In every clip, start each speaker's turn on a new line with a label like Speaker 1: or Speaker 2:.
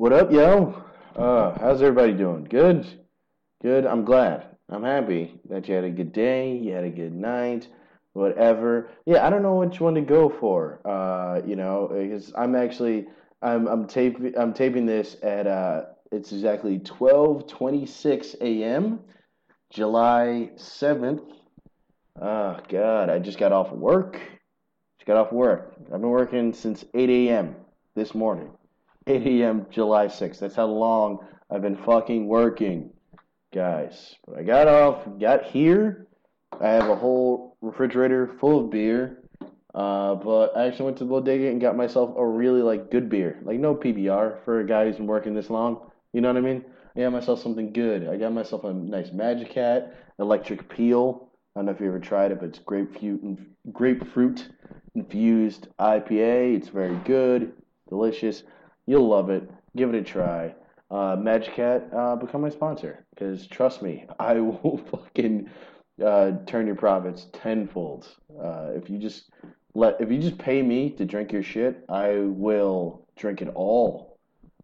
Speaker 1: What up, yo? Uh, how's everybody doing? Good? Good. I'm glad. I'm happy that you had a good day, you had a good night, whatever. Yeah, I don't know which one to go for. Uh, you know, because I'm actually I'm I'm taping I'm taping this at uh it's exactly 12:26 a.m. July 7th. Oh god, I just got off work. Just got off work. I've been working since 8 a.m. this morning. 8 a.m. July 6th. That's how long I've been fucking working, guys. But I got off, got here. I have a whole refrigerator full of beer. Uh, but I actually went to the bodega and got myself a really like good beer, like no PBR for a guy who's been working this long. You know what I mean? I got myself something good. I got myself a nice Magic Hat Electric Peel. I don't know if you ever tried it, but it's grapefruit and grapefruit infused IPA. It's very good, delicious. You'll love it. Give it a try. Uh, Magic Hat, uh, become my sponsor because trust me, I will fucking uh, turn your profits tenfold. Uh, if you just let, if you just pay me to drink your shit, I will drink it all.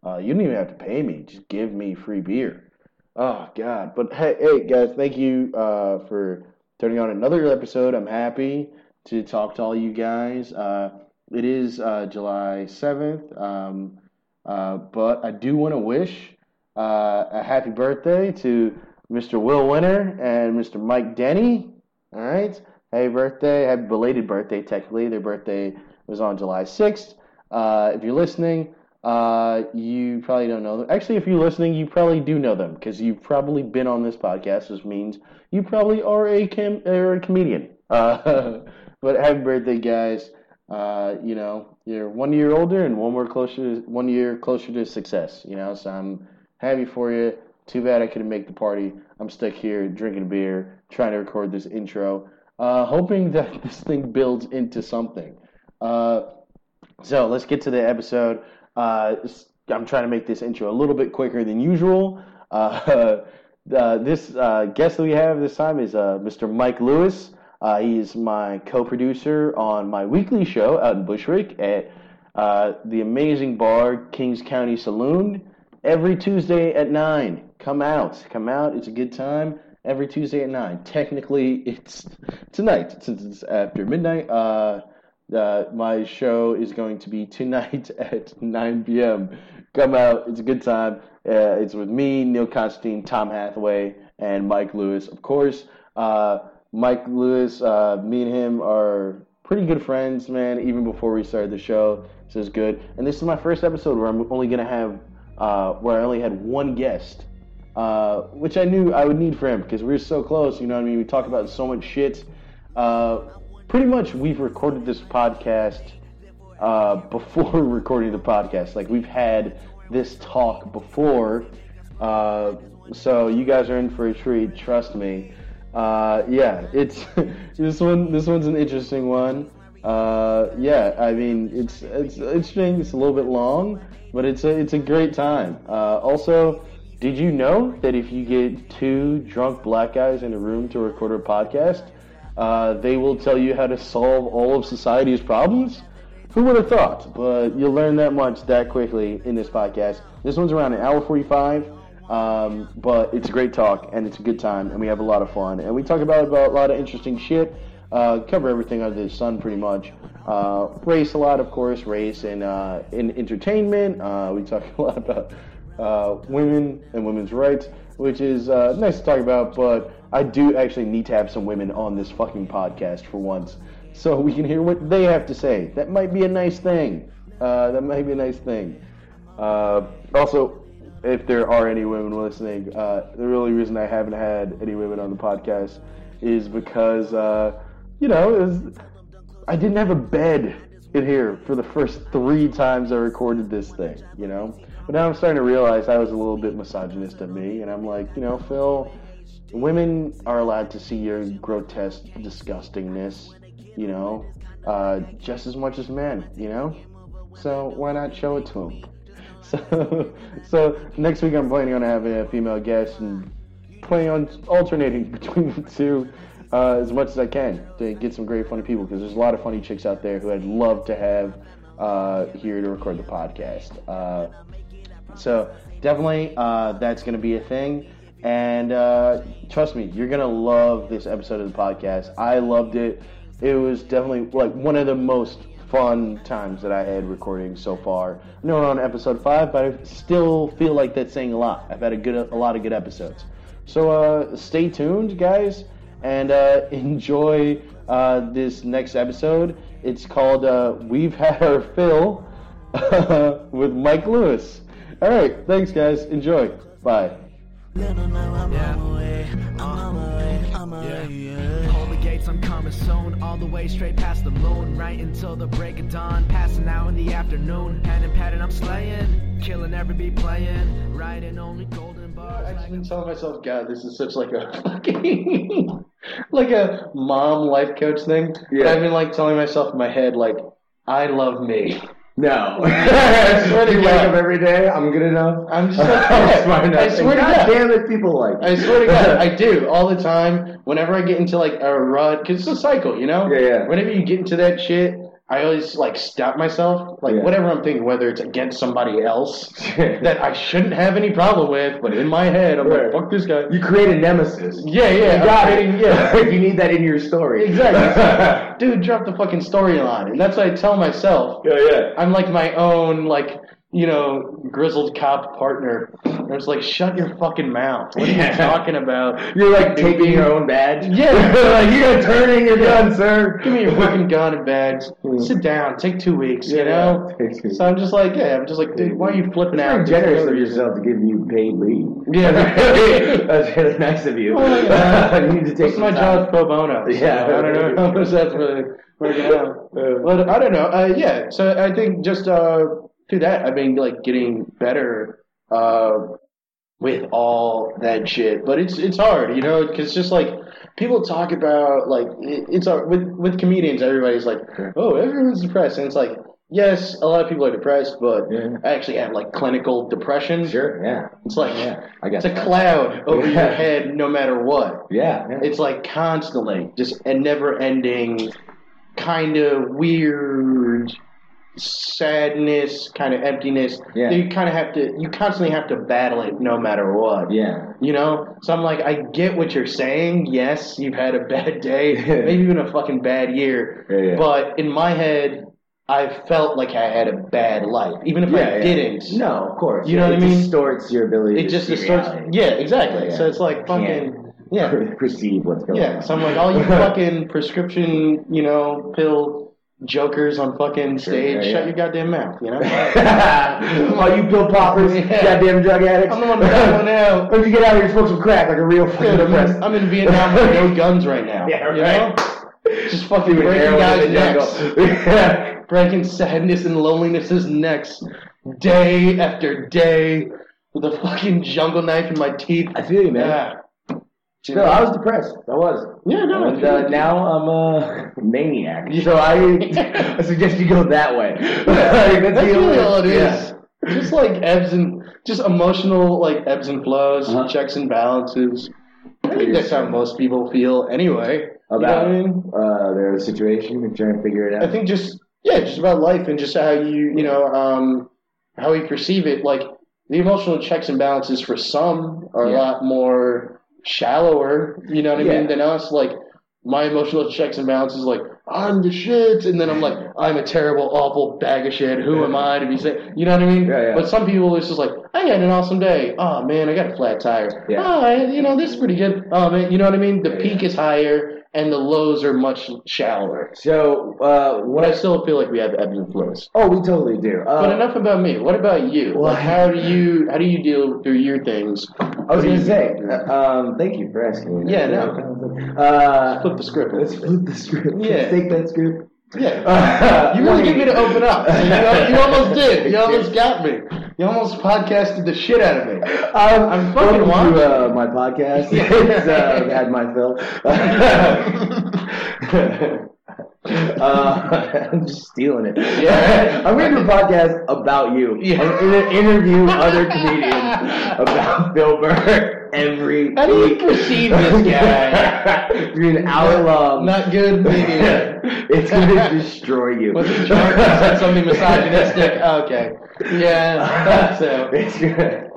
Speaker 1: Uh, you don't even have to pay me; just give me free beer. Oh God! But hey, hey guys, thank you uh, for turning on another episode. I'm happy to talk to all you guys. Uh, it is uh, July 7th, um, uh, but I do want to wish uh, a happy birthday to Mr. Will Winter and Mr. Mike Denny. All right. Happy birthday. Happy belated birthday, technically. Their birthday was on July 6th. Uh, if you're listening, uh, you probably don't know them. Actually, if you're listening, you probably do know them because you've probably been on this podcast, which means you probably are a, cam- or a comedian. Uh, but happy birthday, guys. Uh, you know, you're one year older and one more closer, one year closer to success. You know, so I'm happy for you. Too bad I couldn't make the party. I'm stuck here drinking beer, trying to record this intro, uh, hoping that this thing builds into something. Uh, so let's get to the episode. Uh, I'm trying to make this intro a little bit quicker than usual. Uh, this uh, guest that we have this time is uh, Mr. Mike Lewis. Uh, he's my co-producer on my weekly show out in Bushwick at uh, the amazing bar Kings County Saloon every Tuesday at nine. Come out, come out. It's a good time. Every Tuesday at nine. Technically, it's tonight since it's after midnight. Uh, uh, my show is going to be tonight at 9 p.m. Come out. It's a good time. Uh, it's with me, Neil Constantine, Tom Hathaway, and Mike Lewis, of course. Uh, Mike Lewis, uh, me and him are pretty good friends, man. Even before we started the show, so it's good. And this is my first episode where I'm only gonna have, uh, where I only had one guest, uh, which I knew I would need for him because we are so close. You know what I mean? We talk about so much shit. Uh, pretty much, we've recorded this podcast uh, before recording the podcast. Like we've had this talk before. Uh, so you guys are in for a treat. Trust me. Uh, yeah, it's this one. This one's an interesting one. Uh, yeah, I mean, it's it's interesting. It's a little bit long, but it's a it's a great time. Uh, also, did you know that if you get two drunk black guys in a room to record a podcast, uh, they will tell you how to solve all of society's problems? Who would have thought? But you'll learn that much that quickly in this podcast. This one's around an hour forty-five. Um, but it's a great talk and it's a good time and we have a lot of fun and we talk about, about a lot of interesting shit. Uh, cover everything under the sun pretty much. Uh, race a lot, of course, race and uh, in entertainment. Uh, we talk a lot about uh, women and women's rights, which is uh, nice to talk about. But I do actually need to have some women on this fucking podcast for once, so we can hear what they have to say. That might be a nice thing. that might be a nice thing. also, if there are any women listening, uh, the really reason I haven't had any women on the podcast is because, uh, you know, was, I didn't have a bed in here for the first three times I recorded this thing, you know? But now I'm starting to realize I was a little bit misogynist of me, and I'm like, you know, Phil, women are allowed to see your grotesque disgustingness, you know, uh, just as much as men, you know? So why not show it to them? So, so next week I'm planning on having a female guest and planning on alternating between the two uh, as much as I can to get some great funny people because there's a lot of funny chicks out there who I'd love to have uh, here to record the podcast. Uh, So definitely, uh, that's going to be a thing. And uh, trust me, you're going to love this episode of the podcast. I loved it. It was definitely like one of the most fun times that I had recording so far. I know we're on episode five, but I still feel like that's saying a lot. I've had a good, a lot of good episodes. So uh, stay tuned, guys, and uh, enjoy uh, this next episode. It's called uh, "We've Had Our Fill" with Mike Lewis. All right, thanks, guys. Enjoy. Bye.
Speaker 2: Hold the gates, I'm coming soon. All the way straight past the moon, right until the break of dawn. Passing out in the afternoon, pen and pattern, I'm slaying, killing every beat playing, writing only golden bars.
Speaker 1: I've just been telling myself, God, this is such like a fucking like a mom life coach thing. But
Speaker 3: Yeah.
Speaker 1: I've been like telling myself in my head, like, I love me.
Speaker 3: No.
Speaker 1: I swear to
Speaker 3: you
Speaker 1: God.
Speaker 3: wake up every day. I'm good enough.
Speaker 1: I'm just like,
Speaker 3: I'm
Speaker 1: yeah,
Speaker 3: smart enough.
Speaker 1: I swear to
Speaker 3: God
Speaker 1: God.
Speaker 3: damn it, people like.
Speaker 1: I swear to God, I do all the time. Whenever I get into like a rut, because it's a cycle, you know.
Speaker 3: Yeah, yeah.
Speaker 1: Whenever you get into that shit, I always like stop myself, like
Speaker 3: Yeah.
Speaker 1: whatever I'm thinking, whether it's against somebody else that I shouldn't have any problem with, but in my head, I'm
Speaker 3: Right.
Speaker 1: like, fuck this guy.
Speaker 3: You create a nemesis.
Speaker 1: Yeah, yeah,
Speaker 3: You
Speaker 1: I'm
Speaker 3: got
Speaker 1: creating-
Speaker 3: it.
Speaker 1: yeah.
Speaker 3: you need that in your story.
Speaker 1: Exactly. Dude, drop the fucking storyline. And that's what I tell myself.
Speaker 3: yeah, yeah.
Speaker 1: I'm like my own, like, you know, grizzled cop partner. I was like, shut your fucking mouth. What are you talking about?
Speaker 3: You're like
Speaker 1: Dude,
Speaker 3: taking your own badge.
Speaker 1: Yeah.
Speaker 3: like you gotta turn in your gun, sir.
Speaker 1: Give me your fucking gun and bags. Sit down. Take two weeks, you know? So I'm just like, yeah, I'm just like, dude, why are you flipping
Speaker 3: It's
Speaker 1: out?
Speaker 3: very generous of yourself to give you paid leave.
Speaker 1: Yeah.
Speaker 3: That's really nice of you.
Speaker 1: Oh, yeah.
Speaker 3: you need to take
Speaker 1: my
Speaker 3: some time.
Speaker 1: job pro bono. so
Speaker 3: Yeah.
Speaker 1: I don't know how much that's really working out.
Speaker 3: Yeah.
Speaker 1: But I don't know. Uh, yeah. So I think just uh, through that, I've been like getting better uh, with all that shit. But it's it's hard, you know, because just like people talk about like it, it's hard. with with comedians. Everybody's like, oh, everyone's depressed, and it's like. Yes, a lot of people are depressed, but
Speaker 3: Yeah.
Speaker 1: I actually have like clinical depression.
Speaker 3: Sure, yeah.
Speaker 1: It's like
Speaker 3: Yeah, I got
Speaker 1: it's a cloud over
Speaker 3: Yeah.
Speaker 1: your head no matter what.
Speaker 3: Yeah, yeah.
Speaker 1: It's like constantly, just a never ending, kind of weird sadness, kind of emptiness.
Speaker 3: Yeah.
Speaker 1: You kind of have to, you constantly have to battle it no matter what.
Speaker 3: yeah.
Speaker 1: You know? So I'm like, I get what you're saying. Yes, you've had a bad day, maybe even a fucking bad year.
Speaker 3: Yeah, yeah.
Speaker 1: But in my head, I felt like I had a bad life, even if I
Speaker 3: yeah.
Speaker 1: didn't.
Speaker 3: No, of course.
Speaker 1: You know what I mean?
Speaker 3: it distorts your ability
Speaker 1: It
Speaker 3: to
Speaker 1: just distorts.
Speaker 3: reality.
Speaker 1: Yeah, exactly.
Speaker 3: Yeah, yeah.
Speaker 1: So it's like
Speaker 3: Can't
Speaker 1: fucking. Yeah.
Speaker 3: perceive what's going
Speaker 1: Yeah,
Speaker 3: on.
Speaker 1: so I'm like, all you fucking prescription, you know, pill jokers on fucking stage,
Speaker 3: yeah,
Speaker 1: shut your goddamn mouth, you know?
Speaker 3: All oh, you pill poppers,
Speaker 1: Yeah.
Speaker 3: goddamn drug addicts.
Speaker 1: I'm the one that got one out.
Speaker 3: Why don't you get out here and smoke some crack like a real fucking
Speaker 1: Dude, I'm,
Speaker 3: depressed?
Speaker 1: in, I'm in Vietnam with no guns right now.
Speaker 3: Yeah,
Speaker 1: you
Speaker 3: right.
Speaker 1: know? Just fucking
Speaker 3: Doing
Speaker 1: breaking
Speaker 3: heroin
Speaker 1: guys'
Speaker 3: in
Speaker 1: necks.
Speaker 3: Yeah.
Speaker 1: Breaking sadness and loneliness's necks day after day with a fucking jungle knife in my teeth.
Speaker 3: I feel you, man.
Speaker 1: Yeah.
Speaker 3: No, I was depressed. I was.
Speaker 1: Yeah, no,
Speaker 3: And uh, now I'm a maniac. So I, I suggest you go that way. Like, that's
Speaker 1: That's really all it is.
Speaker 3: Yeah.
Speaker 1: Just like ebbs and just emotional like ebbs and flows,
Speaker 3: Uh-huh.
Speaker 1: checks and balances. I think that's how most people feel anyway. You know
Speaker 3: About
Speaker 1: I mean?
Speaker 3: uh, their situation and trying to figure it out.
Speaker 1: I think just yeah, just about life and just how you you know um, how we perceive it. Like the emotional checks and balances for some are a lot more shallower. You know what I
Speaker 3: Yeah.
Speaker 1: mean than us. Like my emotional checks and balances, like I'm the shit, and then I'm like I'm a terrible, awful bag of shit. Who am I to be saying? You know what I mean?
Speaker 3: Yeah, yeah.
Speaker 1: But some people it's just like I had an awesome day. Oh man, I got a flat tire.
Speaker 3: Yeah.
Speaker 1: Oh, I- you know this is pretty good. Oh man, you know what I mean? The peak is higher and the lows are much shallower.
Speaker 3: so. Uh,
Speaker 1: But I still feel like we have ebbs and flows.
Speaker 3: Oh, we totally do. Uh,
Speaker 1: But enough about me. What about you?
Speaker 3: Well,
Speaker 1: like, how do you how do you deal through your things?
Speaker 3: I was gonna say. uh, Um, thank you for asking. me
Speaker 1: Yeah, no.
Speaker 3: Uh,
Speaker 1: Flip the script.
Speaker 3: let's flip the script.
Speaker 1: Yeah.
Speaker 3: Let's take that script.
Speaker 1: Yeah. You really get me to open up. You, know, you almost did. You almost got me. You almost podcasted the shit out of me.
Speaker 3: Um,
Speaker 1: I'm fucking
Speaker 3: welcome to uh, my podcast. It's uh, I've had my fill. uh, I'm just stealing it.
Speaker 1: Yeah.
Speaker 3: I'm going to do a podcast about you.
Speaker 1: Yeah.
Speaker 3: I'm going to interview other comedians about Bill Burr every
Speaker 1: How do you
Speaker 3: week.
Speaker 1: perceive this guy?
Speaker 3: Gonna an hour long.
Speaker 1: Not good, maybe.
Speaker 3: it's gonna destroy you.
Speaker 1: Was it Charles that said something misogynistic? Okay. Yeah, so.
Speaker 3: It's gonna,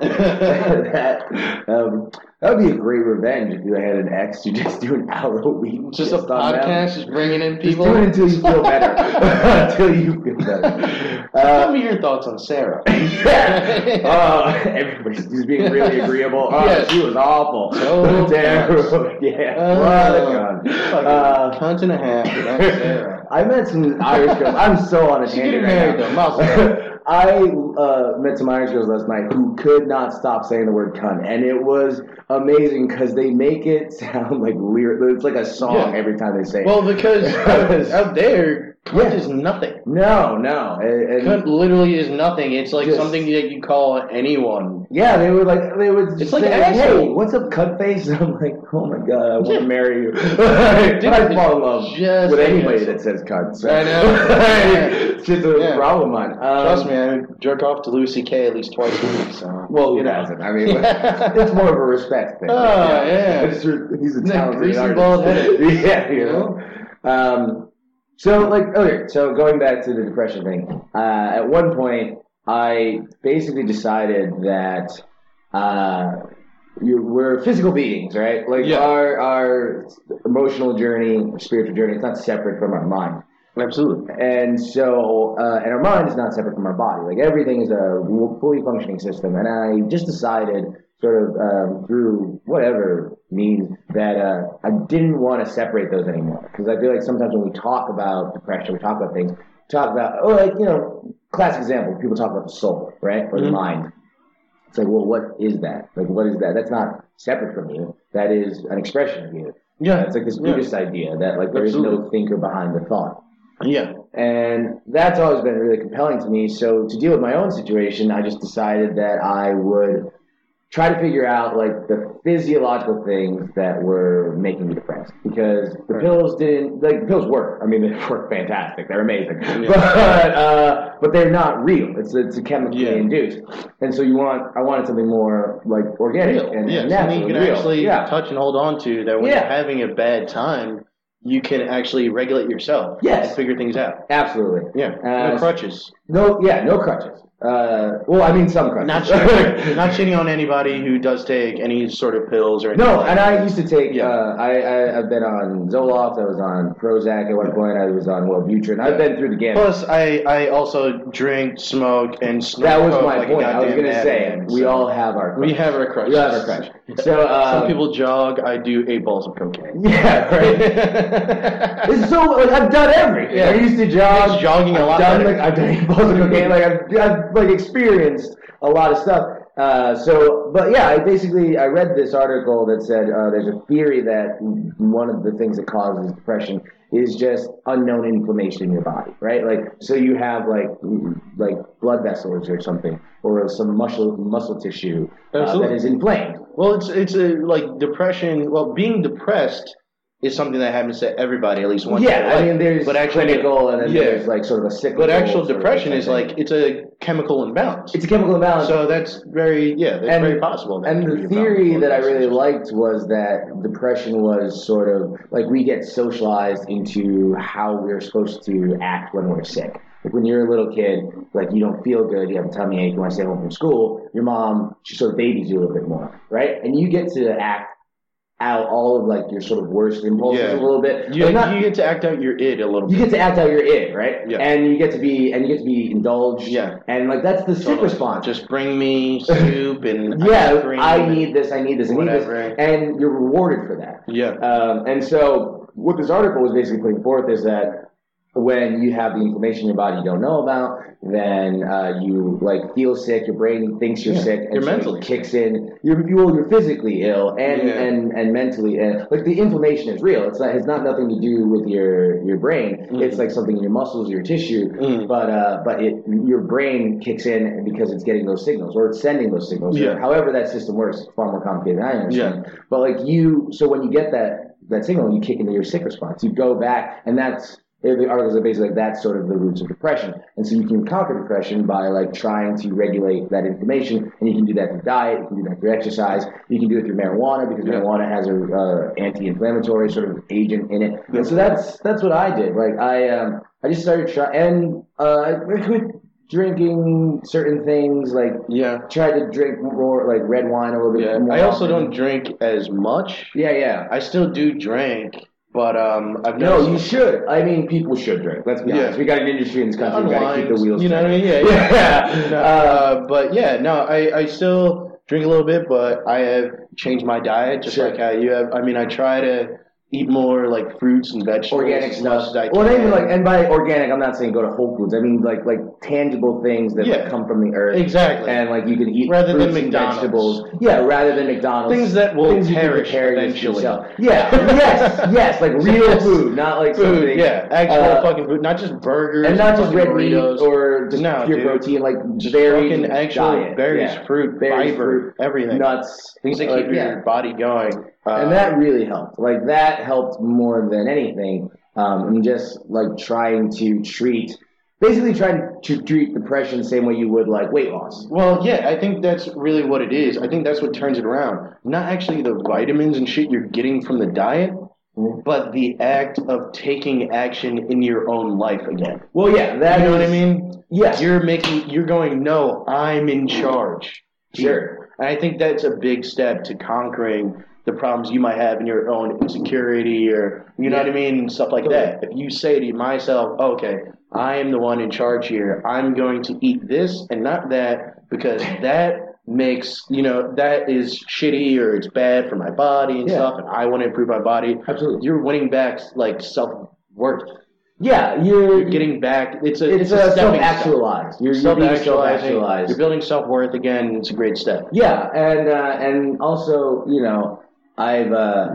Speaker 3: that, um, that would be a great revenge if you had an ex. You just do an hour a week.
Speaker 1: Just a
Speaker 3: on them.
Speaker 1: podcast, just bringing in people.
Speaker 3: Just do it until you feel better. until you feel better.
Speaker 1: Tell
Speaker 3: Uh,
Speaker 1: me your thoughts on Sarah.
Speaker 3: yeah. Uh, everybody's just being really agreeable. Oh,
Speaker 1: Yes.
Speaker 3: she was awful.
Speaker 1: So
Speaker 3: Terrible. Yeah.
Speaker 1: Uh,
Speaker 3: what a gun. Uh,
Speaker 1: cunt and a half. Sarah.
Speaker 3: I met some Irish girls. I'm so on a
Speaker 1: She's
Speaker 3: tangent right
Speaker 1: married,
Speaker 3: now.
Speaker 1: though.
Speaker 3: I uh, met some Irish girls last night who could not stop saying the word cunt, and it was amazing because they make it sound like lyric. It's like a song
Speaker 1: Yeah.
Speaker 3: every time they say.
Speaker 1: Well,
Speaker 3: it.
Speaker 1: because out there, cunt
Speaker 3: Yeah.
Speaker 1: is nothing.
Speaker 3: no, no, and, and-
Speaker 1: literally is nothing. It's like
Speaker 3: Just-
Speaker 1: something that you call anyone.
Speaker 3: yeah, they would like they would. Just
Speaker 1: It's like
Speaker 3: say. Hey, what's up, cunt face? And I'm like, oh my god, I want to marry you. But I fall in love
Speaker 1: Just
Speaker 3: with anybody that says cunt. So.
Speaker 1: I know.
Speaker 3: it's just a
Speaker 1: Yeah.
Speaker 3: problem of mine. Um,
Speaker 1: Trust me, I jerk off to Louis C.K. at least twice a week. So
Speaker 3: Well,
Speaker 1: you know.
Speaker 3: hasn't? I mean, it's more of a respect thing.
Speaker 1: Oh, yeah.
Speaker 3: True. he's a talented artist.
Speaker 1: bald head.
Speaker 3: yeah, you know. Um, so, like, okay, so going back to the depression thing, uh, at one point, I basically decided that uh, you, we're physical beings, right? Like,
Speaker 1: Yeah.
Speaker 3: our, our emotional journey, spiritual journey, it's not separate from our mind.
Speaker 1: Absolutely.
Speaker 3: And so, uh, and our mind is not separate from our body. Like everything is a fully functioning system. And I just decided, sort of um, through whatever means, that uh, I didn't want to separate those anymore. Because I feel like sometimes when we talk about depression, we talk about things, talk about, oh, like you know, classic example, people talk about the soul, right, or the
Speaker 1: Mhm.
Speaker 3: mind. It's like, well, what is that? Like, what is that? That's not separate from you. That is an expression of you.
Speaker 1: Yeah.
Speaker 3: It's like this
Speaker 1: Yeah.
Speaker 3: Buddhist idea that like there is no thinker behind the thought.
Speaker 1: Yeah.
Speaker 3: And that's always been really compelling to me. So to deal with my own situation, I just decided that I would try to figure out like the physiological things that were making me depressed because the pills didn't like the pills work. I mean, they work fantastic. They're amazing,
Speaker 1: Yeah.
Speaker 3: but uh, but they're not real. It's it's a chemically
Speaker 1: Yeah.
Speaker 3: induced, and so you want I wanted something more like organic
Speaker 1: Real.
Speaker 3: and,
Speaker 1: yeah.
Speaker 3: and
Speaker 1: Something you can
Speaker 3: real.
Speaker 1: actually
Speaker 3: yeah.
Speaker 1: touch and hold on to that when you're having a bad time, you can actually regulate yourself.
Speaker 3: Yes.
Speaker 1: And figure things out.
Speaker 3: Absolutely.
Speaker 1: Yeah.
Speaker 3: Uh,
Speaker 1: no crutches.
Speaker 3: No, yeah, no crutches. Uh, well, I mean some crutches.
Speaker 1: Not shitting, not shitting on anybody who does take any sort of pills or anything.
Speaker 3: No,
Speaker 1: like
Speaker 3: and. I used to take.
Speaker 1: Yeah.
Speaker 3: Uh, I, I I've been on Zoloft. I was on Prozac at one point. I was on Wellbutrin. I've been through the gamut.
Speaker 1: Plus, I, I also drink, smoke, and snort
Speaker 3: that was my
Speaker 1: like
Speaker 3: point. I was gonna say
Speaker 1: madman,
Speaker 3: we
Speaker 1: so-
Speaker 3: all have our.
Speaker 1: we have our crutches.
Speaker 3: We have our crutch. So um,
Speaker 1: Some people jog. I do eight balls of cocaine.
Speaker 3: Yeah, right. It's so like I've done everything.
Speaker 1: Yeah.
Speaker 3: I used to jog.
Speaker 1: Makes jogging a
Speaker 3: I've
Speaker 1: lot
Speaker 3: done. Like, I've done eight balls of cocaine. Like I've, I've like experienced a lot of stuff. Uh, so, but yeah, I basically I read this article that said uh, there's a theory that one of the things that causes depression is just unknown inflammation in your body, right? Like, so you have like like blood vessels or something, or some muscle muscle tissue uh, that is inflamed.
Speaker 1: Well, it's it's a like depression. Well, being depressed is something that happens to everybody at least once.
Speaker 3: Yeah, I
Speaker 1: life.
Speaker 3: mean, there's
Speaker 1: but actually,
Speaker 3: clinical, and then
Speaker 1: yeah.
Speaker 3: there's like sort of a cyclical.
Speaker 1: but actual depression is like it's a chemical imbalance.
Speaker 3: it's a chemical imbalance.
Speaker 1: so that's very yeah, that's
Speaker 3: and,
Speaker 1: very possible. that
Speaker 3: and the theory that I really liked was that depression was sort of like we get socialized into how we're supposed to act when we're sick. Like when you're a little kid, like you don't feel good, you have a tummy ache, you want to stay home from school. Your mom, she sort of babies you a little bit more, right? And you get to act out all of like your sort of worst impulses
Speaker 1: Yeah.
Speaker 3: a little bit.
Speaker 1: you,
Speaker 3: Like, not-
Speaker 1: you get to act out your id a little bit.
Speaker 3: you
Speaker 1: bit.
Speaker 3: get to act out your id, right?
Speaker 1: Yeah.
Speaker 3: And you get to be and you get to be indulged.
Speaker 1: Yeah.
Speaker 3: And like that's the sick
Speaker 1: Totally.
Speaker 3: response.
Speaker 1: Just bring me soup and
Speaker 3: yeah, I need this, I need this, I need this, and you're rewarded for that.
Speaker 1: Yeah.
Speaker 3: Um, and so, what this article was basically putting forth is that when you have the inflammation in your body you don't know about, then uh, you like feel sick. Your brain thinks you're
Speaker 1: Yeah,
Speaker 3: sick, and
Speaker 1: you're
Speaker 3: so it kicks in. You're you, well, you're physically ill and
Speaker 1: Yeah.
Speaker 3: and and mentally ill. Like the inflammation is real. It's not. It's not nothing to do with your your brain.
Speaker 1: Mhm.
Speaker 3: It's like something in your muscles, your tissue.
Speaker 1: Mm.
Speaker 3: But uh, but it your brain kicks in because it's getting those signals or it's sending those signals.
Speaker 1: Yeah.
Speaker 3: However that system works, it's far more complicated than I understand. Yeah. But like you, so when you get that that signal, you kick into your sick response. You go back, and that's the articles are basically like that's sort of the roots of depression, and so you can conquer depression by like trying to regulate that inflammation, and you can do that through diet, you can do that through exercise, you can do it through marijuana because
Speaker 1: Yeah.
Speaker 3: marijuana has a uh, anti-inflammatory sort of agent in it, and so that's that's what I did. Like I um I just started trying, and uh, I quit drinking certain things like
Speaker 1: Yeah.
Speaker 3: tried to drink more like red wine a little bit
Speaker 1: Yeah.
Speaker 3: more.
Speaker 1: I also don't drink as much.
Speaker 3: Yeah, yeah.
Speaker 1: I still do drink, but um, I've
Speaker 3: No, you should. I mean, people should drink. Let's be
Speaker 1: Yeah.
Speaker 3: honest. We got an industry in this country. We got to keep the wheels.
Speaker 1: You know what I mean? Yeah, yeah.
Speaker 3: Yeah. Uh,
Speaker 1: uh, but yeah, no, I, I still drink a little bit, but I have changed my diet just
Speaker 3: Sure.
Speaker 1: like how you have. I mean, I try to eat more like fruits and vegetables,
Speaker 3: organic stuff. Well, not even like, and by organic, I'm not saying go to Whole Foods. I mean like like tangible things that
Speaker 1: Yeah.
Speaker 3: like, come from the earth.
Speaker 1: Exactly.
Speaker 3: And like you can eat
Speaker 1: Rather than McDonald's.
Speaker 3: vegetables. Yeah, rather than McDonald's.
Speaker 1: Things that will
Speaker 3: Things you
Speaker 1: perish eventually.
Speaker 3: Yeah. yes. Yes. Like real food, not like
Speaker 1: food,
Speaker 3: something.
Speaker 1: yeah, actual
Speaker 3: uh,
Speaker 1: fucking food, not just burgers
Speaker 3: and not just red meat
Speaker 1: burritos.
Speaker 3: or just
Speaker 1: No,
Speaker 3: pure
Speaker 1: dude.
Speaker 3: protein, like
Speaker 1: just
Speaker 3: berries,
Speaker 1: fucking actual
Speaker 3: diet.
Speaker 1: berries,
Speaker 3: yeah.
Speaker 1: fruit,
Speaker 3: Berries,
Speaker 1: fiber,
Speaker 3: fruit,
Speaker 1: everything.
Speaker 3: nuts,
Speaker 1: Things that keep your body going. Uh,
Speaker 3: and that really helped. Like that helped more than anything. Um, and just like trying to treat, basically trying to treat depression the same way you would like weight loss.
Speaker 1: Well, yeah, I think that's really what it is. I think that's what turns it around. Not actually the vitamins and shit you're getting from the diet,
Speaker 3: Mhm.
Speaker 1: but the act of taking action in your own life again.
Speaker 3: Well, yeah, that
Speaker 1: You know what I mean?
Speaker 3: Yes,
Speaker 1: You're making, you're going, no, I'm in charge.
Speaker 3: sure.
Speaker 1: And I think that's a big step to conquering the problems you might have in your own insecurity or, you know
Speaker 3: Yeah.
Speaker 1: what I mean? Stuff like that. If you say to myself, okay, I am the one in charge here, I'm going to eat this and not that because that makes, you know, that is shitty or it's bad for my body and
Speaker 3: Yeah.
Speaker 1: stuff and I want to improve my body.
Speaker 3: Absolutely.
Speaker 1: You're winning back like self worth.
Speaker 3: Yeah, you're,
Speaker 1: You're getting back. It's a
Speaker 3: it's,
Speaker 1: it's, a
Speaker 3: uh,
Speaker 1: stepping
Speaker 3: self-actualized. You're, you're being
Speaker 1: Self-actualizing.
Speaker 3: self-actualized.
Speaker 1: You're building self worth again. It's a great step.
Speaker 3: Yeah, and uh, and also, you know, I've uh,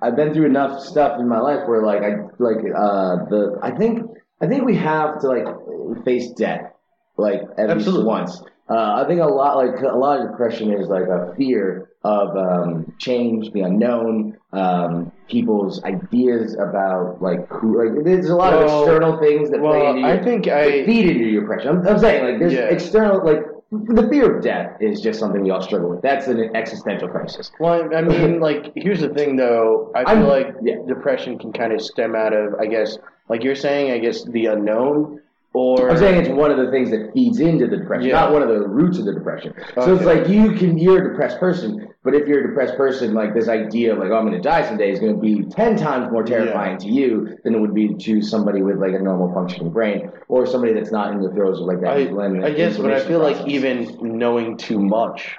Speaker 3: I've been through enough stuff in my life where like I like uh, the I think I think we have to like face death like at
Speaker 1: Absolutely.
Speaker 3: least once. Uh, I think a lot like a lot of depression is like a fear of um, change, the unknown, um, people's ideas about like who like there's a lot of external things that play
Speaker 1: Well,
Speaker 3: into your,
Speaker 1: I think I
Speaker 3: feed into your depression. I'm, I'm saying like there's
Speaker 1: Yeah.
Speaker 3: external like the fear of death is just something we all struggle with. That's an existential crisis.
Speaker 1: Well, I mean, mm-hmm. like, here's the thing, though. I feel
Speaker 3: I'm-
Speaker 1: like
Speaker 3: yeah.
Speaker 1: depression can kind of stem out of, I guess, like you're saying, I guess, the unknown, or
Speaker 3: I'm saying it's one of the things that feeds into the depression,
Speaker 1: Yeah.
Speaker 3: not one of the roots of the depression. So it's like you can you're a depressed person, but if you're a depressed person, like this idea of like oh, I'm going to die someday is going to be ten times more terrifying to you than it would be to somebody with like a normal functioning brain or somebody that's not in the throes of like that.
Speaker 1: I, I guess, but I feel like even knowing too much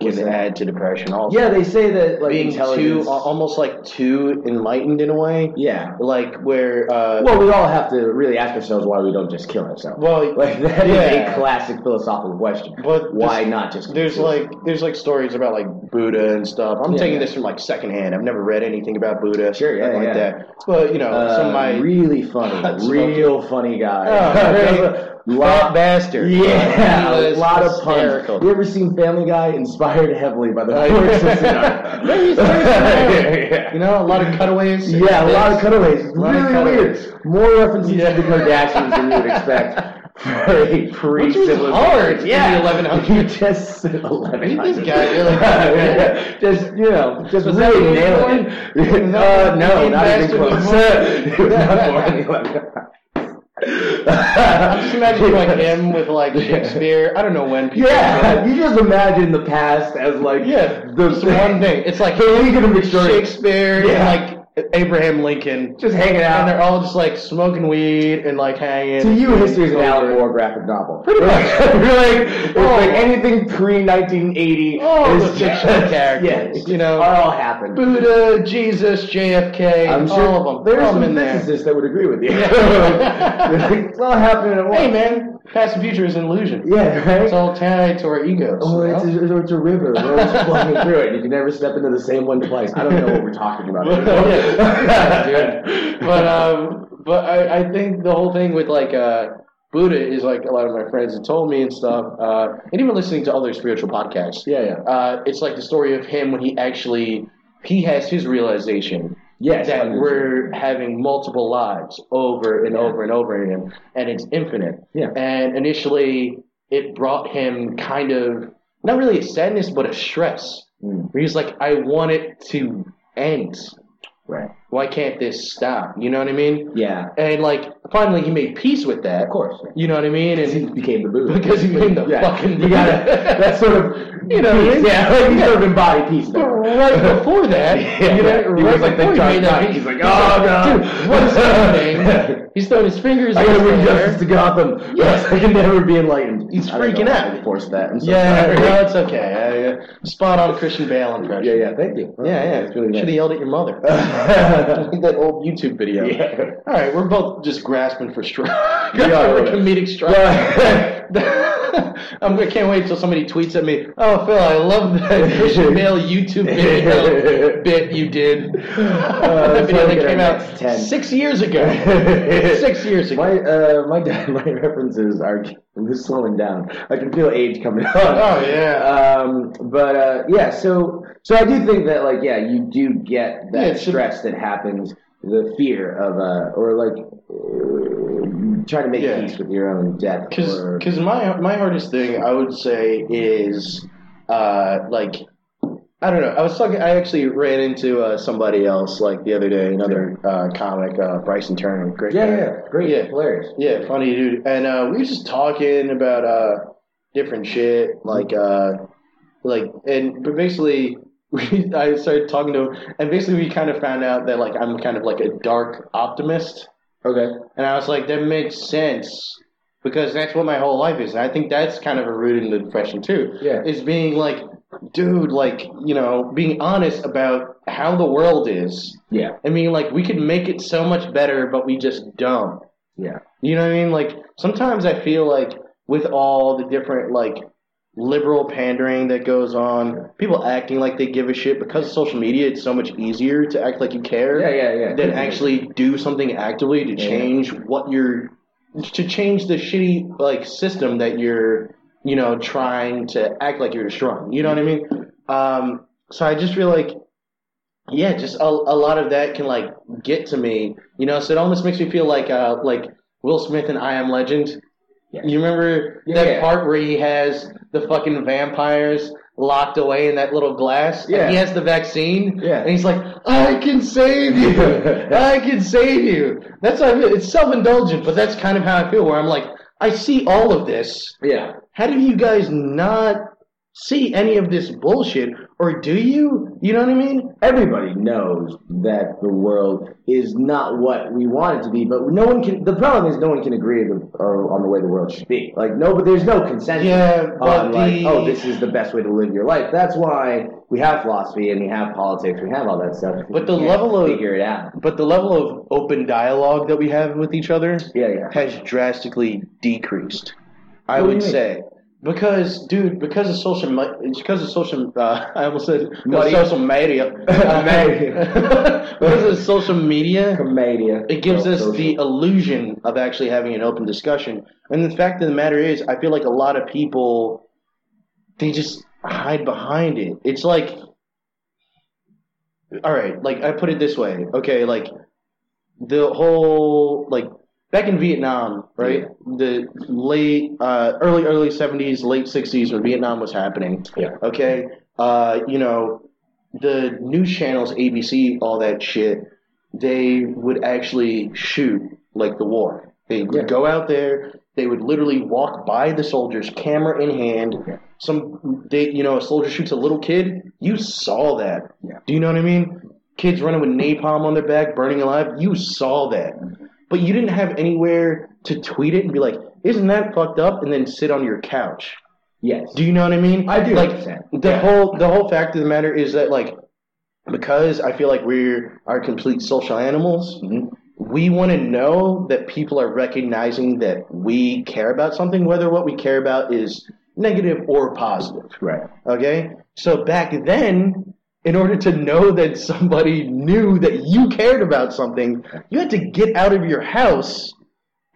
Speaker 1: can add to depression. Also,
Speaker 3: yeah, they say that like
Speaker 1: being too, almost like too enlightened in a way,
Speaker 3: yeah.
Speaker 1: like where, uh,
Speaker 3: Well, we all have to really ask ourselves why we don't just kill ourselves.
Speaker 1: well,
Speaker 3: Like that is
Speaker 1: Yeah.
Speaker 3: a classic philosophical question.
Speaker 1: but
Speaker 3: Why
Speaker 1: just-
Speaker 3: not just?
Speaker 1: There's
Speaker 3: kill
Speaker 1: like there's like stories about like Buddha and stuff. I'm
Speaker 3: Yeah,
Speaker 1: taking
Speaker 3: yeah.
Speaker 1: this from like secondhand. I've never read anything about Buddha.
Speaker 3: Sure, yeah,
Speaker 1: nothing like that. But you know,
Speaker 3: Uh,
Speaker 1: some of my
Speaker 3: really funny, real funny guy.
Speaker 1: Oh.
Speaker 3: Lot-
Speaker 1: bastard.
Speaker 3: Yeah, a lot of puns. You ever seen Family Guy? Inspired heavily by the George Simpson
Speaker 1: Very
Speaker 3: article. yeah,
Speaker 1: You know, a lot of cutaways.
Speaker 3: Yeah, a lot of cutaways. It's
Speaker 1: A of
Speaker 3: really
Speaker 1: cutaways.
Speaker 3: weird. More references
Speaker 1: Yeah.
Speaker 3: to the Kardashians than you would expect for a pre
Speaker 1: Which was hard
Speaker 3: Yeah,
Speaker 1: 1100s.
Speaker 3: You just said 1100s.
Speaker 1: This guy really-
Speaker 3: just you know, just
Speaker 1: Was
Speaker 3: really nailing it. Uh, no, not even close.
Speaker 1: born?
Speaker 3: He was not the 1100s.
Speaker 1: I'm just imagining like him with like Shakespeare. I don't know when. People
Speaker 3: Yeah, you just imagine the past as like
Speaker 1: Yeah,
Speaker 3: the
Speaker 1: one thing. It's like
Speaker 3: the League of the Victorians.
Speaker 1: Shakespeare
Speaker 3: Yeah.
Speaker 1: and like Abraham Lincoln.
Speaker 3: just hanging out, And
Speaker 1: they're all just like smoking weed and like hanging.
Speaker 3: To you, history is an Alan. Moore graphic novel.
Speaker 1: Pretty much.
Speaker 3: like, you're like, it's
Speaker 1: Oh.
Speaker 3: like anything pre 1980
Speaker 1: All
Speaker 3: is
Speaker 1: the fictional characters,
Speaker 3: Yeah, it's
Speaker 1: you know.
Speaker 3: all happened.
Speaker 1: Buddha, Jesus, JFK,
Speaker 3: I'm sure
Speaker 1: all of them.
Speaker 3: there's
Speaker 1: all
Speaker 3: some
Speaker 1: there.
Speaker 3: physicists that would agree with you.
Speaker 1: Yeah.
Speaker 3: It's all happening at once.
Speaker 1: Hey man, past and future is an illusion.
Speaker 3: Yeah, right.
Speaker 1: It's all tied to our egos.
Speaker 3: Oh,
Speaker 1: you
Speaker 3: it's a, it's a river. We're just flowing through it. You can never step into the same one twice. I don't know what we're talking about.
Speaker 1: Yeah. But um, but I, I think the whole thing with like uh, Buddha is like a lot of my friends have told me and stuff, uh, and even listening to other spiritual podcasts.
Speaker 3: yeah, yeah.
Speaker 1: Uh, it's like the story of him when he actually he has his realization
Speaker 3: Yes,
Speaker 1: that
Speaker 3: 100%.
Speaker 1: we're having multiple lives over and
Speaker 3: Yeah.
Speaker 1: over and over again, and it's infinite.
Speaker 3: Yeah.
Speaker 1: And initially, it brought him kind of not really a sadness, but a stress.
Speaker 3: Mm.
Speaker 1: Where he's like, I want it to end.
Speaker 3: Right.
Speaker 1: Why can't this stop? You know what I mean?
Speaker 3: Yeah.
Speaker 1: And like, finally, he made peace with that.
Speaker 3: Of course.
Speaker 1: You know what I mean? And he
Speaker 3: became the Buddha.
Speaker 1: because he became the
Speaker 3: yeah.
Speaker 1: fucking
Speaker 3: You gotta. That's sort of.
Speaker 1: You know I mean?
Speaker 3: Yeah. Like you sort of embody peace. There.
Speaker 1: Right before that,
Speaker 3: Yeah.
Speaker 1: you know,
Speaker 3: He
Speaker 1: right
Speaker 3: was like the
Speaker 1: he
Speaker 3: Dark Knight. He's like, "Oh, God."
Speaker 1: dude, what is happening? He's throwing his fingers.
Speaker 3: I gotta bring justice to Gotham.
Speaker 1: Yeah.
Speaker 3: I can never be enlightened.
Speaker 1: He's
Speaker 3: I
Speaker 1: freaking out.
Speaker 3: to Force that. I'm so
Speaker 1: Yeah,
Speaker 3: sorry.
Speaker 1: no, it's okay. I, uh, spot on Christian Bale impression.
Speaker 3: Yeah, yeah. Thank you.
Speaker 1: Yeah, yeah.
Speaker 3: It's really
Speaker 1: Should have yelled at your mother. that old YouTube video.
Speaker 3: Yeah.
Speaker 1: All right, we're both just grasping for strike.
Speaker 3: We are,
Speaker 1: comedic. I'm, I can't wait till somebody tweets at me. Oh, Phil, I love that Christian Bale YouTube bit you did. that
Speaker 3: it's
Speaker 1: video that came out
Speaker 3: next 10.
Speaker 1: six years ago. six years ago.
Speaker 3: My uh, my dad, my references are slowing down. I can feel age coming on.
Speaker 1: Oh, yeah.
Speaker 3: Um, but uh, yeah, so so I do think that like yeah, you do get that
Speaker 1: Yeah,
Speaker 3: stress that happens, the fear of uh, or like uh, trying to make
Speaker 1: Yeah.
Speaker 3: peace with your own death. or,
Speaker 1: Because my my hardest thing I would say is uh, like I don't know. I was talking. I actually ran into uh, somebody else like the other day, another uh, comic, uh, Bryson Turner. Great
Speaker 3: yeah,
Speaker 1: guy.
Speaker 3: yeah, great,
Speaker 1: Yeah.
Speaker 3: hilarious.
Speaker 1: Yeah, funny dude. And uh, we were just talking about uh, different shit, like uh, like and but basically. We, I started talking to him, and basically we kind of found out that like I'm kind of like a dark optimist.
Speaker 3: Okay,
Speaker 1: And I was like, that makes sense because that's what my whole life is. And I think that's kind of a root in the depression too.
Speaker 3: Yeah.
Speaker 1: Is being like, dude, like, you know, being honest about how the world is.
Speaker 3: yeah,
Speaker 1: I mean, like, we could make it so much better, but we just don't.
Speaker 3: yeah,
Speaker 1: You know what I mean? Like, sometimes I feel like with all the different, like, liberal pandering that goes on, people acting like they give a shit because of social media, it's so much easier to act like you care
Speaker 3: yeah, yeah, yeah.
Speaker 1: than actually do something actively to
Speaker 3: Yeah.
Speaker 1: change what you're to change the shitty like system that you're you know trying to act like you're destroying you know what i mean um so i just feel like yeah just a, a lot of that can like get to me you know so it almost makes me feel like uh like will smith in i am legend
Speaker 3: Yeah.
Speaker 1: you remember
Speaker 3: Yeah,
Speaker 1: that
Speaker 3: yeah.
Speaker 1: part where he has the fucking vampires locked away in that little glass
Speaker 3: Yeah.
Speaker 1: and he has the vaccine
Speaker 3: Yeah.
Speaker 1: and he's like i can save you I can save you. That's how I feel. It's self indulgent, but that's kind of how I feel. Where I'm like, I see all of this.
Speaker 3: yeah.
Speaker 1: How do you guys not see any of this bullshit, or do you? You know what I mean?
Speaker 3: everybody knows that the world is not what we want it to be, but no one can. The problem is no one can agree or, on the way the world should be. Like no, but there's no consensus
Speaker 1: Yeah, but
Speaker 3: on like, oh, this is the best way to live your life. That's why we have philosophy and we have politics, we have all that stuff.
Speaker 1: But the level of-
Speaker 3: figure it out.
Speaker 1: But the level of open dialogue that we have with each other
Speaker 3: Yeah, yeah.
Speaker 1: has drastically decreased. I
Speaker 3: What
Speaker 1: would say. Because, dude, because of social, because of social. Uh, I almost said social media.
Speaker 3: Media.
Speaker 1: because of social media,
Speaker 3: Commedia.
Speaker 1: it gives us
Speaker 3: Social.
Speaker 1: the illusion of actually having an open discussion. And the fact of the matter is, I feel like a lot of people, they just hide behind it. It's like, all right, like I put it this way, okay, like the whole like back in Vietnam, right? The late, uh, early, early seventies, late sixties, when Vietnam was happening.
Speaker 3: Yeah.
Speaker 1: Okay. Uh, you know, the news channels, ABC, all that shit, they would actually shoot like the war. They would
Speaker 3: Yeah.
Speaker 1: go out there. They would literally walk by the soldiers, camera in hand.
Speaker 3: Yeah.
Speaker 1: Some, they, you know, a soldier shoots a little kid. You saw that.
Speaker 3: Yeah.
Speaker 1: Do you know what I mean? Kids running with napalm on their back, burning alive. You saw that, but you didn't have anywhere to tweet it and be like, "Isn't that fucked up?" and then sit on your couch.
Speaker 3: Yes.
Speaker 1: Do you know what I mean?
Speaker 3: I do
Speaker 1: Like
Speaker 3: understand.
Speaker 1: the
Speaker 3: Yeah.
Speaker 1: whole the whole fact of the matter is that like because I feel like we're are complete social animals.
Speaker 3: Mhm.
Speaker 1: We want to know that people are recognizing that we care about something, whether what we care about is negative or positive.
Speaker 3: Right.
Speaker 1: Okay? So back then, in order to know that somebody knew that you cared about something, you had to get out of your house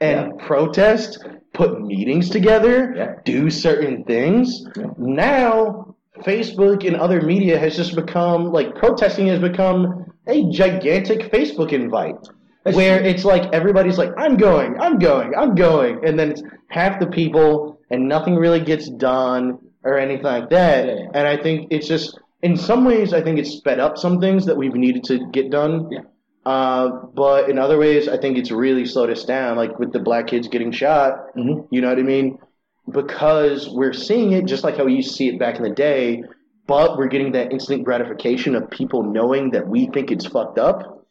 Speaker 1: and protest, put meetings together,
Speaker 3: Yeah.
Speaker 1: do certain things.
Speaker 3: Yeah.
Speaker 1: Now, Facebook and other media has just become like protesting has become a gigantic Facebook invite where it's like everybody's like, I'm going, I'm going, I'm going, and then it's half the people and nothing really gets done or anything like that.
Speaker 3: Yeah, yeah.
Speaker 1: And I think it's just, in some ways, I think it's sped up some things that we've needed to get done.
Speaker 3: Yeah.
Speaker 1: Uh, but in other ways, I think it's really slowed us down, like with the black kids getting shot.
Speaker 3: Mhm.
Speaker 1: You know what I mean? Because we're seeing it just like how we used to see it back in the day, but we're getting that instant gratification of people knowing that we think it's fucked up.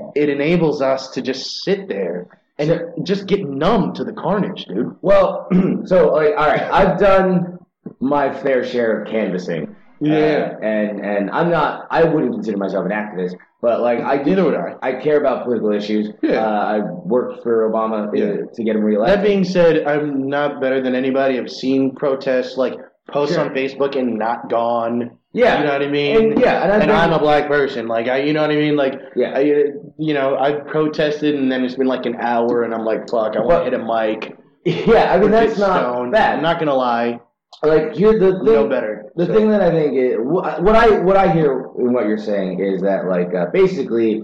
Speaker 1: Okay. It enables us to just sit there and
Speaker 3: Sure.
Speaker 1: just get numb to the carnage, dude.
Speaker 3: Well, so like, all right, I've done my fair share of canvassing.
Speaker 1: Yeah.
Speaker 3: Uh, and and I'm not. I wouldn't consider myself an activist, but like I do.
Speaker 1: Neither would I.
Speaker 3: I care about political issues.
Speaker 1: Yeah.
Speaker 3: Uh, I worked for Obama uh,
Speaker 1: Yeah.
Speaker 3: to get him reelected.
Speaker 1: That being said, I'm not better than anybody. I've seen protests like posts
Speaker 3: Sure.
Speaker 1: on Facebook and not gone.
Speaker 3: Yeah.
Speaker 1: you know what I mean.
Speaker 3: And- yeah, and I've been-
Speaker 1: I'm a black person. Like I, you know what I mean. Like
Speaker 3: Yeah.
Speaker 1: I, you know, I've protested and then it's been like an hour and I'm like, fuck, I want to hit a mic.
Speaker 3: yeah, I mean that's not
Speaker 1: stoned.
Speaker 3: bad.
Speaker 1: I'm not gonna lie.
Speaker 3: Like here the thing,
Speaker 1: No better.
Speaker 3: The
Speaker 1: So-
Speaker 3: thing that I think is what I what I hear in what you're saying is that like uh, basically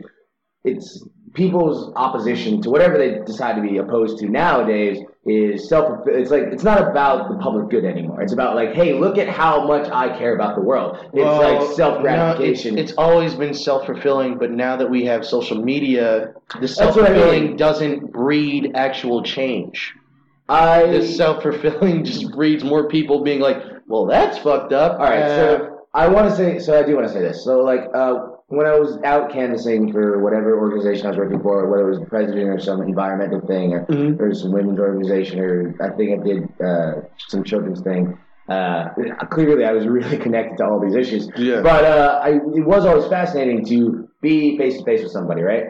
Speaker 3: it's people's opposition to whatever they decide to be opposed to nowadays is self it's like it's not about the public good anymore it's about like hey look at how much i care about the world it's
Speaker 1: Well,
Speaker 3: like self gratification
Speaker 1: no, it's, it's always been self fulfilling, but now that we have social media, the self fulfilling
Speaker 3: mean.
Speaker 1: doesn't breed actual change.
Speaker 3: I
Speaker 1: This self fulfilling just breeds more people being like, well, that's fucked up.
Speaker 3: All right,
Speaker 1: Uh,
Speaker 3: so I want to say, so I do want to say this. So, like, uh, when I was out canvassing for whatever organization I was working for, whether it was the president or some environmental thing, or,
Speaker 1: Mhm.
Speaker 3: or some women's organization, or I think I did uh, some children's thing. Uh, clearly, I was really connected to all these issues.
Speaker 1: Yeah.
Speaker 3: But uh, I, it was always fascinating to be face to face with somebody, right?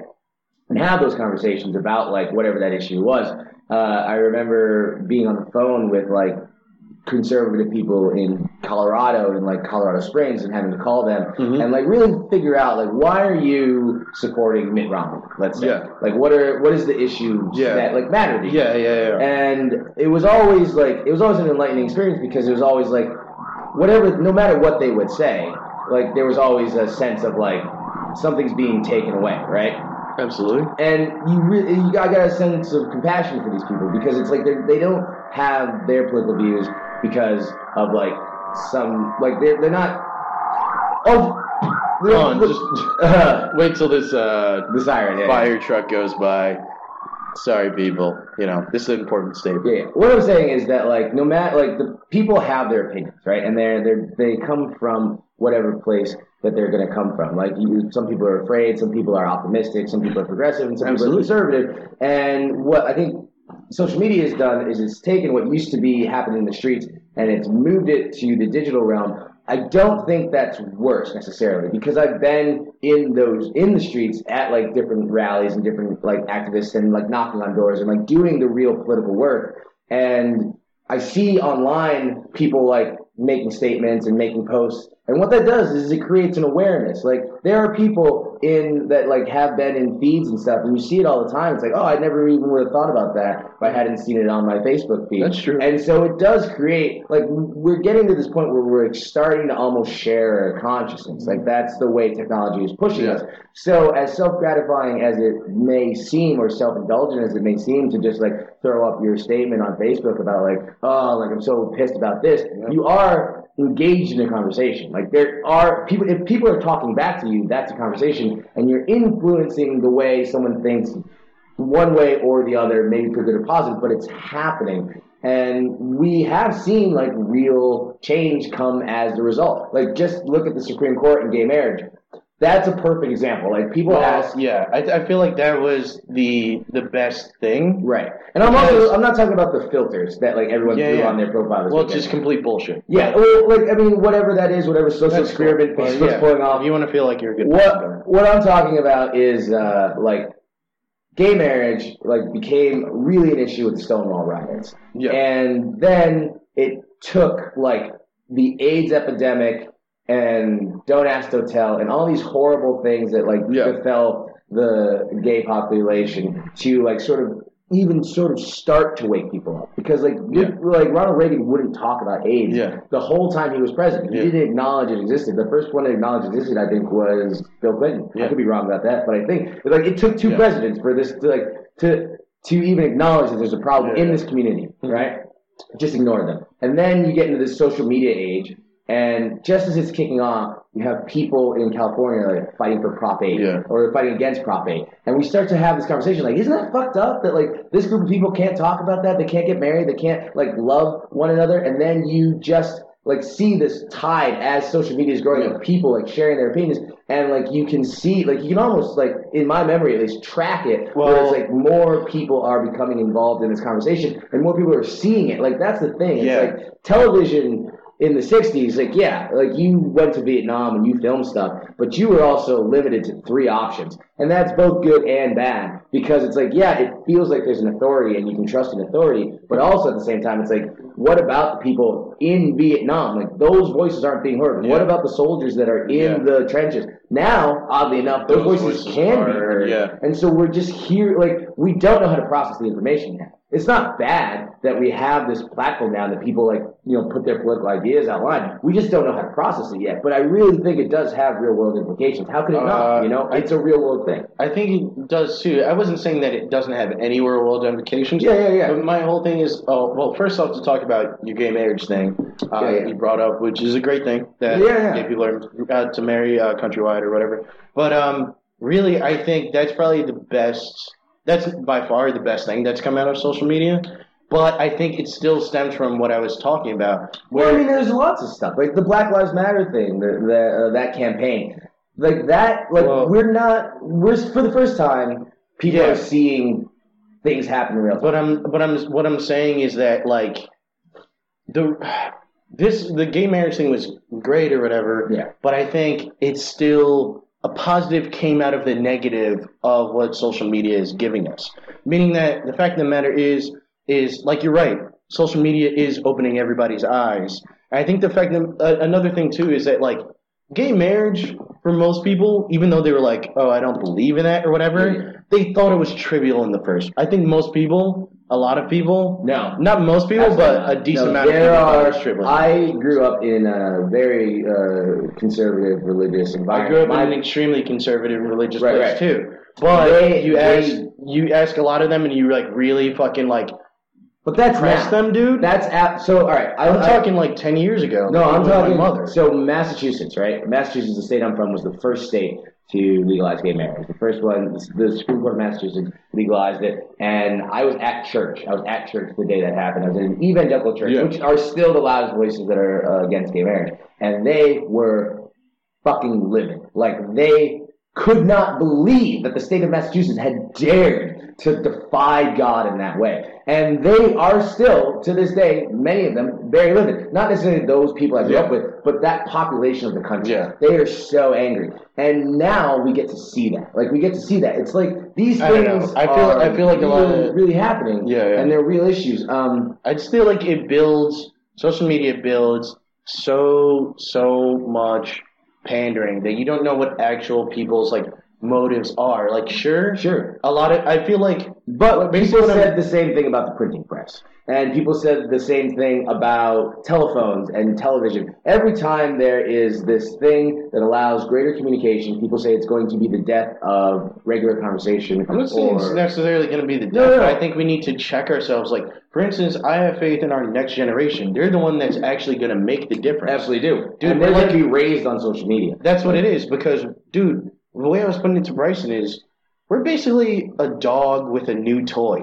Speaker 3: and have those conversations about like whatever that issue was. Uh, I remember being on the phone with like conservative people in Colorado and like Colorado Springs and having to call them
Speaker 1: Mhm.
Speaker 3: and like really figure out like why are you supporting Mitt Romney? Let's say
Speaker 1: Yeah.
Speaker 3: like what are what is the issues
Speaker 1: Yeah.
Speaker 3: that like matter to you?
Speaker 1: yeah, yeah, yeah.
Speaker 3: And it was always like it was always an enlightening experience because it was always like whatever no matter what they would say, like there was always a sense of like something's being taken away, right?
Speaker 1: Absolutely.
Speaker 3: and you really you got, got a sense of compassion for these people because it's like they they don't have their political views because of like some like they're they're not oh they're-
Speaker 1: on,
Speaker 3: look-
Speaker 1: just
Speaker 3: uh,
Speaker 1: wait till this uh,
Speaker 3: siren yeah.
Speaker 1: fire truck goes by. Sorry, people. You know, this is an important statement.
Speaker 3: Yeah, yeah. What I'm saying is that like no matter like the people have their opinions, right? And they're they they come from whatever place that they're going to come from. Like you, some people are afraid, some people are optimistic, some people are progressive, and some
Speaker 1: Absolutely.
Speaker 3: people are conservative. And what I think social media has done is it's taken what used to be happening in the streets and it's moved it to the digital realm. I don't think that's worse necessarily because I've been in those in the streets at like different rallies and different like activists and like knocking on doors and like doing the real political work. And I see online people like making statements and making posts. And what that does is it creates an awareness. Like there are people in that like have been in feeds and stuff, and you see it all the time. It's like, oh, I never even would have thought about that if I hadn't seen it on my Facebook feed.
Speaker 1: That's true.
Speaker 3: And so it does create like we're getting to this point where we're starting to almost share a consciousness. Like that's the way technology is pushing
Speaker 1: Yeah.
Speaker 3: us. So as self gratifying as it may seem, or self indulgent as it may seem, to just like throw up your statement on Facebook about like, oh, like I'm so pissed about this, you are engaged in a conversation. Like there are people, if people are talking back to you, that's a conversation, and you're influencing the way someone thinks one way or the other, maybe for good or positive, but it's happening. And we have seen like real change come as the result. Like just look at the Supreme Court and gay marriage. That's a perfect example. Like people
Speaker 1: Well,
Speaker 3: ask,
Speaker 1: yeah, I, I feel like that was the the best thing.
Speaker 3: right? And I'm also I'm not talking about the filters that like everyone
Speaker 1: Yeah,
Speaker 3: threw
Speaker 1: yeah.
Speaker 3: on their profile.
Speaker 1: Well,
Speaker 3: weekend.
Speaker 1: just complete bullshit.
Speaker 3: yeah. Well, like I mean, whatever that is, whatever social
Speaker 1: That's cool.
Speaker 3: experiment Facebook's
Speaker 1: yeah,
Speaker 3: pulling off.
Speaker 1: You want to feel like you're a good person,
Speaker 3: What what I'm talking about is uh, like gay marriage like became really an issue with the Stonewall riots,
Speaker 1: Yeah.
Speaker 3: and then it took like the AIDS epidemic and Don't Ask Don't Tell and all these horrible things that like
Speaker 1: Yeah.
Speaker 3: befell the gay population to like sort of even sort of start to wake people up because like
Speaker 1: Yeah.
Speaker 3: like Ronald Reagan wouldn't talk about AIDS
Speaker 1: Yeah.
Speaker 3: the whole time he was president. He
Speaker 1: Yeah.
Speaker 3: didn't acknowledge it existed. The first one to acknowledge it existed, I think, was Bill Clinton. I could be wrong about that, but I think like it took two presidents for this to like to to even acknowledge that there's a problem in this community, right? Just ignore them. And then you get into this social media age, and just as it's kicking off, you have people in California like fighting for Prop 8
Speaker 1: Yeah.
Speaker 3: or they're fighting against Prop 8. And we start to have this conversation like, isn't that fucked up that like this group of people can't talk about that? They can't get married, they can't like love one another, and then you just like see this tide as social media is growing of people like sharing their opinions and like you can see like you can almost like in my memory at least track it where it's like more people are becoming involved in this conversation and more people are seeing it like that's the thing it's
Speaker 1: Yeah.
Speaker 3: like television in the 60s like yeah like you went to vietnam and you filmed stuff but you were also limited to three options and that's both good and bad because it's like yeah it feels like there's an authority and you can trust an authority but also at the same time it's like what about the people in vietnam like those voices aren't being heard what about the soldiers that are in
Speaker 1: Yeah.
Speaker 3: the trenches now oddly enough those,
Speaker 1: Those
Speaker 3: voices,
Speaker 1: voices
Speaker 3: can be heard
Speaker 1: yeah.
Speaker 3: and so we're just here, like, we don't know how to process the information yet. It's not bad that we have this platform now that people, like, you know, put their political ideas outline. We just don't know how to process it yet. But I really think it does have real world implications. How could it not?
Speaker 1: Uh,
Speaker 3: You know, it's a real world thing.
Speaker 1: I think it does too. I wasn't saying that it doesn't have any real world implications.
Speaker 3: Yeah, yeah, yeah.
Speaker 1: But my whole thing is, oh, well, first off, to talk about your gay marriage thing, uh,
Speaker 3: Yeah, yeah.
Speaker 1: you brought up, which is a great thing that
Speaker 3: Yeah, yeah.
Speaker 1: gay people are uh, to marry uh, countrywide or whatever. But um, really, I think that's probably the best. That's by far the best thing that's come out of social media. But I think it still stems from what I was talking about.
Speaker 3: Well, I mean, there's lots of stuff like the Black Lives Matter thing, the, the uh, that campaign, like that. Like we're not, we're for the first time, people
Speaker 1: Yeah.
Speaker 3: are seeing things happen in real time.
Speaker 1: But I'm, but I'm, what I'm saying is that like the this the gay marriage thing was great or whatever.
Speaker 3: Yeah.
Speaker 1: But I think it's still a positive came out of the negative of what social media is giving us. Meaning that the fact of the matter is is like you're right. Social media is opening everybody's eyes. And I think the fact that uh, another thing too is that like gay marriage for most people, even though they were like, "Oh, I don't believe in that" or whatever,
Speaker 3: Yeah.
Speaker 1: they thought it was trivial in the first. I think most people, a lot of people,
Speaker 3: No.
Speaker 1: not most people,
Speaker 3: Absolutely
Speaker 1: but a decent
Speaker 3: No,
Speaker 1: amount of
Speaker 3: there
Speaker 1: people
Speaker 3: are.
Speaker 1: trivial.
Speaker 3: I grew up in a very uh, conservative religious environment.
Speaker 1: I grew up
Speaker 3: My-
Speaker 1: in an extremely conservative religious
Speaker 3: Right,
Speaker 1: place
Speaker 3: right.
Speaker 1: too. But
Speaker 3: They-
Speaker 1: you
Speaker 3: they-
Speaker 1: ask you ask a lot of them, and you like really fucking like
Speaker 3: but that's
Speaker 1: press
Speaker 3: now.
Speaker 1: them, dude.
Speaker 3: That's at, so. All right, I,
Speaker 1: I'm
Speaker 3: I-
Speaker 1: talking like ten years ago.
Speaker 3: No, I'm talking.
Speaker 1: mother.
Speaker 3: So Massachusetts, right? Massachusetts, the state I'm from, was the first state to legalize gay marriage. The first one, the Supreme Court of Massachusetts legalized it, and I was at church. I was at church the day that happened. I was in an evangelical church,
Speaker 1: Yeah.
Speaker 3: which are still the loudest voices that are uh, against gay marriage, and they were fucking livid. Like they could not believe that the state of Massachusetts had dared to defy God in that way. And they are still, to this day, many of them, very limited. Not necessarily those people I grew
Speaker 1: Yeah.
Speaker 3: up with, but that population of the country.
Speaker 1: Yeah.
Speaker 3: They are so angry. And now we get to see that. Like, we get to see that. It's like these
Speaker 1: I
Speaker 3: things
Speaker 1: I feel-
Speaker 3: are
Speaker 1: I feel like a lot
Speaker 3: really,
Speaker 1: of-
Speaker 3: really happening.
Speaker 1: Yeah, yeah.
Speaker 3: And they're real issues. Um,
Speaker 1: I just feel like it builds social media builds so so much pandering that you don't know what actual people's like motives are. Like sure,
Speaker 3: Sure.
Speaker 1: a lot of I feel like
Speaker 3: But
Speaker 1: basically
Speaker 3: people said the same thing about the printing press. And people said the same thing about telephones and television. Every time there is this thing that allows greater communication, people say it's going to be the death of regular conversation.
Speaker 1: I'm not saying it's
Speaker 3: or-
Speaker 1: necessarily going to be the death,
Speaker 3: No, no,
Speaker 1: but. I think we need to check ourselves. Like, for instance, I have faith in our next generation. They're the one that's actually going to make the difference.
Speaker 3: Absolutely do.
Speaker 1: Dude,
Speaker 3: and they're
Speaker 1: we're
Speaker 3: going
Speaker 1: like-
Speaker 3: to be raised on social media.
Speaker 1: That's what it is. Because, dude, the way I was putting it to Bryson is, we're basically a dog with a new toy.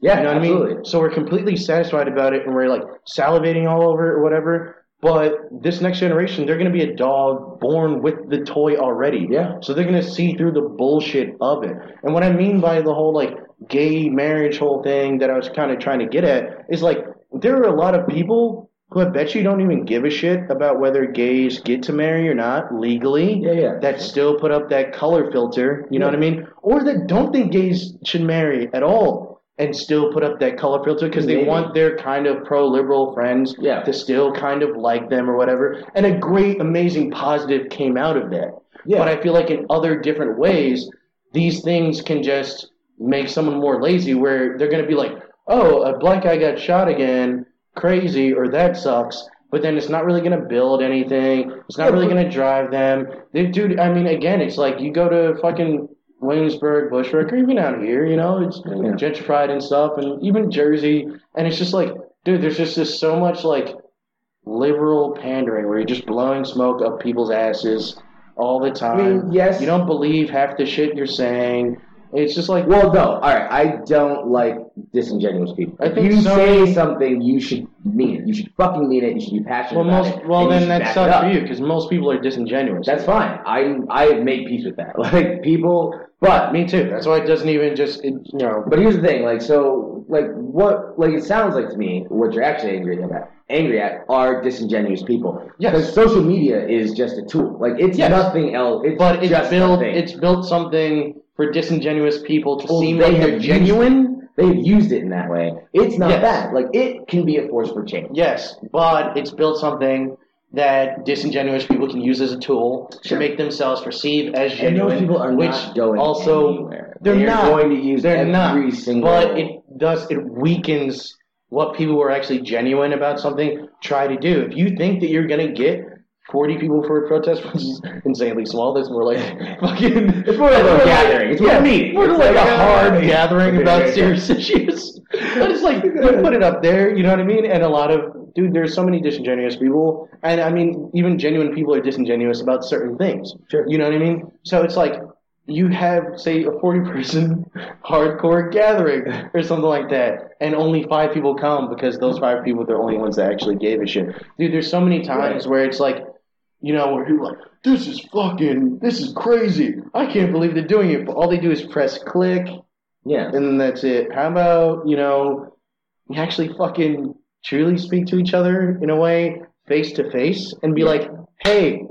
Speaker 3: Yeah,
Speaker 1: You know what I
Speaker 3: absolutely.
Speaker 1: mean? So we're completely satisfied about it, and we're like salivating all over it or whatever. But this next generation, they're going to be a dog born with the toy already.
Speaker 3: Yeah.
Speaker 1: So they're going to see through the bullshit of it. And what I mean by the whole like gay marriage whole thing that I was kind of trying to get at is like there are a lot of people who I bet you don't even give a shit about whether gays get to marry or not legally.
Speaker 3: Yeah, yeah.
Speaker 1: That still put up that color filter. You know
Speaker 3: Yeah.
Speaker 1: what I mean? Or that don't think gays should marry at all and still put up that color filter because they want their kind of pro-liberal friends
Speaker 3: Yeah.
Speaker 1: to still kind of like them or whatever. And a great, amazing positive came out of that.
Speaker 3: Yeah.
Speaker 1: But I feel like in other different ways, these things can just make someone more lazy where they're going to be like, oh, a black guy got shot again, crazy, or that sucks. But then it's not really going to build anything. It's not really going to drive them. They, dude, I mean, again, it's like you go to fucking Williamsburg, Bushwick, or even out here, you know, it's
Speaker 3: Yeah.
Speaker 1: gentrified and stuff, and even Jersey. And it's just like, dude, there's just this so much like liberal pandering where you're just blowing smoke up people's asses all the time.
Speaker 3: mean, yes.
Speaker 1: You don't believe half the shit you're saying. It's just like,
Speaker 3: Well, no. All right. I don't like disingenuous people.
Speaker 1: I think
Speaker 3: you
Speaker 1: so
Speaker 3: say
Speaker 1: many-
Speaker 3: something, you should mean it. You should fucking mean it. You should be passionate
Speaker 1: well,
Speaker 3: about
Speaker 1: most,
Speaker 3: it.
Speaker 1: well,
Speaker 3: and you
Speaker 1: then
Speaker 3: should
Speaker 1: that
Speaker 3: back it
Speaker 1: sucks
Speaker 3: up.
Speaker 1: for you because most people are disingenuous.
Speaker 3: That's fine. I I have made peace with that. Like people, but
Speaker 1: me too. That's why it doesn't even just, it, you know.
Speaker 3: But here's the thing, like so, like what, like it sounds like to me, what you're actually angry about, angry at, are disingenuous people.
Speaker 1: Yes.
Speaker 3: Because social media is just a tool. Like it's
Speaker 1: Yes.
Speaker 3: nothing else. It's
Speaker 1: but it's
Speaker 3: just
Speaker 1: built,
Speaker 3: a thing.
Speaker 1: it's built something for disingenuous people to
Speaker 3: Well,
Speaker 1: seem
Speaker 3: they
Speaker 1: like they're genuine.
Speaker 3: They've used it in that way. It's not
Speaker 1: Yes.
Speaker 3: bad. Like it can be a force for change.
Speaker 1: Yes, but it's built something that disingenuous people can use as a tool
Speaker 3: Sure.
Speaker 1: to make themselves perceive as
Speaker 3: And
Speaker 1: genuine.
Speaker 3: those people are
Speaker 1: which
Speaker 3: not going
Speaker 1: also
Speaker 3: anywhere.
Speaker 1: they're,
Speaker 3: They're
Speaker 1: not
Speaker 3: going to use
Speaker 1: they're
Speaker 3: every
Speaker 1: not,
Speaker 3: single-
Speaker 1: But it does it weakens what people who are actually genuine about something try to do. If you think that you're gonna get. 40 people for a protest, which is mm-hmm. insanely small. That's more like fucking.
Speaker 3: It's more like a gathering. It's more
Speaker 1: yeah,
Speaker 3: meeting.
Speaker 1: More
Speaker 3: It's
Speaker 1: like,
Speaker 3: like
Speaker 1: a
Speaker 3: a-
Speaker 1: hard gathering about serious issues. But it's like you put it up there, you know what I mean? And a lot of dude, there's so many disingenuous people, and I mean, even genuine people are disingenuous about certain things.
Speaker 3: Sure.
Speaker 1: You know what I mean? So it's like you have, say, a 40 person hardcore gathering or something like that, and only five people come because those five people are the only ones that actually gave a shit. Dude, there's so many times
Speaker 3: Right.
Speaker 1: where it's like, you know, where people are like, this is fucking, this is crazy. I can't believe they're doing it. But all they do is press click,
Speaker 3: Yeah.
Speaker 1: and then that's it. How about, you know, we actually fucking truly speak to each other in a way, face to face, and be like, hey,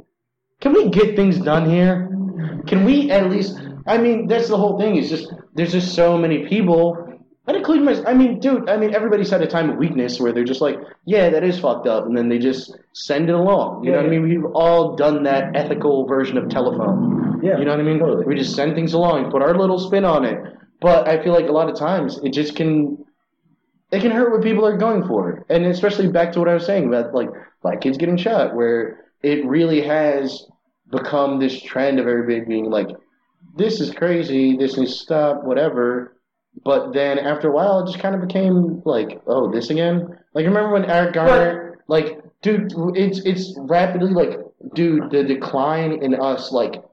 Speaker 1: can we get things done here? Can we at least? I mean, that's the whole thing. Is just there's just so many people, and including my. I mean, dude. I mean, everybody's had a time of weakness where they're just like, yeah, that is fucked up, and then they just send it along. You know what I mean? We've all done that ethical version of telephone.
Speaker 3: Yeah,
Speaker 1: You know what I mean?
Speaker 3: totally.
Speaker 1: We just send things along, put our little spin on it. But I feel like a lot of times it just can it can hurt what people are going for. And especially back to what I was saying about like black kids getting shot, where it really has become this trend of everybody being like, This is crazy, this needs to stop, whatever. But then after a while it just kind of became like, oh, this again? Like remember when Eric Garner like dude it's it's rapidly like dude, the decline in us like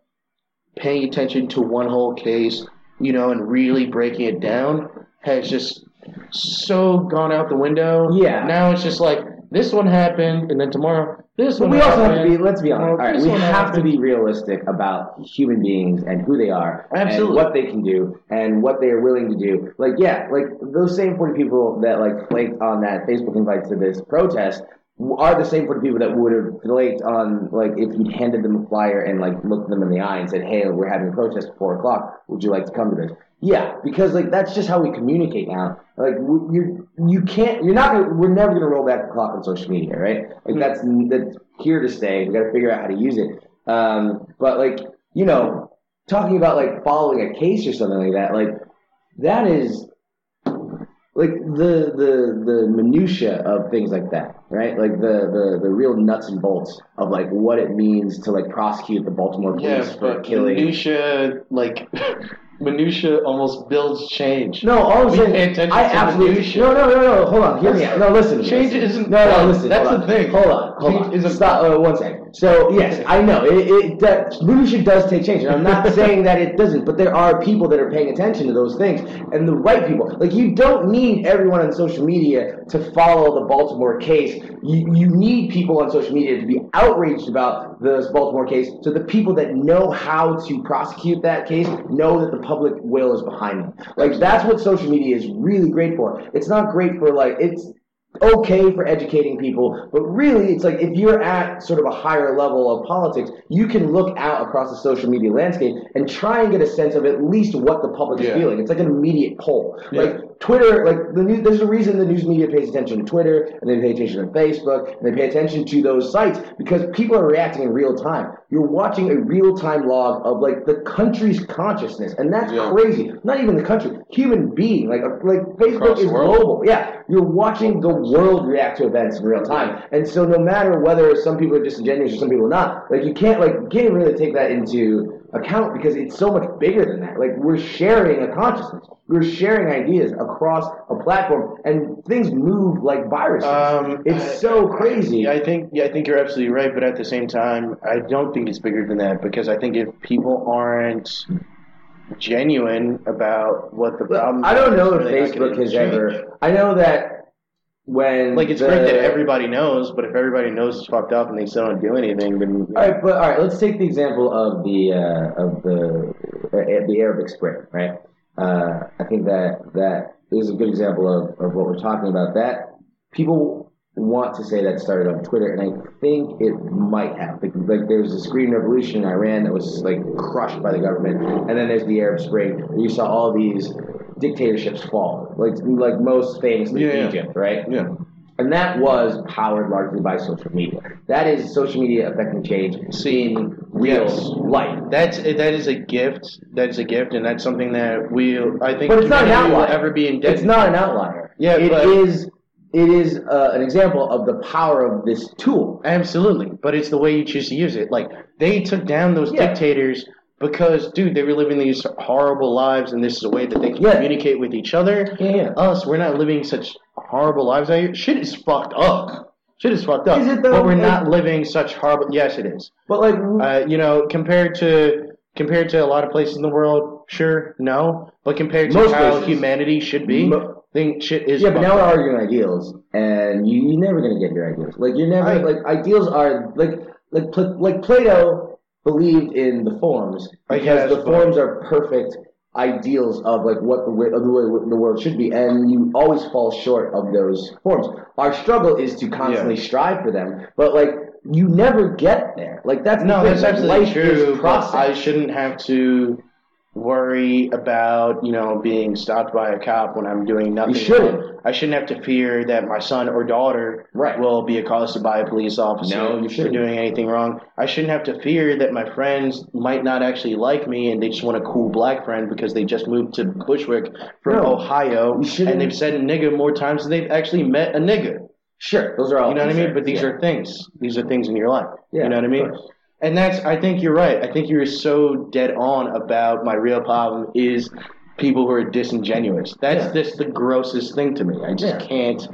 Speaker 1: paying attention to one whole case, you know, and really breaking it down has just so gone out the window.
Speaker 3: Yeah.
Speaker 1: Now it's just like this one happened, and then tomorrow this
Speaker 3: But we also have to be, let's be honest,
Speaker 1: Well,
Speaker 3: all right, we have to be realistic about human beings and who they are
Speaker 1: Absolutely.
Speaker 3: and what they can do and what they are willing to do. Like, yeah, like those same 40 people that like flaked on that Facebook invite to this protest are the same 40 people that would have flaked on like if you'd handed them a flyer and like looked them in the eye and said, hey, we're having a protest at 4 o'clock. Would you like to come to this? Yeah, because like that's just how we communicate now. Like you you can't you're not gonna we're never gonna roll back the clock on social media, right? Like that's that's here to stay. We got to figure out how to use it. Um, but like you know, talking about like following a case or something like that, like that is like the the the minutia of things like that, right? Like the the the real nuts and bolts of like what it means to like prosecute the Baltimore police
Speaker 1: Yeah,
Speaker 3: for killing.
Speaker 1: minutia like minutia almost builds change.
Speaker 3: No, all I'm
Speaker 1: We
Speaker 3: saying,
Speaker 1: pay
Speaker 3: I absolutely.
Speaker 1: minutia.
Speaker 3: No, no, no, no. Hold on. Hear me out. No, listen.
Speaker 1: Change
Speaker 3: listen.
Speaker 1: isn't-
Speaker 3: No, no, listen.
Speaker 1: that's the thing.
Speaker 3: Hold on. Hold
Speaker 1: Change
Speaker 3: on.
Speaker 1: isn't-
Speaker 3: Stop. Uh, one second. So yes, I know it. it that leadership does take change, and I'm not saying that it doesn't. But there are people that are paying attention to those things, and the right people. Like you don't need everyone on social media to follow the Baltimore case. You you need people on social media to be outraged about this Baltimore case, so the people that know how to prosecute that case know that the public will is behind them. Like that's what social media is really great for. It's not great for like it's okay for educating people, but really it's like if you're at sort of a higher level of politics, you can look out across the social media landscape and try and get a sense of at least what the public is feeling. It's like an immediate poll.
Speaker 1: Yeah.
Speaker 3: Like Twitter, like the news, there's a reason the news media pays attention to Twitter and they pay attention to Facebook and they pay attention to those sites because people are reacting in real time. You're watching a real time log of like the country's consciousness, and that's
Speaker 1: Yeah.
Speaker 3: crazy. Not even the country, human being. Like uh, like Facebook
Speaker 1: Across
Speaker 3: is global. Yeah, you're watching the world react to events in real time, and so no matter whether some people are disingenuous or some people are not, like you can't like you can't really take that into account because it's so much bigger than that. Like we're sharing a consciousness, we're sharing ideas across a platform, and things move like viruses.
Speaker 1: Um,
Speaker 3: it's so crazy.
Speaker 1: Yeah, I think yeah, I think you're absolutely right, but at the same time, I don't think it's bigger than that because I think if people aren't genuine about what the problem,
Speaker 3: I don't know if
Speaker 1: are, they're not gonna
Speaker 3: Facebook has
Speaker 1: change.
Speaker 3: ever. I know that when
Speaker 1: Like it's
Speaker 3: the-
Speaker 1: great that everybody knows, but if everybody knows it's fucked up and they still don't do anything, then
Speaker 3: All right, but all right. Let's take the example of the uh, of the uh, the Arabic Spring, right? Uh, I think that that is a good example of, of what we're talking about. That people want to say that started on Twitter, and I think it might have. Like, like there's this Green Revolution in Iran that was like crushed by the government, and then there's the Arab Spring. Where you saw all these dictatorships fall, like like most famously
Speaker 1: Yeah, yeah.
Speaker 3: Egypt, right?
Speaker 1: yeah.
Speaker 3: And that was powered largely by social media. That is social media affecting change in real
Speaker 1: Yes.
Speaker 3: life.
Speaker 1: That's that is a gift. That is a gift, and that's something that we I think
Speaker 3: But it's not an outlier.
Speaker 1: ever be indebted.
Speaker 3: It's not an outlier.
Speaker 1: Yeah,
Speaker 3: it
Speaker 1: but-
Speaker 3: is. It is uh, an example of the power of this tool.
Speaker 1: Absolutely, but it's the way you choose to use it. Like they took down those
Speaker 3: Yeah.
Speaker 1: dictators because, dude, they were living these horrible lives, and this is a way that they can
Speaker 3: Yeah.
Speaker 1: communicate with each other.
Speaker 3: Yeah.
Speaker 1: Us, we're not living such horrible lives out here. Shit is fucked up. Shit is fucked up.
Speaker 3: Is it though?
Speaker 1: But we're
Speaker 3: Like-
Speaker 1: not living such horrible. Yes, it is.
Speaker 3: But like,
Speaker 1: Uh, you know, compared to compared to a lot of places in the world, sure, no. But compared to how
Speaker 3: places.
Speaker 1: humanity should be,
Speaker 3: Mo-
Speaker 1: think shit is.
Speaker 3: yeah, but now we're arguing ideals, and you, you're never gonna get your ideals. Like you're never
Speaker 1: I-
Speaker 3: like ideals are like like like Plato believed in the forms because
Speaker 1: guess,
Speaker 3: the forms are perfect ideals of like what the way of the way the world should be, and you always fall short of those forms. Our struggle is to constantly
Speaker 1: Yeah.
Speaker 3: strive for them, but like you never get there. Like that's
Speaker 1: No, that's absolutely
Speaker 3: life
Speaker 1: true.
Speaker 3: is process.
Speaker 1: I shouldn't have to worry about you know being stopped by a cop when I'm doing nothing.
Speaker 3: You shouldn't.
Speaker 1: I shouldn't have to fear that my son or daughter
Speaker 3: Right.
Speaker 1: will be accosted by a police officer
Speaker 3: No, you
Speaker 1: for
Speaker 3: shouldn't.
Speaker 1: doing anything wrong. I shouldn't have to fear that my friends might not actually like me and they just want a cool black friend because they just moved to Bushwick from
Speaker 3: No,
Speaker 1: Ohio and they've said nigga more times than they've actually met a nigga.
Speaker 3: Sure, those are all.
Speaker 1: You know what I mean? But these
Speaker 3: yeah.
Speaker 1: are things. These are things in your life.
Speaker 3: Yeah,
Speaker 1: you know what I mean? And that's I think you're right. I think you're so dead on about my real problem is people who are disingenuous. That's
Speaker 3: Yeah.
Speaker 1: just the grossest thing to me. I just
Speaker 3: Yeah.
Speaker 1: can't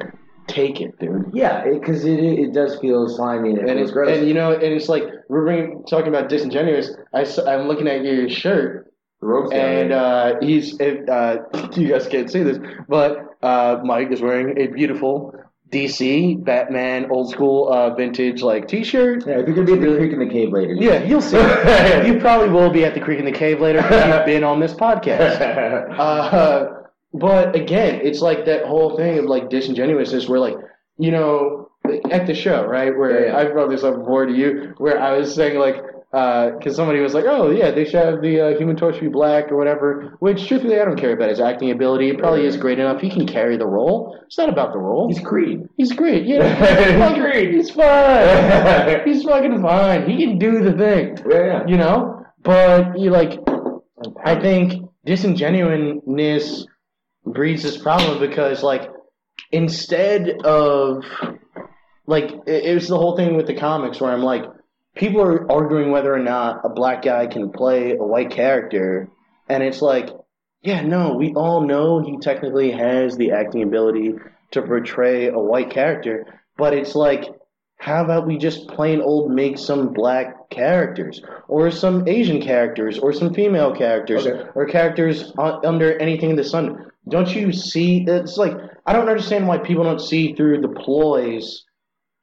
Speaker 1: take it, dude.
Speaker 3: Yeah, because it, it, it does feel slimy and
Speaker 1: And it's
Speaker 3: gross.
Speaker 1: and you know and it's like we're bringing, talking about disingenuous. I, I'm looking at your shirt
Speaker 3: The
Speaker 1: and uh, he's if, uh, you guys can't see this, but uh, Mike is wearing a beautiful DC Batman old school uh, vintage like T-shirt.
Speaker 3: yeah, if you're gonna be at the Creek and the Cave later.
Speaker 1: Yeah, you'll see. you probably will be at the Creek and the Cave later because you've been on this podcast. Uh, but again, it's like that whole thing of like disingenuousness, where like you know at the show, right? Where
Speaker 3: Yeah, yeah.
Speaker 1: I brought this up before to you, where I was saying like. Because somebody was like, "Oh yeah, they should have the uh, Human Torch be black or whatever." Which, truthfully, I don't care about his acting ability. It probably is great enough. He can carry the role. It's not about the role.
Speaker 3: He's Creed.
Speaker 1: He's great. Yeah,
Speaker 3: He's great.
Speaker 1: He's fine. he's fucking fine. He can do the thing.
Speaker 3: Yeah, yeah.
Speaker 1: You know, but you like, I think disingenuousness breeds this problem because like instead of like it, it was the whole thing with the comics where I'm like people are arguing whether or not a black guy can play a white character and it's like yeah no we all know he technically has the acting ability to portray a white character but it's like how about we just plain old make some black characters or some asian characters or some female characters
Speaker 3: Okay.
Speaker 1: or characters under anything in the sun don't you see it's like i don't understand why people don't see through the ploys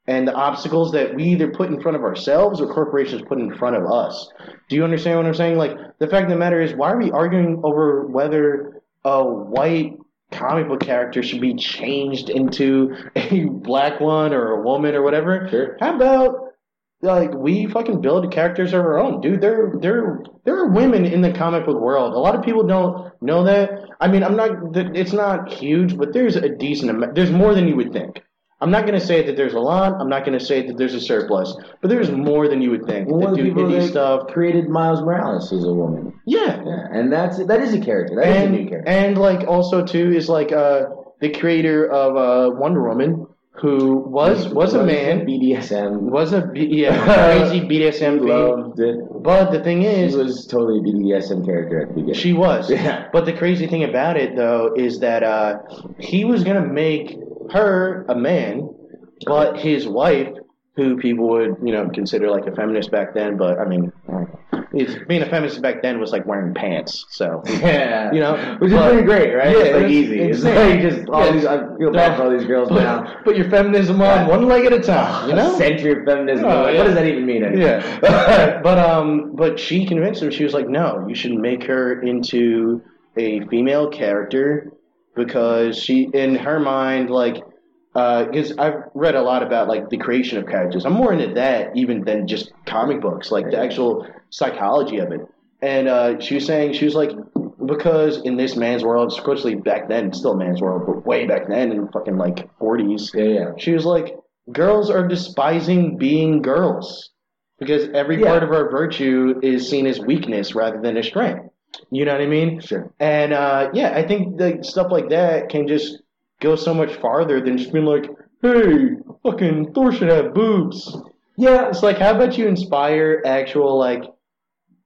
Speaker 1: and the obstacles that we either put in front of ourselves or corporations put in front of us. Do you understand what I'm saying? Like the fact of the matter is, why are we arguing over whether a white comic book character should be changed into a black one or a woman or whatever?
Speaker 3: Sure.
Speaker 1: How about like we fucking build characters of our own, dude. There, there, there are women in the comic book world. A lot of people don't know that. I mean, I'm not. It's not huge, but there's a decent amount. There's more than you would think. I'm not going to say that there's a lot. I'm not going to say that there's a surplus, but there's more than you would think.
Speaker 3: One
Speaker 1: that
Speaker 3: of the
Speaker 1: do indie stuff.
Speaker 3: created Miles Morales is a woman.
Speaker 1: Yeah,
Speaker 3: Yeah, and that's that is a character. That is a new character.
Speaker 1: and like also too is like uh the creator of uh Wonder Woman who was was a man
Speaker 3: BDSM.
Speaker 1: was a B- yeah crazy BDSM.
Speaker 3: Loved it.
Speaker 1: But the thing is, She
Speaker 3: was totally a BDSM character at the beginning.
Speaker 1: she was.
Speaker 3: Yeah.
Speaker 1: But the crazy thing about it though is that uh he was gonna make her a man, but his wife, who people would you know consider like a feminist back then, but I mean. It's, being a feminist back then was like wearing pants, so
Speaker 3: yeah,
Speaker 1: You know,
Speaker 3: which is pretty great, right?
Speaker 1: Yeah,
Speaker 3: it's like
Speaker 1: it's
Speaker 3: easy. It's like just all
Speaker 1: Yeah.
Speaker 3: these. I feel bad for all these girls now.
Speaker 1: Put, put your feminism on
Speaker 3: Yeah.
Speaker 1: one leg at a time, you know?
Speaker 3: A century of feminism.
Speaker 1: Oh,
Speaker 3: like,
Speaker 1: yeah.
Speaker 3: What does that even mean? Anymore?
Speaker 1: Yeah. but um but she convinced him she was like, No, you should make her into a female character because she in her mind, like because I've read a lot about like the creation of characters. I'm more into that even than just comic books, like the actual psychology of it. And uh, she was saying she was like because in this man's world, especially back then, still a man's world, but way back then in fucking like 40s,
Speaker 3: yeah, yeah.
Speaker 1: she was like, girls are despising being girls because every
Speaker 3: Yeah.
Speaker 1: part of our virtue is seen as weakness rather than a strength. You know what I mean?
Speaker 3: Sure.
Speaker 1: And uh, yeah, I think that stuff like that can just go so much farther than just being like, hey, fucking Thor should have boobs.
Speaker 3: Yeah,
Speaker 1: It's like, how about you inspire actual like,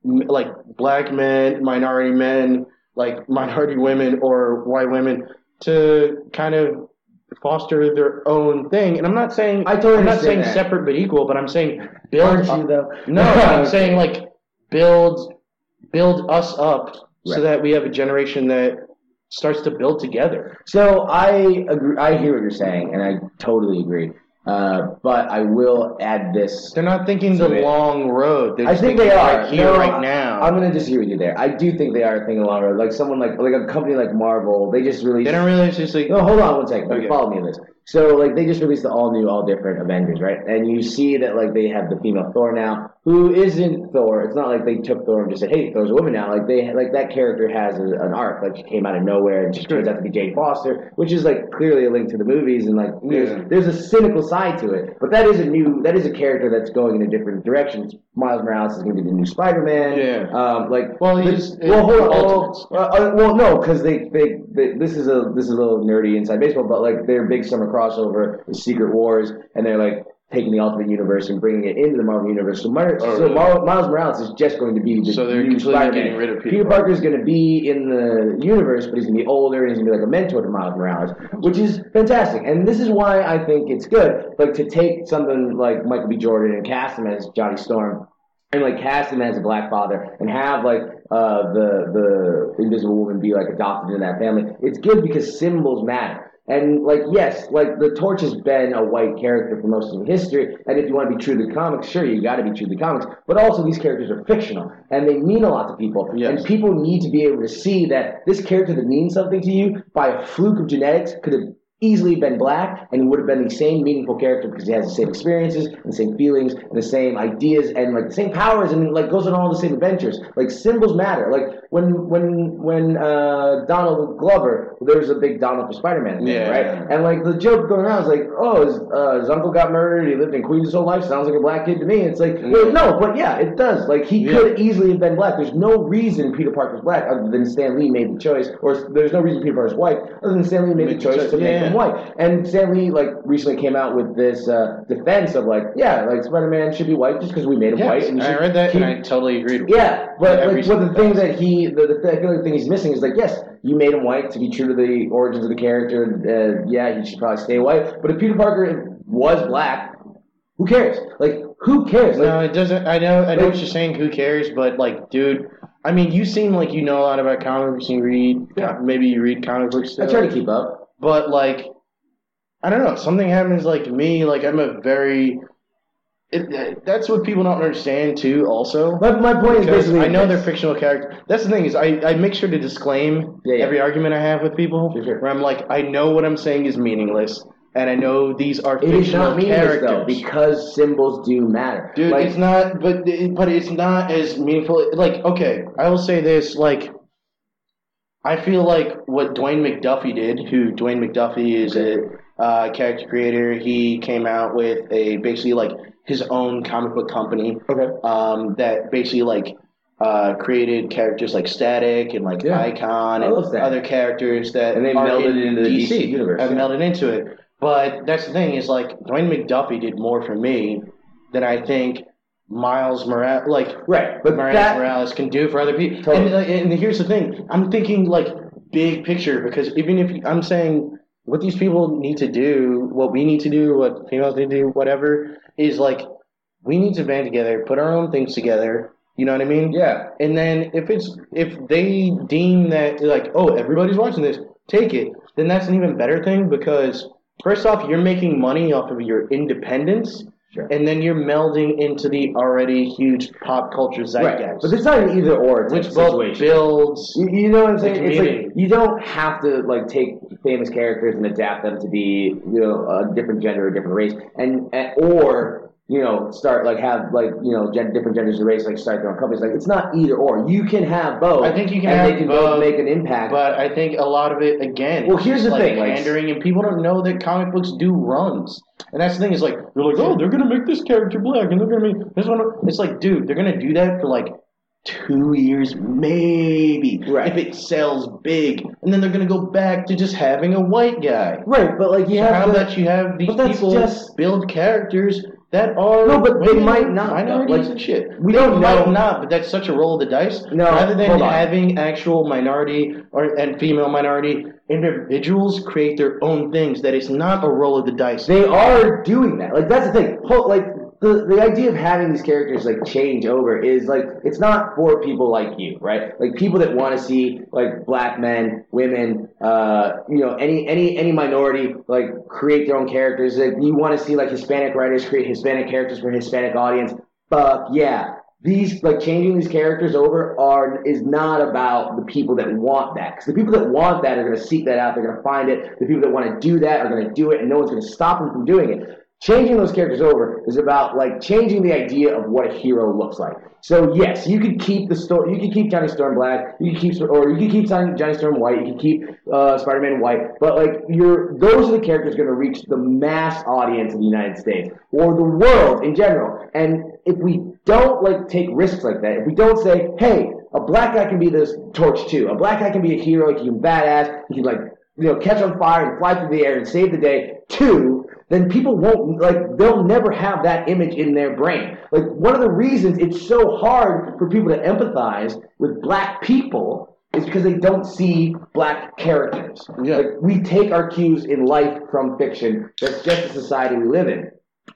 Speaker 1: m- like black men, minority men, like minority women or white women to kind of foster their own thing. And I'm not saying
Speaker 3: I totally
Speaker 1: I'm not saying
Speaker 3: that.
Speaker 1: separate but equal, but I'm saying build.
Speaker 3: aren't you though?
Speaker 1: no, I'm saying like build build us up so that we have a generation that starts to build together.
Speaker 3: So I agree. I hear what you're saying, and I totally agree. Uh, but I will add this.
Speaker 1: They're not thinking the
Speaker 3: they-
Speaker 1: long road. They're
Speaker 3: I think they are
Speaker 1: right here,
Speaker 3: No,
Speaker 1: right now.
Speaker 3: I'm gonna disagree with you there. I do think they are thinking long road. Like someone like like a company like Marvel, they just really
Speaker 1: they don't realize just like
Speaker 3: No, hold on one second.
Speaker 1: Okay.
Speaker 3: Follow me on this. So, like, they just released the all new, all different Avengers, right? And you see that, like, they have the female Thor now, who isn't Thor. It's not like they took Thor and just said, "Hey, Thor's a woman now." Like, they like that character has a, an arc. Like, she came out of nowhere and she turns out to be Jane Foster, which is like clearly a link to the movies and like there's
Speaker 1: Yeah.
Speaker 3: there's a cynical side to it. But that is a new that is a character that's going in a different direction. Miles Morales is going to be the new Spider-Man.
Speaker 1: Yeah.
Speaker 3: Um, like,
Speaker 1: Well,
Speaker 3: the- well, hold on. Uh, uh, well, no, because they, they, they, this is a this is a little nerdy inside baseball, but like their big summer crossover is Secret Wars, and they're like taking the Ultimate Universe and bringing it into the Marvel Universe. So, Mar-
Speaker 1: Oh,
Speaker 3: so
Speaker 1: really?
Speaker 3: Miles, Miles Morales is just going to be the
Speaker 1: So they're completely
Speaker 3: Spider-Man.
Speaker 1: getting rid of Peter
Speaker 3: Peter
Speaker 1: Parker.
Speaker 3: Parker is going to be in the universe, but he's going to be older and he's going to be like a mentor to Miles Morales, which is fantastic. And this is why I think it's good, like to take something like Michael B. Jordan and cast him as Johnny Storm and like cast him as a black father and have like uh, the the invisible woman be like adopted in that family. It's good because symbols matter. And like yes, like the torch has been a white character for most of history. And if you want to be true to the comics, sure you got to be true to the comics. But also these characters are fictional and they mean a lot to people.
Speaker 1: Yes.
Speaker 3: And people need to be able to see that this character that means something to you by a fluke of genetics could have easily been black and he would have been the same meaningful character because he has the same experiences and the same feelings and the same ideas and like the same powers and like goes on all the same adventures like symbols matter like when when when uh donald glover there was a big donald for spider-man thing,
Speaker 1: Yeah.
Speaker 3: right and like the joke going around is like oh his, uh, his uncle got murdered he lived in queens his whole life sounds like a black kid to me it's like well, no but yeah it does like he could easily have been black there's no reason peter parker's black other than stan lee made the choice or there's no reason peter parker's white other than stan lee made
Speaker 1: Make
Speaker 3: the choice
Speaker 1: choice,
Speaker 3: to make him white. And Stan Lee, like, recently came out with this uh, defense of, like, yeah, like, Spider Man should be white just because we made him white. And
Speaker 1: I read that
Speaker 3: keep-
Speaker 1: and I totally agreed. with that.
Speaker 3: yeah, but like, what the thing that he, the, the, the thing he's missing is like, yes, you made him white to be true to the origins of the character. Uh, yeah, he should probably stay white. But if Peter Parker was black, who cares? Like, who cares? Like,
Speaker 1: No, it doesn't. I know. I know
Speaker 3: Like-
Speaker 1: what you're saying. Who cares? But like, dude, I mean, you seem like you know a lot about comic books. You read.
Speaker 3: Yeah.
Speaker 1: Maybe you read comic books.
Speaker 3: I try to keep up.
Speaker 1: But like, I don't know. Something happens like me. Like I'm a very. It, that's what people don't understand too. Also,
Speaker 3: My, my point is basically,
Speaker 1: I know they're fictional characters. That's the thing is I, I make sure to disclaim
Speaker 3: Yeah, yeah.
Speaker 1: every argument I have with people.
Speaker 3: Sure, sure.
Speaker 1: Where I'm like, I know what I'm saying is meaningless. and I know these are
Speaker 3: It is
Speaker 1: fictional
Speaker 3: not meaningless
Speaker 1: characters.
Speaker 3: though because symbols do matter.
Speaker 1: Dude,
Speaker 3: Like,
Speaker 1: it's not, but but it's not as meaningful. Like, okay, I will say this: like, I feel like what Dwayne McDuffie did, who Dwayne McDuffie is a uh, character creator. He came out with a basically like his own comic book company
Speaker 3: okay.
Speaker 1: um, that basically like uh, created characters like Static and like
Speaker 3: Yeah.
Speaker 1: Icon and other characters that
Speaker 3: And they melded
Speaker 1: in
Speaker 3: it into the DC universe,
Speaker 1: and
Speaker 3: yeah.
Speaker 1: melded into it. But that's the thing is like Dwayne McDuffie did more for me than I think Miles Morales like
Speaker 3: Right, but
Speaker 1: Miles
Speaker 3: that
Speaker 1: Morales can do for other people.
Speaker 3: Totally.
Speaker 1: And, and here's the thing: I'm thinking like big picture because even if you- I'm saying what these people need to do, what we need to do, what females need to do, whatever, is like we need to band together, put our own things together. You know what I mean?
Speaker 3: yeah.
Speaker 1: And then if it's if they deem that like oh everybody's watching this, take it, then that's an even better thing because first off you're making money off of your independence,
Speaker 3: Sure.
Speaker 1: and then you're melding into the already huge pop culture
Speaker 3: Right,
Speaker 1: zeitgeist,
Speaker 3: but it's not an either or
Speaker 1: which both builds.
Speaker 3: You, you know what I'm saying? It's like you don't have to like take famous characters and adapt them to be you know a different gender or a different race, and, and or you know start like have like you know gen- different genders of race like start their own companies. Like it's not either or. You can have both.
Speaker 1: I think you can
Speaker 3: and
Speaker 1: have
Speaker 3: they can
Speaker 1: both,
Speaker 3: both make an impact.
Speaker 1: But I think a lot of it again.
Speaker 3: Well, here's the
Speaker 1: like
Speaker 3: thing, like-
Speaker 1: pandering, and people don't know that comic books do runs. And that's the thing is like they're like, oh, they're gonna make this character black, and they're gonna make this one. It's like, dude, they're gonna do that for like two years, maybe,
Speaker 3: Right.
Speaker 1: if it sells big, and then they're gonna go back to just having a white guy.
Speaker 3: right, but like you
Speaker 1: So
Speaker 3: have
Speaker 1: how about you have these people
Speaker 3: just-
Speaker 1: build characters that are
Speaker 3: No, but they might not,
Speaker 1: minorities
Speaker 3: Like,
Speaker 1: and shit.
Speaker 3: we
Speaker 1: They
Speaker 3: don't
Speaker 1: might
Speaker 3: know.
Speaker 1: not, but that's such a roll of the dice.
Speaker 3: No,
Speaker 1: rather than having actual minority or and female minority individuals create their own things, that is not a roll of the dice.
Speaker 3: They are doing that. Like that's the thing. Like the the idea of having these characters like change over is like it's not for people like you, right? Like people that want to see like black men, women, uh, you know, any any any minority like create their own characters. Like you want to see like Hispanic writers create Hispanic characters for Hispanic audience. Fuck yeah. These like changing these characters over are is not about the people that want that because the people that want that are going to seek that out. They're going to find it. The people that want to do that are going to do it, and no one's going to stop them from doing it. Changing those characters over is about like changing the idea of what a hero looks like. So yes, you could keep the story. You could keep Johnny Storm black. You could keep, or you could keep Johnny Storm white. You could keep uh, Spider-Man white. But like, you're those are the characters going to reach the mass audience of the United States or the world in general. And if we don't like take risks like that, if we don't say, hey, a black guy can be this torch too. A black guy can be a hero. He can be badass. He can like you know catch on fire and fly through the air and save the day too then people won't like they'll never have that image in their brain. Like one of the reasons it's so hard for people to empathize with black people is because they don't see black characters.
Speaker 1: Yeah.
Speaker 3: Like we take our cues in life from fiction. That's just the society we live in.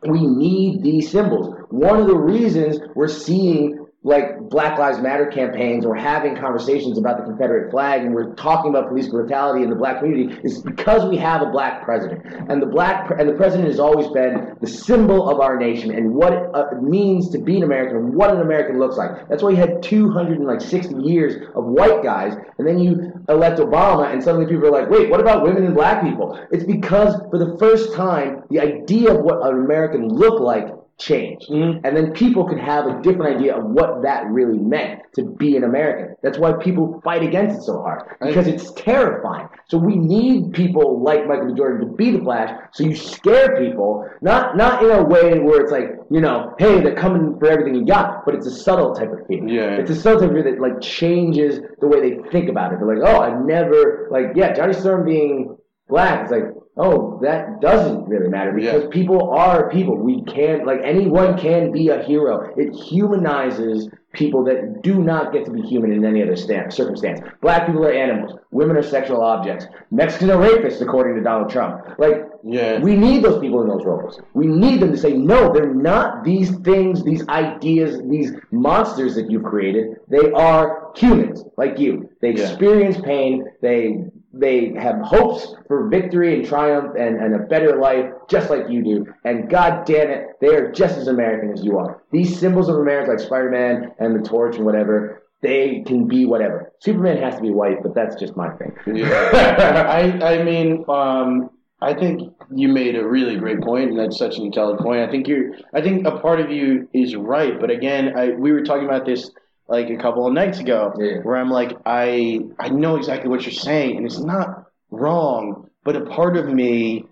Speaker 3: We need these symbols. One of the reasons we're seeing like Black Lives Matter campaigns or having conversations about the Confederate flag and we're talking about police brutality in the black community is because we have a black president. And the black pre- and the president has always been the symbol of our nation and what it uh, means to be an American and what an American looks like. That's why you had 260 years of white guys and then you elect Obama and suddenly people are like, "Wait, what about women and black people?" It's because for the first time the idea of what an American looked like changed.
Speaker 1: Mhm.
Speaker 3: And then people could have a different idea of what that really meant to be an American. That's why people fight against it so hard because it's terrifying. So we need people like Michael. Jordan to be the Flash. So you scare people, not not in a way where it's like you know, hey, they're coming for everything you got, but it's a subtle type of fear.
Speaker 1: Yeah.
Speaker 3: It's a subtle type of fear that like changes the way they think about it. They're like, oh, I've never like yeah, Johnny Storm being black. It's like oh, that doesn't really matter because
Speaker 1: Yeah.
Speaker 3: people are people. We can't like anyone can be a hero. It humanizes people that do not get to be human in any other stand, circumstance. Black people are animals. Women are sexual objects. Mexicans are rapists, according to Donald Trump. Like,
Speaker 1: Yeah.
Speaker 3: we need those people in those roles. We need them to say, no, they're not these things, these ideas, these monsters that you've created. They are humans, like you. They
Speaker 1: Yeah.
Speaker 3: experience pain. They they have hopes for victory and triumph and, and a better life, just like you do. And God damn it, they are just as American as you are. These symbols of America, like Spider-Man and the Torch and whatever, they can be whatever. Superman has to be white, but that's just my thing.
Speaker 1: Yeah. I I mean, um, I think you made a really great point, and that's such an intelligent point. I think you're. I think a part of you is right, but again, I we were talking about this like a couple of nights ago,
Speaker 3: Yeah.
Speaker 1: where I'm like, I I know exactly what you're saying, and it's not wrong, but a part of me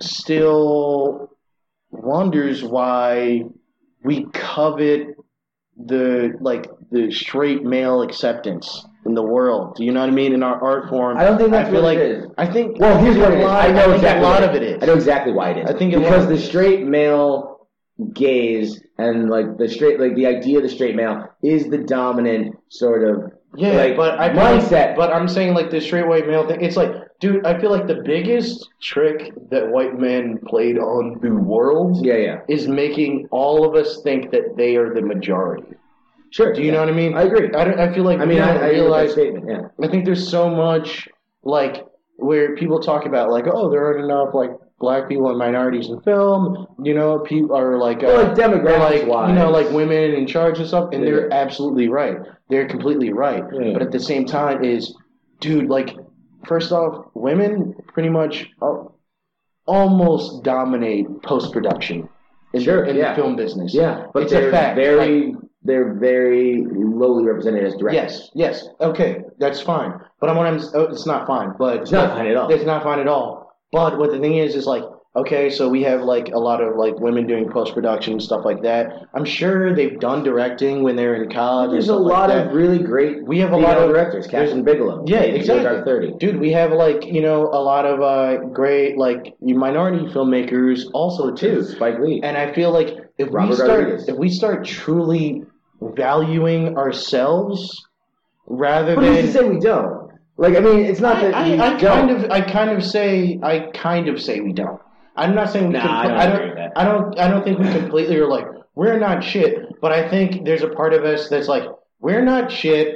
Speaker 1: still wonders why we covet the like the straight male acceptance in the world. Do you know what I mean? In our art form,
Speaker 3: I don't think that's
Speaker 1: I feel
Speaker 3: what
Speaker 1: like
Speaker 3: it is.
Speaker 1: I think
Speaker 3: Well, here's what it
Speaker 1: a
Speaker 3: is.
Speaker 1: lot-
Speaker 3: I know
Speaker 1: think
Speaker 3: exactly
Speaker 1: a lot of it is.
Speaker 3: I know exactly why it is.
Speaker 1: I think
Speaker 3: because the straight male gaze and like the straight, like the idea of the straight male is the dominant sort of
Speaker 1: Yeah,
Speaker 3: like,
Speaker 1: but I like-
Speaker 3: mindset.
Speaker 1: but I'm saying like the straight white male thing. It's like, dude, I feel like the biggest trick that white men played on the world
Speaker 3: yeah, yeah,
Speaker 1: is making all of us think that they are the majority.
Speaker 3: sure.
Speaker 1: Do you
Speaker 3: yeah.
Speaker 1: know what I mean?
Speaker 3: I agree.
Speaker 1: I, don't, I feel like
Speaker 3: I mean, I, I agree with that
Speaker 1: realize.
Speaker 3: statement. Yeah.
Speaker 1: I think there's so much like where people talk about like, oh, there aren't enough like black people and minorities in film. You know, people are like, uh,
Speaker 3: like
Speaker 1: they're like you know, like women in charge and stuff, and
Speaker 3: Yeah.
Speaker 1: they're absolutely right. They're completely right.
Speaker 3: Yeah.
Speaker 1: But at the same time, is dude like first off, women pretty much almost dominate post production in,
Speaker 3: Sure,
Speaker 1: the, in
Speaker 3: yeah.
Speaker 1: the film business.
Speaker 3: Yeah, but
Speaker 1: it's
Speaker 3: they're
Speaker 1: a fact.
Speaker 3: very, they're very lowly represented as directors.
Speaker 1: Yes, yes. Okay, that's fine. But I'm what I'm. oh, It's not fine. But
Speaker 3: It's not fine at all.
Speaker 1: It's not fine at all. But what the thing is is like, okay, so we have like a lot of like women doing post production and stuff like that. I'm sure they've done directing when they're in college.
Speaker 3: There's a lot
Speaker 1: like
Speaker 3: of really great.
Speaker 1: We have a lot of-
Speaker 3: directors. Kathryn Bigelow.
Speaker 1: Yeah, exactly.
Speaker 3: Thirty.
Speaker 1: Dude, we have like you know a lot of uh, great like minority filmmakers also too.
Speaker 3: Spike Lee.
Speaker 1: And I feel like if we start
Speaker 3: Rodriguez.
Speaker 1: if we start truly valuing ourselves rather
Speaker 3: But
Speaker 1: than
Speaker 3: who's to say we don't? Like, I mean, it's not that
Speaker 1: I,
Speaker 3: we
Speaker 1: I, I
Speaker 3: don't.
Speaker 1: kind of I kind of say I kind of say we don't. I'm not saying we
Speaker 3: Nah,
Speaker 1: compl-
Speaker 3: I don't
Speaker 1: I
Speaker 3: agree with
Speaker 1: don't
Speaker 3: that.
Speaker 1: I don't I don't think we completely are like we're not shit, but I think there's a part of us that's like we're not shit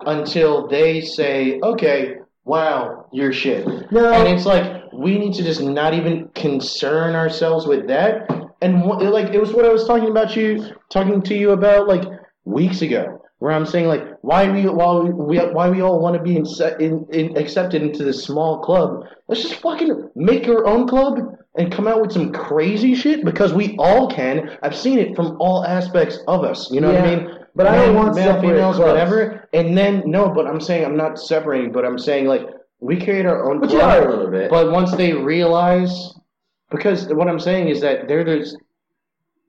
Speaker 1: until they say, "Okay, wow, you're shit."
Speaker 3: No.
Speaker 1: And it's like we need to just not even concern ourselves with that. And wh- like it was what I was talking about you talking to you about like weeks ago, where I'm saying like why we why we why we all want to be in, in, in accepted into this small club. Let's just fucking make our own club and come out with some crazy shit because we all can. I've seen it from all aspects of us. You know what I mean?
Speaker 3: but I don't want
Speaker 1: male, females,
Speaker 3: clubs.
Speaker 1: whatever. And then no, but I'm saying I'm not separating, but I'm saying like we create our own
Speaker 3: But you
Speaker 1: club.
Speaker 3: are a little bit.
Speaker 1: But once they realize, because what I'm saying is that they're there's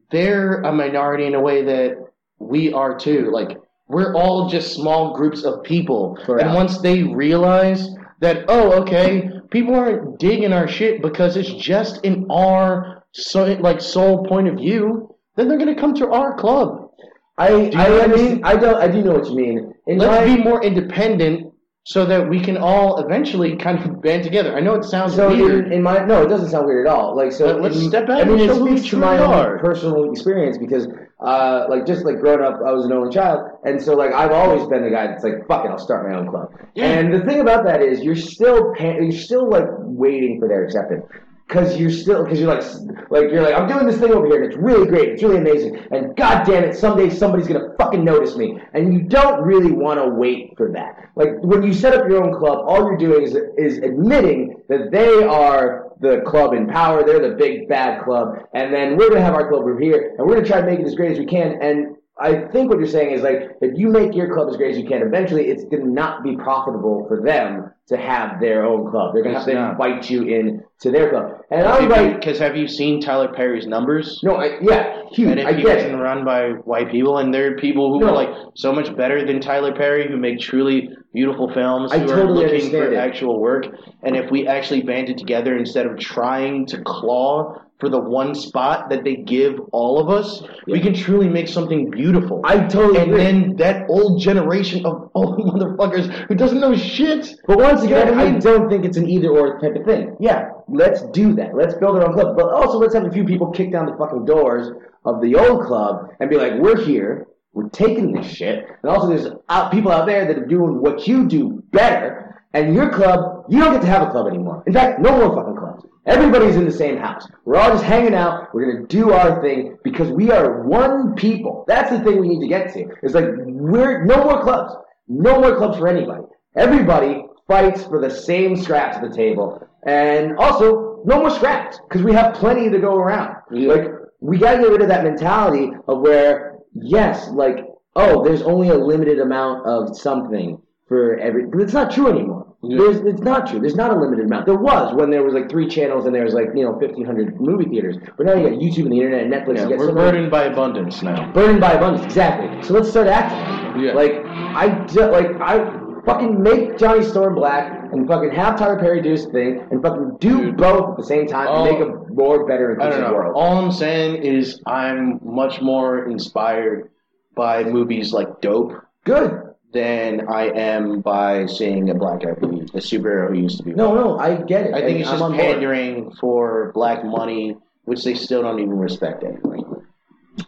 Speaker 1: they're a minority in a way that we are too. Like we're all just small groups of people,
Speaker 3: Correct.
Speaker 1: and once they realize that, oh, okay, people aren't digging our shit because it's just in our so like sole point of view, then they're gonna come to our club.
Speaker 3: I, I
Speaker 1: I mean?
Speaker 3: I don't. I do know what you mean. In
Speaker 1: Let's
Speaker 3: my-
Speaker 1: be more independent. So that we can all eventually kind of band together. I know it sounds
Speaker 3: So
Speaker 1: weird.
Speaker 3: in, in my no, it doesn't sound weird at all. Like so,
Speaker 1: let's
Speaker 3: in-
Speaker 1: step out
Speaker 3: I mean,
Speaker 1: and
Speaker 3: it
Speaker 1: show who we
Speaker 3: speaks to my personal experience because, uh, like just like growing up, I was an only child, and so like I've always been the guy that's like, fuck it, I'll start my own club.
Speaker 1: Yeah.
Speaker 3: And the thing about that is, you're still pa- you're still like waiting for their acceptance. Cause you're still, cause you're like, like you're like, I'm doing this thing over here, and it's really great, it's really amazing, and god damn it, someday somebody's gonna fucking notice me, and you don't really want to wait for that. Like when you set up your own club, all you're doing is is admitting that they are the club in power, they're the big bad club, and then we're gonna have our club over here, and we're gonna try to make it as great as we can, and I think what you're saying is like if you make your club as great as you can, eventually it's gonna not be profitable for them to have their own club. They're gonna have to invite you in to their club. And I'm like,
Speaker 1: Because have you seen Tyler Perry's numbers?
Speaker 3: no, I, yeah, huge.
Speaker 1: And if
Speaker 3: I get it.
Speaker 1: run by white people, and there are people who
Speaker 3: No.
Speaker 1: are like so much better than Tyler Perry, who make truly beautiful films,
Speaker 3: I
Speaker 1: who are
Speaker 3: totally
Speaker 1: looking for
Speaker 3: it.
Speaker 1: actual work. And if we actually banded together instead of trying to claw for the one spot that they give all of us, we can truly make something beautiful.
Speaker 3: I totally
Speaker 1: and
Speaker 3: agree.
Speaker 1: then that old generation of old motherfuckers who doesn't know shit.
Speaker 3: But once again,
Speaker 1: I
Speaker 3: I, don't think it's an either or type of thing. Yeah, let's do that. Let's build our own club. But also, let's have a few people kick down the fucking doors of the old club and be like, we're here. We're taking this shit. And also, there's out, people out there that are doing what you do better. And your club, you don't get to have a club anymore. In fact, no more fucking clubs. Everybody's in the same house. We're all just hanging out. We're gonna do our thing because we are one people. That's the thing we need to get to. It's like we're no more clubs. No more clubs for anybody. Everybody fights for the same scraps at the table. and also no more scraps because we have plenty to go around.
Speaker 1: Yeah.
Speaker 3: Like we gotta get rid of that mentality of where yes, like oh, there's only a limited amount of something for every. But it's not true anymore.
Speaker 1: Yeah.
Speaker 3: There's, it's not true. There's not a limited amount. There was when there was like three channels and there was like you know 1,500 movie theaters. But now you got YouTube and the internet and Netflix.
Speaker 1: Yeah, we're burdened by abundance now.
Speaker 3: burdened by abundance. Exactly. So let's start acting.
Speaker 1: Yeah.
Speaker 3: Like I like I fucking make Johnny Storm black and fucking have Tyler Perry do his thing and fucking do
Speaker 1: Dude.
Speaker 3: both at the same time
Speaker 1: Oh.
Speaker 3: and make oh. a more better
Speaker 1: I don't
Speaker 3: inclusive
Speaker 1: know.
Speaker 3: world.
Speaker 1: All I'm saying is I'm much more inspired by movies like Dope
Speaker 3: Good.
Speaker 1: than I am by seeing a black guy be a superhero who used to be.
Speaker 3: No, no, I get it.
Speaker 1: I think
Speaker 3: And
Speaker 1: it's
Speaker 3: I'm
Speaker 1: just
Speaker 3: on board.
Speaker 1: pandering for black money, which they still don't even respect anyway.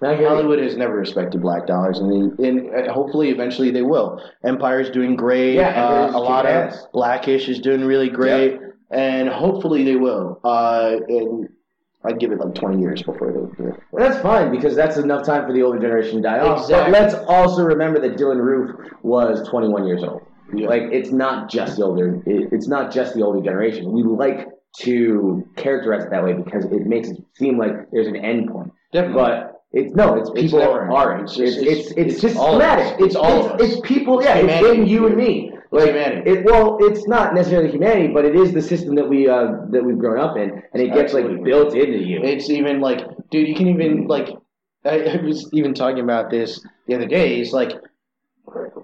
Speaker 1: Hollywood has never respected black dollars, and, and hopefully eventually they will. Empire's doing great.
Speaker 3: Yeah,
Speaker 1: uh, a lot
Speaker 3: kicking
Speaker 1: of
Speaker 3: ass.
Speaker 1: Blackish is doing really great, and hopefully they will. Uh, and I'd give it like 20 years before they do it.
Speaker 3: Well, that's fine because that's enough time for the older generation to die off.
Speaker 1: Exactly.
Speaker 3: But let's also remember that Dylann Roof was 21 years old.
Speaker 1: Yeah.
Speaker 3: Like it's not just the older. it- It's not just the older generation. We like to characterize it that way because it makes it seem like there's an end point.
Speaker 1: Definitely.
Speaker 3: But it's no, it's people
Speaker 1: never an
Speaker 3: our age.
Speaker 1: It's
Speaker 3: It's
Speaker 1: just-
Speaker 3: it's it's,
Speaker 1: it's all of us.
Speaker 3: systematic.
Speaker 1: It's all of us.
Speaker 3: It's people. Yeah, it's
Speaker 1: humanity.
Speaker 3: in you and me. Like
Speaker 1: humanity.
Speaker 3: it. Well, it's not necessarily humanity, but it is the system that we uh, that we've grown up in, and it gets like built into you.
Speaker 1: It's even like, dude, you can even like. I, I was even talking about this the other day. It's like,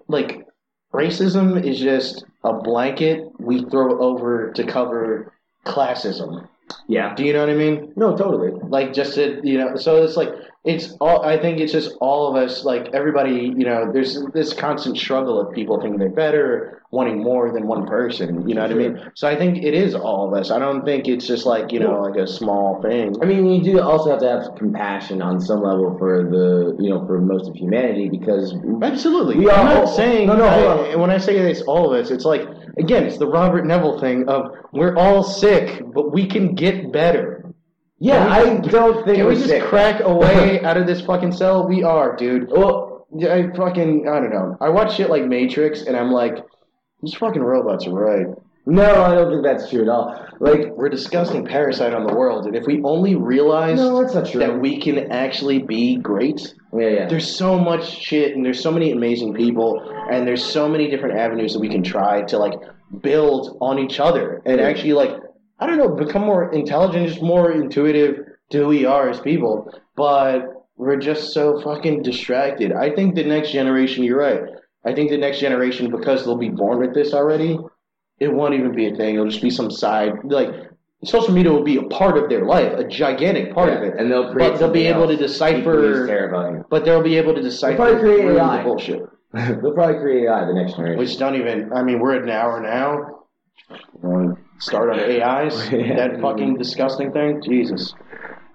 Speaker 1: like, racism is just a blanket we throw over to cover classism.
Speaker 3: yeah.
Speaker 1: Do you know what I mean?
Speaker 3: No, totally.
Speaker 1: Like, just to you know, so it's like it's all. I think it's just all of us. Like everybody, you know, there's this constant struggle of people thinking they're better, wanting more than one person. You know what I mean? So I think it is all of us. I don't think it's just like you know, like a small thing.
Speaker 3: I mean, you do also have to have compassion on some level for the, you know, for most of humanity because
Speaker 1: Absolutely.
Speaker 3: We
Speaker 1: I'm not saying
Speaker 3: no, no, hold
Speaker 1: I-
Speaker 3: on.
Speaker 1: when I say it's all of us, it's like again, it's the Robert Neville thing of we're all sick, but we can get better.
Speaker 3: Yeah, I don't think
Speaker 1: Can
Speaker 3: we're
Speaker 1: just
Speaker 3: sick.
Speaker 1: crack away out of this fucking cell? We are, dude.
Speaker 3: Well,
Speaker 1: I fucking I don't know. I watch shit like Matrix, and I'm like, these fucking robots are right.
Speaker 3: no, I don't think that's true at all. Like,
Speaker 1: We're a disgusting parasite on the world, and if we only realized
Speaker 3: no, that's not true.
Speaker 1: that we can actually be great,
Speaker 3: yeah, yeah.
Speaker 1: there's so much shit and there's so many amazing people and there's so many different avenues that we can try to like build on each other and
Speaker 3: Yeah.
Speaker 1: actually like I don't know become more intelligent just more intuitive to who we are as people but we're just so fucking distracted I think the next generation you're right I think the next generation because they'll be born with this already it won't even be a thing it'll just be some side like social media will be a part of their life a gigantic part of
Speaker 3: Yeah,
Speaker 1: it
Speaker 3: and they'll create
Speaker 1: but they'll be able to decipher
Speaker 3: Equally as terrifying.
Speaker 1: but they'll be able to decipher
Speaker 3: probably create AI.
Speaker 1: the bullshit.
Speaker 3: They'll probably create AI the next generation.
Speaker 1: Which don't even. I mean, we're at an hour now. To Start on AIs. That fucking disgusting thing. Jesus.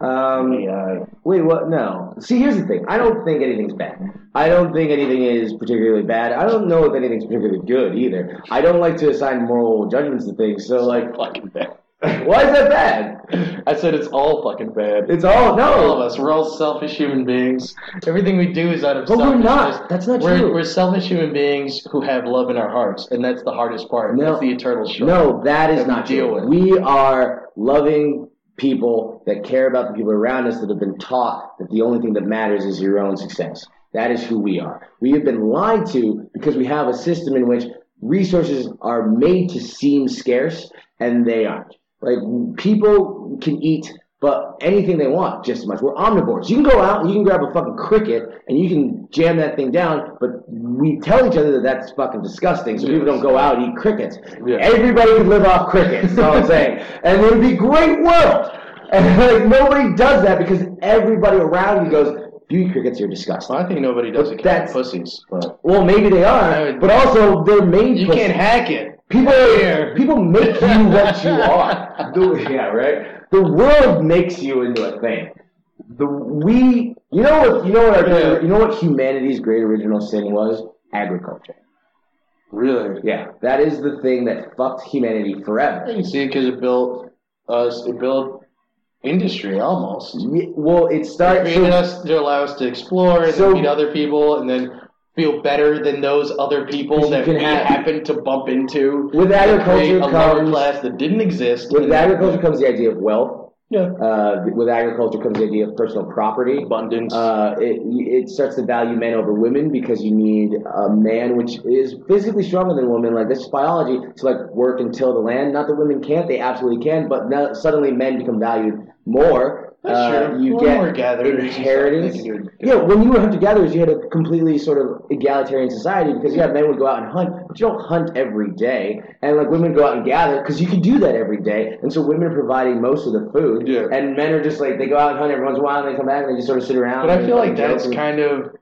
Speaker 3: Um,
Speaker 1: AI.
Speaker 3: Wait, what? No. See, here's the thing. I don't think anything's bad. I don't think anything is particularly bad. I don't know if anything's particularly good either. I don't like to assign moral judgments to things. So, like,
Speaker 1: Fucking bad.
Speaker 3: why is that bad?
Speaker 1: I said it's all fucking bad.
Speaker 3: It's all no.
Speaker 1: all of us. We're all selfish human beings. Everything we do is out of
Speaker 3: But we're not. That's not
Speaker 1: we're,
Speaker 3: true.
Speaker 1: We're selfish human beings who have love in our hearts, and that's the hardest part.
Speaker 3: No.
Speaker 1: That's the eternal struggle.
Speaker 3: No, that is
Speaker 1: that
Speaker 3: not
Speaker 1: deal
Speaker 3: true.
Speaker 1: with.
Speaker 3: We are loving people that care about the people around us that have been taught that the only thing that matters is your own success. That is who we are. We have been lied to because we have a system in which resources are made to seem scarce and they aren't. Like people can eat but anything they want just as much. We're omnivores. You can go out and you can grab a fucking cricket and you can jam that thing down, but we tell each other that that's fucking disgusting, so people don't go out and eat crickets.
Speaker 1: Yeah.
Speaker 3: Everybody could live off crickets. That's all I'm saying, and it would be great world. And like nobody does that because everybody around you goes, you eat crickets, you're disgusting."
Speaker 1: Well, I think nobody does
Speaker 3: But
Speaker 1: it.
Speaker 3: that's-
Speaker 1: pussies, but
Speaker 3: Well, maybe they
Speaker 1: I
Speaker 3: are, but also they're made.
Speaker 1: you
Speaker 3: pussy.
Speaker 1: can't hack it.
Speaker 3: People,
Speaker 1: Here.
Speaker 3: people make you what you are. The- yeah, right. The world makes you into a thing. The we, you know what, you know what, our,
Speaker 1: Yeah.
Speaker 3: you know what humanity's great original sin was? Agriculture.
Speaker 1: Really?
Speaker 3: Yeah, that is the thing that fucked humanity forever.
Speaker 1: You see it because it built us. It built industry almost.
Speaker 3: Well, it
Speaker 1: It
Speaker 3: started.
Speaker 1: created
Speaker 3: So,
Speaker 1: us to allow us to explore and
Speaker 3: So-
Speaker 1: meet other people, and then feel better than those other people that we
Speaker 3: have-
Speaker 1: happen to bump into.
Speaker 3: With agriculture
Speaker 1: a
Speaker 3: comes-
Speaker 1: class that didn't exist.
Speaker 3: With agriculture comes the idea of wealth.
Speaker 1: yeah.
Speaker 3: Uh, with agriculture comes the idea of personal property.
Speaker 1: abundance.
Speaker 3: Uh, it, it starts to value men over women because you need a man which is physically stronger than a woman. Like that's just biology to like work and till the land. Not that women can't; they absolutely can. But now suddenly men become valued more. Uh. You
Speaker 1: Well,
Speaker 3: get
Speaker 1: more gatherers and
Speaker 3: inheritance.
Speaker 1: they can do it.
Speaker 3: Yeah, when you were hunter gatherers, you had a completely sort of egalitarian society because yeah, men would go out and hunt, but you don't hunt every day, and like women go out and gather because you can do that every day, and so women are providing most of the food,
Speaker 1: Yeah.
Speaker 3: and men are just like they go out and hunt every once in a while, and they come back and they just sort of sit around.
Speaker 1: But I feel like that's
Speaker 3: and-
Speaker 1: kind of.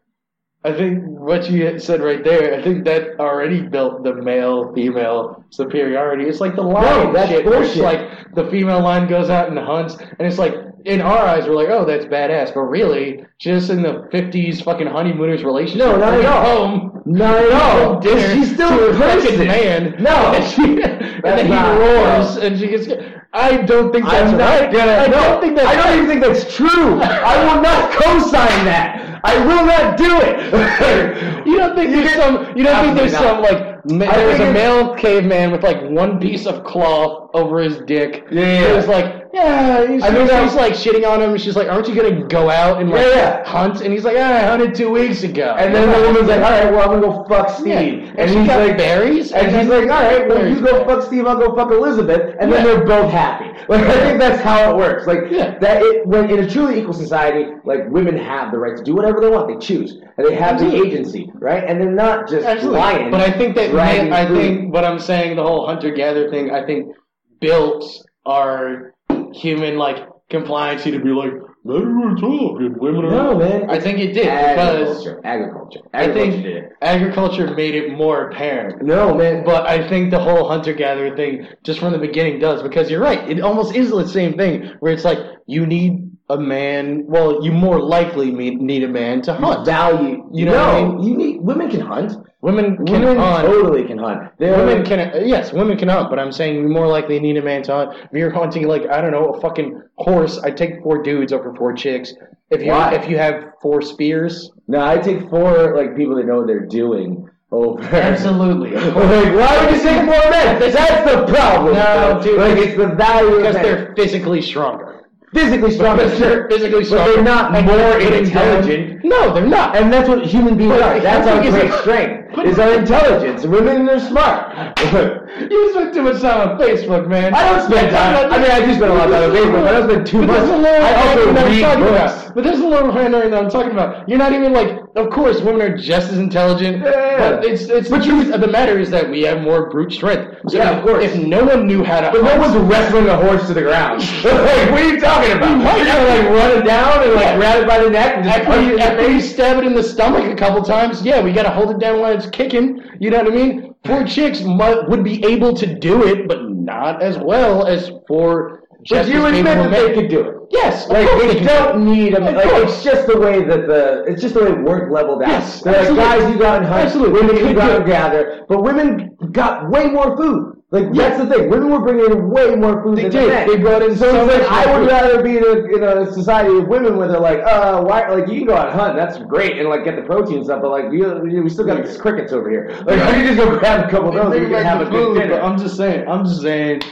Speaker 1: I think what you said right there. I think that already built the male female superiority. It's like the lion
Speaker 3: that's
Speaker 1: shit. It's
Speaker 3: bullshit.
Speaker 1: like the female lion goes out and hunts, and it's like in our eyes we're like, oh, that's badass. But really, just in the '50s, fucking honeymooners relationship.
Speaker 3: No, not at all.
Speaker 1: Home,
Speaker 3: Not at all.
Speaker 1: dinner
Speaker 3: She's still
Speaker 1: to
Speaker 3: a
Speaker 1: fucking
Speaker 3: person.
Speaker 1: man.
Speaker 3: No.
Speaker 1: and, she, and then he
Speaker 3: not-
Speaker 1: roars, and she gets. I don't think that's
Speaker 3: I'm not
Speaker 1: right.
Speaker 3: gonna.
Speaker 1: I
Speaker 3: no,
Speaker 1: don't think that's.
Speaker 3: I don't even think that's true. I will not co-sign that. I will not do it.
Speaker 1: You don't think
Speaker 3: You
Speaker 1: there's
Speaker 3: get-
Speaker 1: some? You don't think there's
Speaker 3: Absolutely
Speaker 1: some like there was a male caveman with like one piece of cloth over his dick.
Speaker 3: Yeah, yeah,
Speaker 1: It was like, yeah. He's,
Speaker 3: I mean,
Speaker 1: she's like shitting on him. and She's like, aren't you gonna go out and like
Speaker 3: Yeah, yeah.
Speaker 1: hunt? And he's like, yeah, I hunted two weeks ago.
Speaker 3: And then the woman's like, all right, well, I'm gonna go fuck Steve.
Speaker 1: Yeah.
Speaker 3: And,
Speaker 1: And she
Speaker 3: like,
Speaker 1: berries,
Speaker 3: And,
Speaker 1: and
Speaker 3: he's like, all right, well, you go fuck Steve, I'll go fuck Elizabeth. And then they're both happy. Like, I think that's how it works. Like, that it, when in a truly equal society, like, women have the right to do whatever they want. They choose. And they have the agency, right? And they're not just
Speaker 1: Absolutely.
Speaker 3: lying.
Speaker 1: But I think that
Speaker 3: dragging
Speaker 1: I think what I'm saying, the whole hunter gatherer thing, I think built our human like compliancy to be like, let her talk and women are.
Speaker 3: No, man.
Speaker 1: I think it did because
Speaker 3: agriculture. Agriculture.
Speaker 1: I think
Speaker 3: it.
Speaker 1: agriculture made it more apparent.
Speaker 3: No, man.
Speaker 1: But I think the whole hunter gatherer thing, just from the beginning, does because you're right. It almost is the same thing where it's like you need a man. Well, you more likely me- need a man to hunt.
Speaker 3: value.
Speaker 1: You know
Speaker 3: no,
Speaker 1: what I mean?
Speaker 3: you need women can hunt.
Speaker 1: Women can
Speaker 3: Women
Speaker 1: hunt.
Speaker 3: totally can hunt. They're,
Speaker 1: Women can, uh, yes, women can hunt, but I'm saying you more likely need a man to hunt. If you're hunting like I don't know a fucking horse, I take four dudes over four chicks. If you
Speaker 3: Why?
Speaker 1: if you have four spears,
Speaker 3: No, I take four like people that know what they're doing over.
Speaker 1: absolutely,
Speaker 3: like, why would you take four men? That's the problem.
Speaker 1: No, dude,
Speaker 3: Like it's the value
Speaker 1: because
Speaker 3: of men.
Speaker 1: they're physically stronger.
Speaker 3: Physically strong.
Speaker 1: Because they're physically
Speaker 3: but they're not more intelligent.
Speaker 1: No, they're not.
Speaker 3: And that's what human beings
Speaker 1: But
Speaker 3: are. That's our great strength.
Speaker 1: But-
Speaker 3: Is our intelligence. Women are smart.
Speaker 1: You spend too much time on Facebook, man.
Speaker 3: I don't spend time. I mean, I do spend a lot of time on Facebook, but I don't spend too
Speaker 1: But
Speaker 3: much.
Speaker 1: there's a little
Speaker 3: I also read books.
Speaker 1: about. But there's a little handwriting that I'm talking about. You're not even like, of course, women are just as intelligent.
Speaker 3: Yeah.
Speaker 1: But it's it's the truth of the matter is that we have more brute strength. So
Speaker 3: Yeah,
Speaker 1: if,
Speaker 3: of course.
Speaker 1: If no one knew how to,
Speaker 3: But no one's wrestling a horse to the ground. like, what are you talking about?
Speaker 1: You might.
Speaker 3: You're gonna like run it down and like
Speaker 1: Yeah.
Speaker 3: grab it by the neck and just
Speaker 1: After you, after you stab it in the stomach a couple times, yeah, we gotta hold it down while it's kicking. You know what I mean? Four chicks might, would be able to do it, but not as well as four.
Speaker 3: But
Speaker 1: just
Speaker 3: you admit that they could do it.
Speaker 1: Yes,
Speaker 3: Like they don't need a like
Speaker 1: course.
Speaker 3: it's just the way that the it's just the way work leveled out.
Speaker 1: Yes,
Speaker 3: They're like
Speaker 1: absolutely.
Speaker 3: guys you go out and hunt,
Speaker 1: Absolutely.
Speaker 3: women you go out and gather, but women got way more food. Like that's the thing. Women were bringing in way more food
Speaker 1: They
Speaker 3: than
Speaker 1: did.
Speaker 3: men.
Speaker 1: They brought in
Speaker 3: so,
Speaker 1: so much
Speaker 3: I would
Speaker 1: food.
Speaker 3: rather be in a, in a society of women where they're like, uh, why? Like you can go out and hunt, that's great, and like get the protein stuff, but like we, we still got these crickets over here. Like I can just go grab a couple of those and we can have a good dinner.
Speaker 1: I'm just saying. I'm just saying.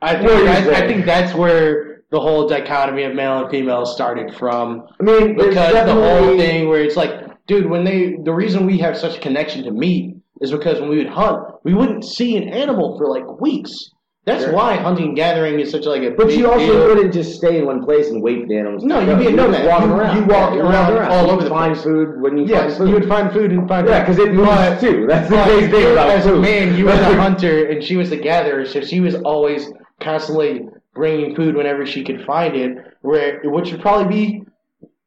Speaker 1: I think,
Speaker 3: are you
Speaker 1: I, I think that's where the whole dichotomy of male and female started from.
Speaker 3: I mean,
Speaker 1: Because the whole thing where it's like, dude, when they, the reason we have such a connection to meat is because when we would hunt, we wouldn't see an animal for like weeks. That's
Speaker 3: Sure.
Speaker 1: why hunting and gathering is such like a
Speaker 3: But
Speaker 1: big
Speaker 3: you also
Speaker 1: deal.
Speaker 3: wouldn't just stay in one place and wait for the animals. to
Speaker 1: No, you'd be a
Speaker 3: You
Speaker 1: nomad.
Speaker 3: just walk
Speaker 1: You-
Speaker 3: around.
Speaker 1: you walk
Speaker 3: Yeah,
Speaker 1: around all over the
Speaker 3: find
Speaker 1: place.
Speaker 3: food when you
Speaker 1: Yes,
Speaker 3: find food.
Speaker 1: you would find food and find
Speaker 3: Yeah,
Speaker 1: food.
Speaker 3: 'cause it moves
Speaker 1: But-
Speaker 3: too. That's the
Speaker 1: but
Speaker 3: thing about
Speaker 1: as a
Speaker 3: food.
Speaker 1: man, you were the hunter and she was the gatherer, so she was always constantly bringing food whenever she could find it, where which would probably be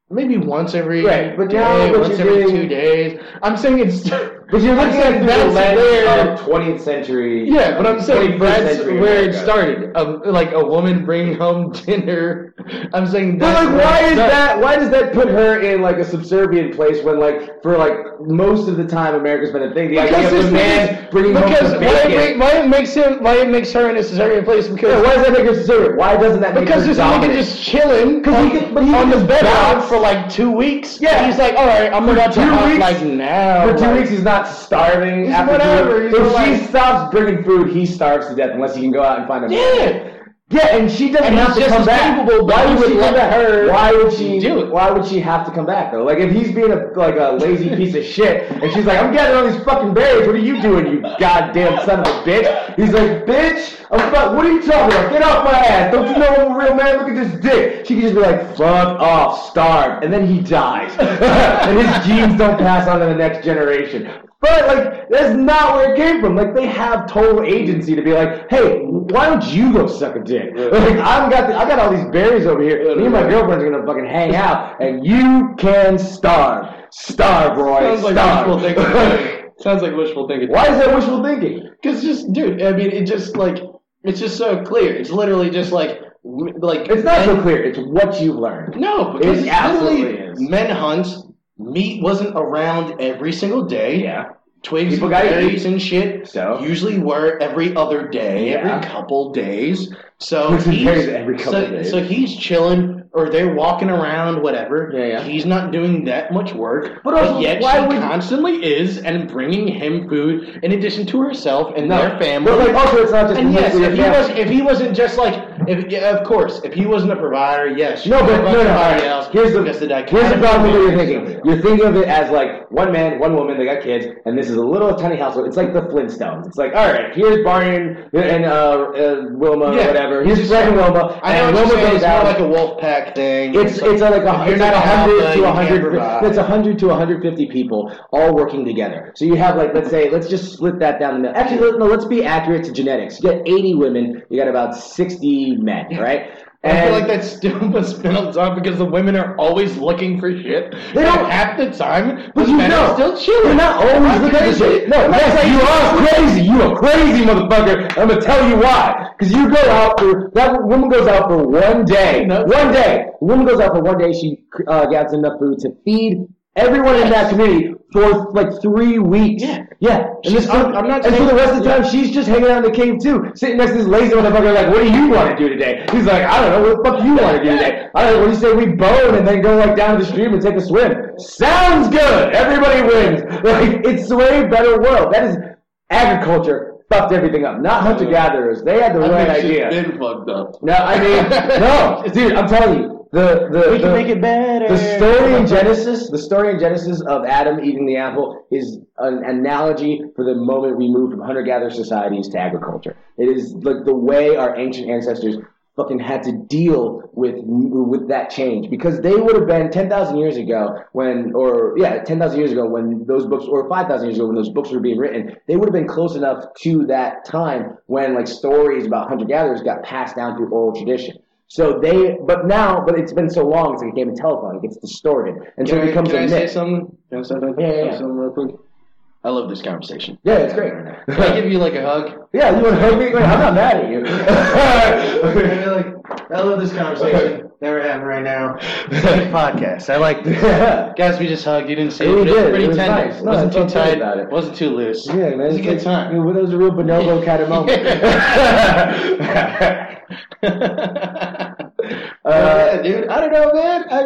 Speaker 1: maybe once every
Speaker 3: Right, but
Speaker 1: day,
Speaker 3: now what
Speaker 1: once
Speaker 3: you're
Speaker 1: every
Speaker 3: doing-
Speaker 1: two days. I'm saying it's.
Speaker 3: But you're looking at the
Speaker 1: that's where-
Speaker 3: of 20th century.
Speaker 1: Yeah, but I'm saying that's where it started. Um, like a woman bringing home dinner. I'm saying
Speaker 3: But
Speaker 1: that's
Speaker 3: like, why is that? Why does that put her in like a subservient place when, like, for like most of the time, America's been a thing. The idea
Speaker 1: Because
Speaker 3: of
Speaker 1: this
Speaker 3: the man bringing home
Speaker 1: because why it, make, why it makes him why it makes her in a cesarean place because
Speaker 3: Yeah, why does that make her subservient? Why doesn't that make
Speaker 1: because
Speaker 3: her
Speaker 1: this nigga just chilling
Speaker 3: 'Cause
Speaker 1: on,
Speaker 3: he could- but he
Speaker 1: on the bed for like two weeks.
Speaker 3: Yeah.
Speaker 1: he's like, all right, I'm gonna
Speaker 3: two weeks-
Speaker 1: like now.
Speaker 3: For two weeks, he's not starving.
Speaker 1: He's
Speaker 3: after
Speaker 1: whatever,
Speaker 3: food. If
Speaker 1: like-
Speaker 3: she stops bringing food, he starves to death unless he can go out and find a
Speaker 1: Yeah.
Speaker 3: Yeah, and she doesn't
Speaker 1: And
Speaker 3: have to come back.
Speaker 1: capable,
Speaker 3: why would she
Speaker 1: let
Speaker 3: let
Speaker 1: her
Speaker 3: Why would she
Speaker 1: do it.
Speaker 3: Why would she have to come back though? Like if he's being a like a lazy piece of shit, and she's like, "I'm getting all these fucking berries. What are you doing, you goddamn son of a bitch?" He's like, "Bitch, I'm fuck. What are you talking about? Get off my ass! Don't you know I'm a real man? Look at this dick." She could just be like, "Fuck off, starve," and then he dies, and his genes don't pass on to the next generation. But like that's not where it came from. Like they have total agency to be like, hey, why don't you go suck a dick? Like I've got the, I got all these berries over here. Me and my girlfriend's are gonna fucking hang out, and you can starve, starve, Roy,
Speaker 1: Sounds like
Speaker 3: starve.
Speaker 1: wishful thinking. Sounds like wishful thinking.
Speaker 3: why is that wishful thinking?
Speaker 1: Because just, dude, I mean, it just like it's just so clear. It's literally just like, like
Speaker 3: It's not so clear. It's what you've learned.
Speaker 1: No, because
Speaker 3: It absolutely
Speaker 1: literally
Speaker 3: is.
Speaker 1: men hunt. Meat wasn't around every single day.
Speaker 3: Yeah.
Speaker 1: Twigs
Speaker 3: People
Speaker 1: and
Speaker 3: gotta
Speaker 1: berries and shit
Speaker 3: So?
Speaker 1: usually were every other day,
Speaker 3: Yeah.
Speaker 1: every couple days. So
Speaker 3: Twigs and
Speaker 1: he's
Speaker 3: berries every couple
Speaker 1: so,
Speaker 3: days.
Speaker 1: so he's chilling, or they're walking around, whatever.
Speaker 3: Yeah, yeah.
Speaker 1: He's not doing that much work,
Speaker 3: But also,
Speaker 1: yet
Speaker 3: why
Speaker 1: she
Speaker 3: would-
Speaker 1: constantly is, and bringing him food in addition to herself and their family.
Speaker 3: But like also, it's not just
Speaker 1: and yes, if he was, if he wasn't just like, if yeah, of course, if he wasn't a provider, yes.
Speaker 3: No, but no, no. all
Speaker 1: else?
Speaker 3: Here's the
Speaker 1: the
Speaker 3: here's the problem with what you're thinking. You're thinking of it as like one man, one woman. They got kids, and this is a little tiny household. It's like the Flintstones. It's like, all right, here's Barney and uh, uh, Wilma,
Speaker 1: Yeah.
Speaker 3: or whatever. Here's Frank and Wilma.
Speaker 1: I know
Speaker 3: and
Speaker 1: what
Speaker 3: Wilma
Speaker 1: you're saying.
Speaker 3: goes
Speaker 1: It's more
Speaker 3: out.
Speaker 1: like a wolf pack thing.
Speaker 3: It's it's like a
Speaker 1: you're
Speaker 3: it's
Speaker 1: not
Speaker 3: hundred to a hundred. It's a hundred to a hundred fifty people all working together. So you have like let's say let's just split that down the middle. Actually, no, let's be accurate to genetics. You get eighty women. You got about sixty men, right?
Speaker 1: I feel like that's stupid spin on top because the women are always looking for shit.
Speaker 3: They don't-
Speaker 1: And half the time,
Speaker 3: But
Speaker 1: the
Speaker 3: you
Speaker 1: men
Speaker 3: know,
Speaker 1: are still chilling.
Speaker 3: You're not always looking for shit. No, yes, you are crazy. You are crazy, motherfucker. I'm gonna tell you why. Because you go out for that woman goes out for one day.
Speaker 1: No.
Speaker 3: One day. The woman goes out for one day. She uh, gathers enough food to feed everyone in that community for like three weeks.
Speaker 1: Yeah.
Speaker 3: Yeah. And, this,
Speaker 1: I'm- I'm not
Speaker 3: and for the rest of the time, she's just hanging out in the cave too, sitting next to this lazy motherfucker. Like, what do you want to do today? He's like, I don't know. What the fuck you want to do today? I don't know. What do you say we bone and then go like down to the stream and take a swim? Sounds good. Everybody wins. Like, it's a way better world. That is agriculture fucked everything up. Not hunter gatherers. They had the
Speaker 1: I
Speaker 3: right
Speaker 1: think she's
Speaker 3: idea.
Speaker 1: been fucked up.
Speaker 3: No, I mean, no, dude. I'm telling you, the the
Speaker 1: We can
Speaker 3: the-
Speaker 1: make it better.
Speaker 3: the story in Genesis, the story in Genesis of Adam eating the apple is an analogy for the moment we moved from hunter-gatherer societies to agriculture. It is like the way our ancient ancestors fucking had to deal with with that change because they would have been 10,000 years ago when or yeah 10,000 years ago when those books or 5,000 years ago when those books were being written they would have been close enough to that time when like stories about hunter gatherers got passed down through oral tradition so they, but now, but it's been so long since a game of telephone, it gets distorted, and so it becomes
Speaker 1: can
Speaker 3: a
Speaker 1: I say
Speaker 3: myth.
Speaker 1: something? Can I say something?
Speaker 3: Yeah, yeah, yeah.
Speaker 1: something real quick? I love this conversation.
Speaker 3: Yeah, it's great.
Speaker 1: Can I give you like a hug?
Speaker 3: yeah, you want to hug me? Wait, I'm not mad at you.
Speaker 1: I like, I love this conversation that we're having right now. It's podcast. I like this.
Speaker 3: yeah,
Speaker 1: Guys, we just hugged. You didn't see it.
Speaker 3: We
Speaker 1: but it was
Speaker 3: did.
Speaker 1: pretty
Speaker 3: It was
Speaker 1: tender.
Speaker 3: nice. No,
Speaker 1: wasn't too tight.
Speaker 3: about it.
Speaker 1: Wasn't too loose.
Speaker 3: Yeah, man,
Speaker 1: It was a good
Speaker 3: like-
Speaker 1: time.
Speaker 3: It was a real bonobo kind of moment.
Speaker 1: Uh, yeah, dude. I don't know, man. I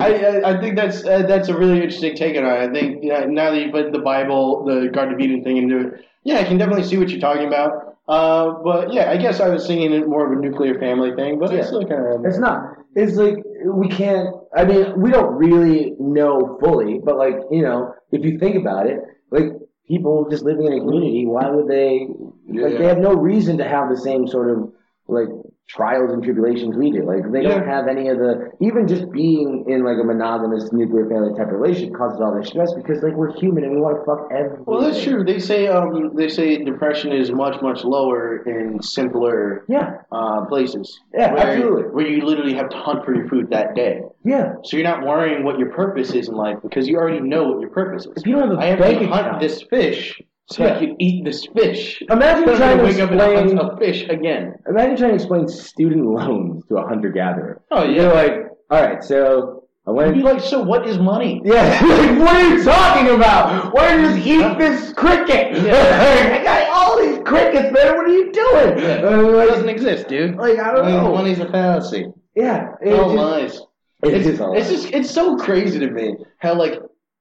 Speaker 1: I, I, I think that's uh, that's a really interesting take on it. I think yeah, now that you put the Bible, the Garden of Eden thing into it, yeah, I can definitely see what you're talking about. Uh, but yeah, I guess I was thinking it more of a nuclear family thing, but it's
Speaker 3: Yeah.
Speaker 1: still kind of
Speaker 3: It's not. It's like we can't. I mean, we don't really know fully, but like you know, if you think about it, like people just living in a community, why would they? Like
Speaker 1: Yeah.
Speaker 3: they have no reason to have the same sort of like trials and tribulations we do. Like they don't have any of the. Even just being in like a monogamous nuclear family type of relationship causes all this stress because like we're human and we want to fuck everything.
Speaker 1: Well, that's true. They say um they say depression is much much lower in simpler
Speaker 3: Yeah.
Speaker 1: uh, places.
Speaker 3: Yeah,
Speaker 1: where,
Speaker 3: absolutely.
Speaker 1: Where you literally have to hunt for your food that day.
Speaker 3: Yeah.
Speaker 1: So you're not worrying what your purpose is in life because you already know what your purpose is.
Speaker 3: If you don't have a
Speaker 1: I have to hunt
Speaker 3: account-
Speaker 1: this fish so
Speaker 3: Yeah.
Speaker 1: I can eat this fish.
Speaker 3: Imagine
Speaker 1: I'm
Speaker 3: trying to explain.
Speaker 1: a fish again.
Speaker 3: Imagine trying to explain student loans to a hunter gatherer.
Speaker 1: Oh, yeah.
Speaker 3: You're like, all right, so I went.
Speaker 1: be like, so what is money?
Speaker 3: Yeah, like, what are you talking about? Why don't you just eat this cricket? I got all these crickets, man. What are you doing?
Speaker 1: Yeah.
Speaker 3: Uh,
Speaker 1: It doesn't exist, dude.
Speaker 3: like, I don't know.
Speaker 1: Money's a fallacy.
Speaker 3: yeah,
Speaker 1: It's all
Speaker 3: it's just-
Speaker 1: lies.
Speaker 3: It
Speaker 1: it's,
Speaker 3: lot.
Speaker 1: it's just it's so crazy to me how like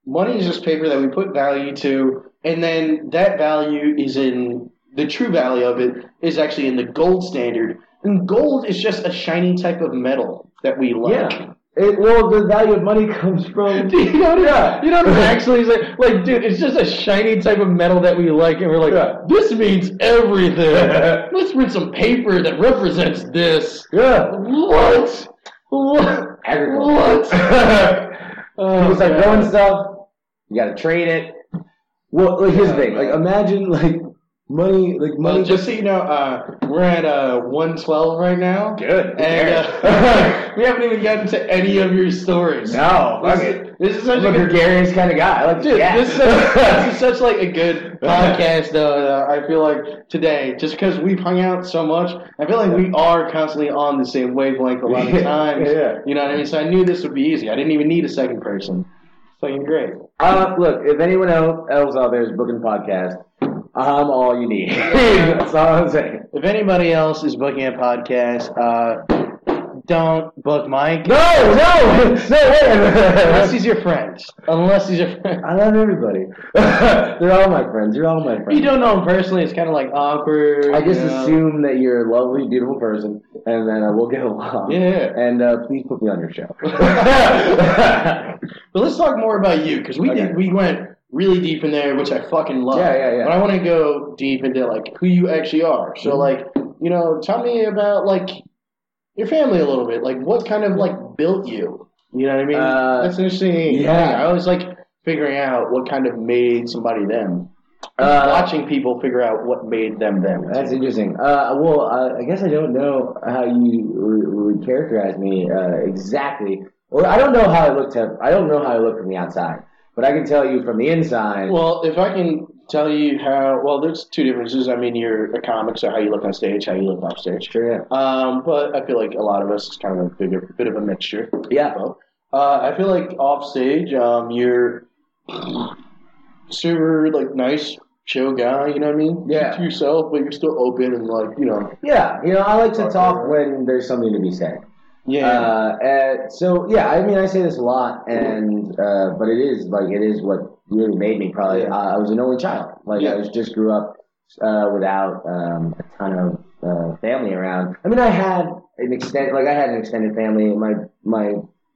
Speaker 1: money is just paper that we put value to, and then that value is in the true value of it is actually in the gold standard, and gold is just a shiny type of metal that we like.
Speaker 3: Yeah. It, well, the value of money comes from.
Speaker 1: Do you know what
Speaker 3: Yeah.
Speaker 1: you know what actually like? Like, dude, it's just a shiny type of metal that we like, and we're like,
Speaker 3: Yeah.
Speaker 1: this means everything. Let's print some paper that represents this.
Speaker 3: Yeah.
Speaker 1: What? What?
Speaker 3: Agriculture.
Speaker 1: What? Oh,
Speaker 3: People start growing stuff. You got to trade it. Well, like here's the thing. Like imagine like money, like money.
Speaker 1: Well, just so you know, uh, we're at uh, 112 right now.
Speaker 3: Good.
Speaker 1: And uh, we haven't even gotten to any of your stories.
Speaker 3: no,
Speaker 1: This, is- this is such
Speaker 3: I'm
Speaker 1: a good
Speaker 3: gregarious kind of guy. I like
Speaker 1: Dude, this is, such, this is such like a good podcast, though. Uh, I feel like today, just because we've hung out so much, I feel like we are constantly on the same wavelength a lot of
Speaker 3: Yeah,
Speaker 1: times.
Speaker 3: yeah.
Speaker 1: You know what I mean? So I knew this would be easy. I didn't even need a second person. Fucking great.
Speaker 3: Uh, look, if anyone else, else out there is booking podcast, I'm all you need. That's all I'm saying.
Speaker 1: If anybody else is booking a podcast, uh, don't book Mike.
Speaker 3: No, no, no, Wait.
Speaker 1: Unless he's your friend. Unless he's your friend.
Speaker 3: I love everybody. They're all my friends. You're all my friends.
Speaker 1: You don't know him personally. It's kind of like awkward.
Speaker 3: I just
Speaker 1: you know?
Speaker 3: assume that you're a lovely, beautiful person, and then uh, we'll get along.
Speaker 1: Yeah.
Speaker 3: And uh, please put me on your show.
Speaker 1: But let's talk more about you because we
Speaker 3: Okay.
Speaker 1: did we went really deep in there, which I fucking love.
Speaker 3: Yeah, yeah, yeah.
Speaker 1: But I want to go deep into like who you actually are. So
Speaker 3: Mhm.
Speaker 1: like you know, tell me about like your family a little bit. Like what kind of like built you? You know what I mean?
Speaker 3: Uh,
Speaker 1: That's interesting.
Speaker 3: yeah.
Speaker 1: I was like figuring out what kind of made somebody them.
Speaker 3: Uh,
Speaker 1: Watching people figure out what made them them.
Speaker 3: That's interesting. Uh, well, uh, I guess I don't know how you would- would characterize me uh, exactly. Or I don't know how I look to. I don't know how I look from the outside, but I can tell you from the inside.
Speaker 1: Well, if I can tell you how, well, there's two differences. I mean, you're a comic, so how you look on stage, how you look off stage.
Speaker 3: sure, yeah.
Speaker 1: Um, but I feel like a lot of us is kind of a bigger, bit of a mixture.
Speaker 3: Yeah.
Speaker 1: Uh, I feel like off stage, um, you're super like nice, chill guy. You know what I mean?
Speaker 3: Yeah.
Speaker 1: Keep to yourself, but you're still open and like you know.
Speaker 3: Yeah, you know, I like to talk when there's something to be said.
Speaker 1: Yeah.
Speaker 3: Uh, and so yeah, I mean, I say this a lot, and uh, but it is like it is what really made me. Probably,
Speaker 1: Yeah.
Speaker 3: uh, I was an only child. Like
Speaker 1: Yeah.
Speaker 3: I was just grew up uh, without um, a ton of uh, family around. I mean, I had an extended, like I had an extended family. My my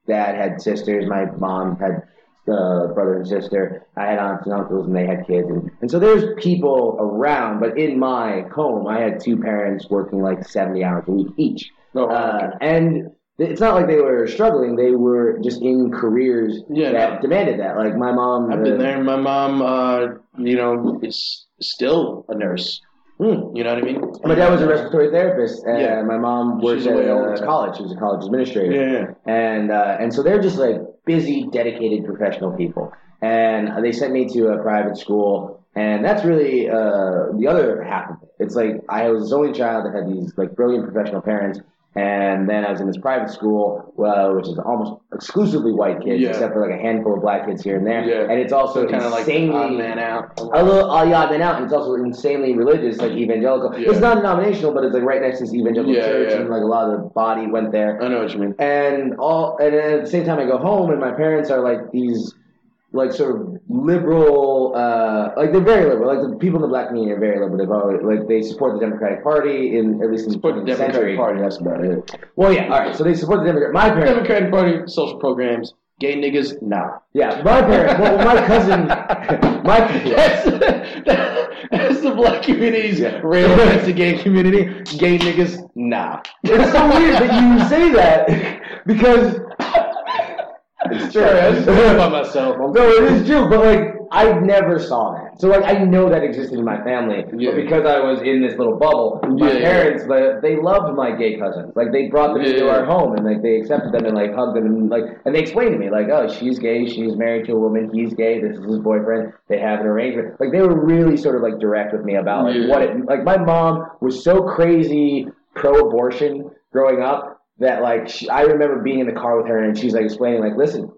Speaker 3: dad had sisters. My mom had uh, brother and sister. I had aunts and uncles, and they had kids, and, and so there's people around. But in my home, I had two parents working like seventy hours a week each.
Speaker 1: Oh,
Speaker 3: Uh, and it's not like they were struggling; they were just in careers
Speaker 1: Yeah,
Speaker 3: that
Speaker 1: no.
Speaker 3: demanded that. Like my mom,
Speaker 1: I've
Speaker 3: uh,
Speaker 1: been there. My mom, uh, you know, is still a nurse.
Speaker 3: hmm.
Speaker 1: You know what I mean?
Speaker 3: My dad was a respiratory therapist, and
Speaker 1: Yeah.
Speaker 3: my mom worked
Speaker 1: She's
Speaker 3: at
Speaker 1: way
Speaker 3: uh, college. She was a college administrator.
Speaker 1: Yeah.
Speaker 3: and uh, and so they're just like busy, dedicated professional people. And they sent me to a private school, and that's really uh, the other half of it. It's like I was the only child that had these like brilliant professional parents, and then I was in this private school, well, which is almost exclusively white kids,
Speaker 1: Yeah.
Speaker 3: except for like a handful of black kids here and there.
Speaker 1: Yeah.
Speaker 3: And it's also
Speaker 1: kind of like
Speaker 3: insanely
Speaker 1: odd man out.
Speaker 3: a little uh, yeah, I've been out, and it's also insanely religious, like evangelical.
Speaker 1: Yeah.
Speaker 3: It's not denominational, but it's like right next to this evangelical
Speaker 1: Yeah,
Speaker 3: church,
Speaker 1: yeah.
Speaker 3: and like a lot of the body went there
Speaker 1: I know what you mean.
Speaker 3: and all and then at the same time I go home and my parents are like these like sort of liberal uh like they're very liberal like the people in the black community are very liberal they've always like they support the Democratic Party in at least in the
Speaker 1: Support the
Speaker 3: 20th
Speaker 1: Democratic
Speaker 3: century
Speaker 1: Party. That's about it.
Speaker 3: well yeah all right so they support the Democrat my parents
Speaker 1: Democratic Party social programs. Gay niggas, nah.
Speaker 3: yeah my parents well my cousin my
Speaker 1: That's, that's the black community's
Speaker 3: Yeah.
Speaker 1: rail against the gay community. Gay niggas, nah.
Speaker 3: it's so weird that you say that because it's true
Speaker 1: I just about myself. I'm-
Speaker 3: No, it is true, but like I never saw that. So like I know that existed in my family,
Speaker 1: Yeah.
Speaker 3: but because I was in this little bubble, my
Speaker 1: Yeah, yeah.
Speaker 3: parents, but they loved my gay cousins. Like they brought them into
Speaker 1: Yeah.
Speaker 3: our home and like they accepted them and like hugged them and like and they explained to me like, oh, she's gay, she's married to a woman, he's gay, this is his boyfriend. They have an arrangement. Like they were really sort of like direct with me about like
Speaker 1: Yeah.
Speaker 3: what it like. My mom was so crazy pro-abortion growing up that like she, I remember being in the car with her and she's like explaining like, listen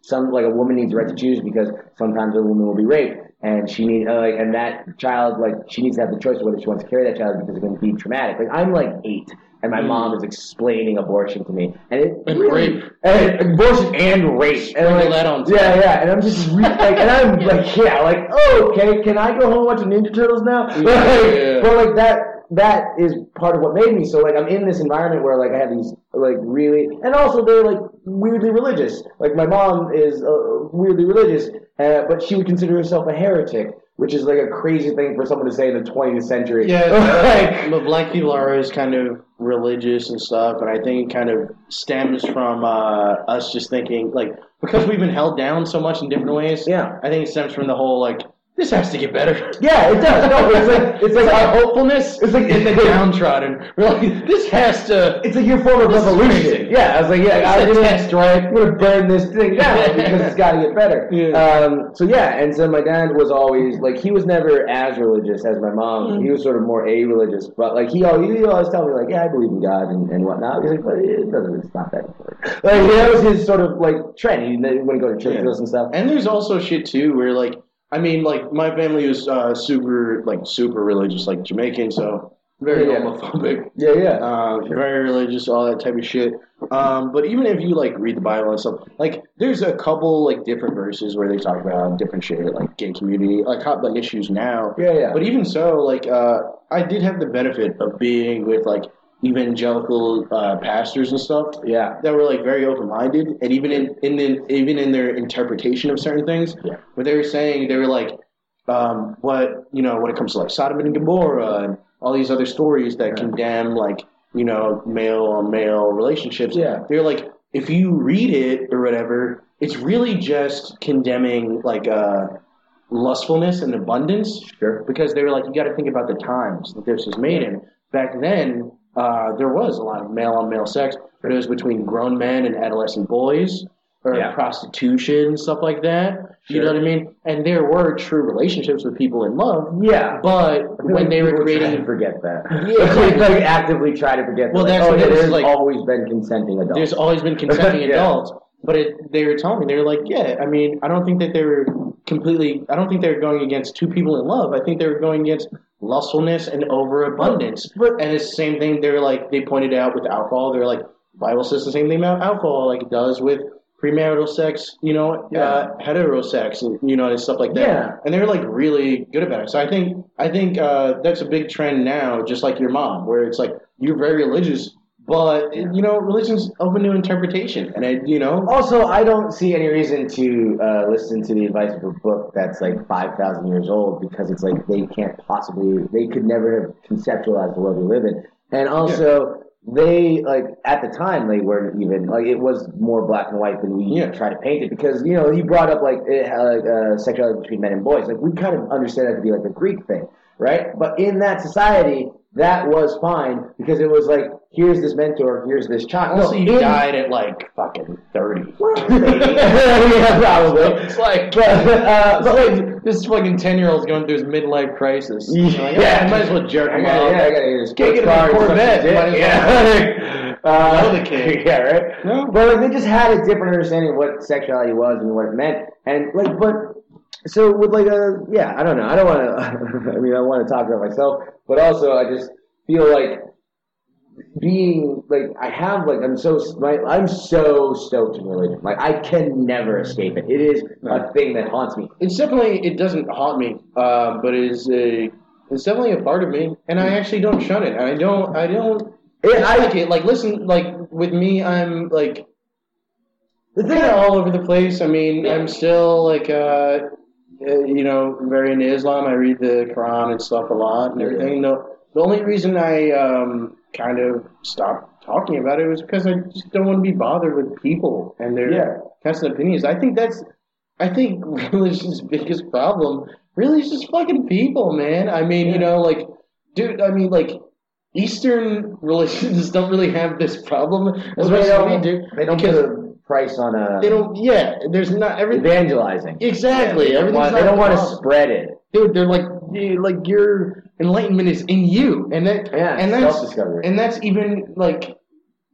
Speaker 3: some like a woman needs the right to choose because sometimes a woman will be raped and she need uh, like, and that child like she needs to have the choice of whether she wants to carry that child because it's going to be traumatic. Like I'm like eight, and my mom is explaining abortion to me, and it
Speaker 1: And
Speaker 3: really-
Speaker 1: rape.
Speaker 3: and abortion and rape, and like,
Speaker 1: that on
Speaker 3: yeah, yeah, and I'm just re- like, and I'm like, yeah, like, oh, okay, can I go home and watch the Ninja Turtles now? Like,
Speaker 1: yeah.
Speaker 3: But like that, that is part of what made me. So like, I'm in this environment where like I have these like really, and also they're like weirdly religious. Like my mom is uh, weirdly religious, uh, but she would consider herself a heretic. Which is like a crazy thing for someone to say in the 20th century.
Speaker 1: Yeah,
Speaker 3: like,
Speaker 1: but black people are always kind of religious and stuff, and I think it kind of stems from uh, us just thinking like because we've been held down so much in different ways.
Speaker 3: Yeah.
Speaker 1: I think it stems from the whole like this has to get better.
Speaker 3: yeah, it does. No, it's like it's like, our
Speaker 1: hopefulness
Speaker 3: It's like
Speaker 1: in the downtrodden. We're like this has to.
Speaker 3: It's like your form of revolution. Yeah, I was like, yeah, I'm
Speaker 1: a
Speaker 3: gonna,
Speaker 1: test, right?
Speaker 3: I'm gonna burn this thing down because it's got to get better.
Speaker 1: Yeah.
Speaker 3: Um, so yeah, and so my dad was always like, he was never as religious as my mom. He was sort of more a-religious, but like he always, he always tell me like, yeah, I believe in God and, and whatnot. He's like, but it doesn't, it's not that important. Like that was his sort of like trend. He when he go to church
Speaker 1: Yeah.
Speaker 3: and stuff.
Speaker 1: And there's also shit too where like I mean like my family was uh, super like super religious like Jamaican so very
Speaker 3: Yeah.
Speaker 1: homophobic.
Speaker 3: Yeah, yeah.
Speaker 1: uh, very religious, all that type of shit. Um, but even if you like read the Bible and stuff, like there's a couple like different verses where they talk about different shit, like gay community, like hot button issues now.
Speaker 3: Yeah, yeah.
Speaker 1: But even so, like uh, I did have the benefit of being with like evangelical uh, pastors and stuff
Speaker 3: yeah.
Speaker 1: that were like very open minded, and even in in the, even in their interpretation of certain things,
Speaker 3: Yeah.
Speaker 1: what they were saying, they were like, um, what you know, when it comes to like Sodom and Gomorrah and all these other stories that condemn like you know male on male relationships,
Speaker 3: Yeah.
Speaker 1: they're like, if you read it or whatever, it's really just condemning like uh, lustfulness and abundance
Speaker 3: Sure.
Speaker 1: because they were like, you got to think about the times that this was made in. Back then, uh, there was a lot of male on male sex, but it was between grown men and adolescent boys, or
Speaker 3: Yeah.
Speaker 1: prostitution, stuff like that. You know what I mean? And there were true relationships with people in love,
Speaker 3: Yeah.
Speaker 1: but when they were
Speaker 3: try to forget that.
Speaker 1: Yeah.
Speaker 3: like, like actively try to forget.
Speaker 1: Well,
Speaker 3: that.
Speaker 1: that's
Speaker 3: oh,
Speaker 1: what
Speaker 3: yeah,
Speaker 1: it is,
Speaker 3: there's
Speaker 1: like-
Speaker 3: always been consenting adults.
Speaker 1: there's always been consenting
Speaker 3: Yeah.
Speaker 1: adults. But it, they were telling me they were like, yeah. I mean, I don't think that they were completely. I don't think they were going against two people in love. I think they were going against lustfulness and overabundance.
Speaker 3: But-
Speaker 1: and it's the same thing. they're like they pointed out with alcohol. They're like Bible says the same thing about alcohol, like it does with premarital sex. You know,
Speaker 3: Yeah.
Speaker 1: uh, heterosex, and you know, and stuff like that.
Speaker 3: Yeah.
Speaker 1: And they're like really good about it. So I think I think uh, that's a big trend now, just like your mom, where it's like you're very religious. But you know, religion's open to interpretation, and it, you know,
Speaker 3: Also, I don't see any reason to uh, listen to the advice of a book that's like five thousand years old because it's like they can't possibly, they could never have conceptualized the world we live in, and also they like at the time they weren't even like it was more black and white than we
Speaker 1: Yeah.
Speaker 3: try to paint it because you know he brought up like it, uh, like uh, sexuality between men and boys like we kind of understand that to be like a Greek thing, right? But in that society. That was fine because it was like, here's this mentor, here's this child.
Speaker 1: also
Speaker 3: No,
Speaker 1: you
Speaker 3: in-
Speaker 1: died at like fucking thirty.
Speaker 3: yeah, probably.
Speaker 1: it's like,
Speaker 3: But, uh, but like,
Speaker 1: this fucking ten year old's going through his midlife crisis.
Speaker 3: Yeah.
Speaker 1: Like, yeah, I might as well jerk him off.
Speaker 3: yeah, I gotta hear this
Speaker 1: Can't get him a Corvette,
Speaker 3: some
Speaker 1: might
Speaker 3: dick. Yeah. uh,
Speaker 1: Know the kid.
Speaker 3: Yeah, right.
Speaker 1: No.
Speaker 3: But like, they just had a different understanding of what sexuality was and what it meant, and like, but so with like a yeah, I don't know. I don't want to. I mean, I want to talk about myself, but also I just feel like being like I have like I'm so my, I'm so stoked in religion. Like I can never escape it. It is a thing that haunts me.
Speaker 1: It's definitely it doesn't haunt me, uh, but it is a it's definitely a part of me, and I actually don't shun it. I don't I don't
Speaker 3: It-
Speaker 1: I like it. Like listen, like with me, I'm like
Speaker 3: The thing
Speaker 1: all over the place. I mean. I'm still like uh, uh, you know very into Islam. I read the Quran and stuff a lot and everything. No, the only reason I um, kind of stopped talking about it was because I just don't want to be bothered with people and their
Speaker 3: Yeah.
Speaker 1: constant opinions. I think that's I think religion's biggest problem really is just fucking people, man. I mean, you know, like, dude, I mean, like. Eastern religions don't really have this problem as
Speaker 3: Well,
Speaker 1: much as we
Speaker 3: don't, they don't
Speaker 1: because
Speaker 3: put a price on a
Speaker 1: they don't. Yeah, there's not everything.
Speaker 3: evangelizing.
Speaker 1: Exactly.
Speaker 3: They don't want, they don't want to spread it.
Speaker 1: Dude, they're like, yeah, like your enlightenment is in you, and that,
Speaker 3: Yeah,
Speaker 1: and that's,
Speaker 3: self-discovery.
Speaker 1: and that's even like,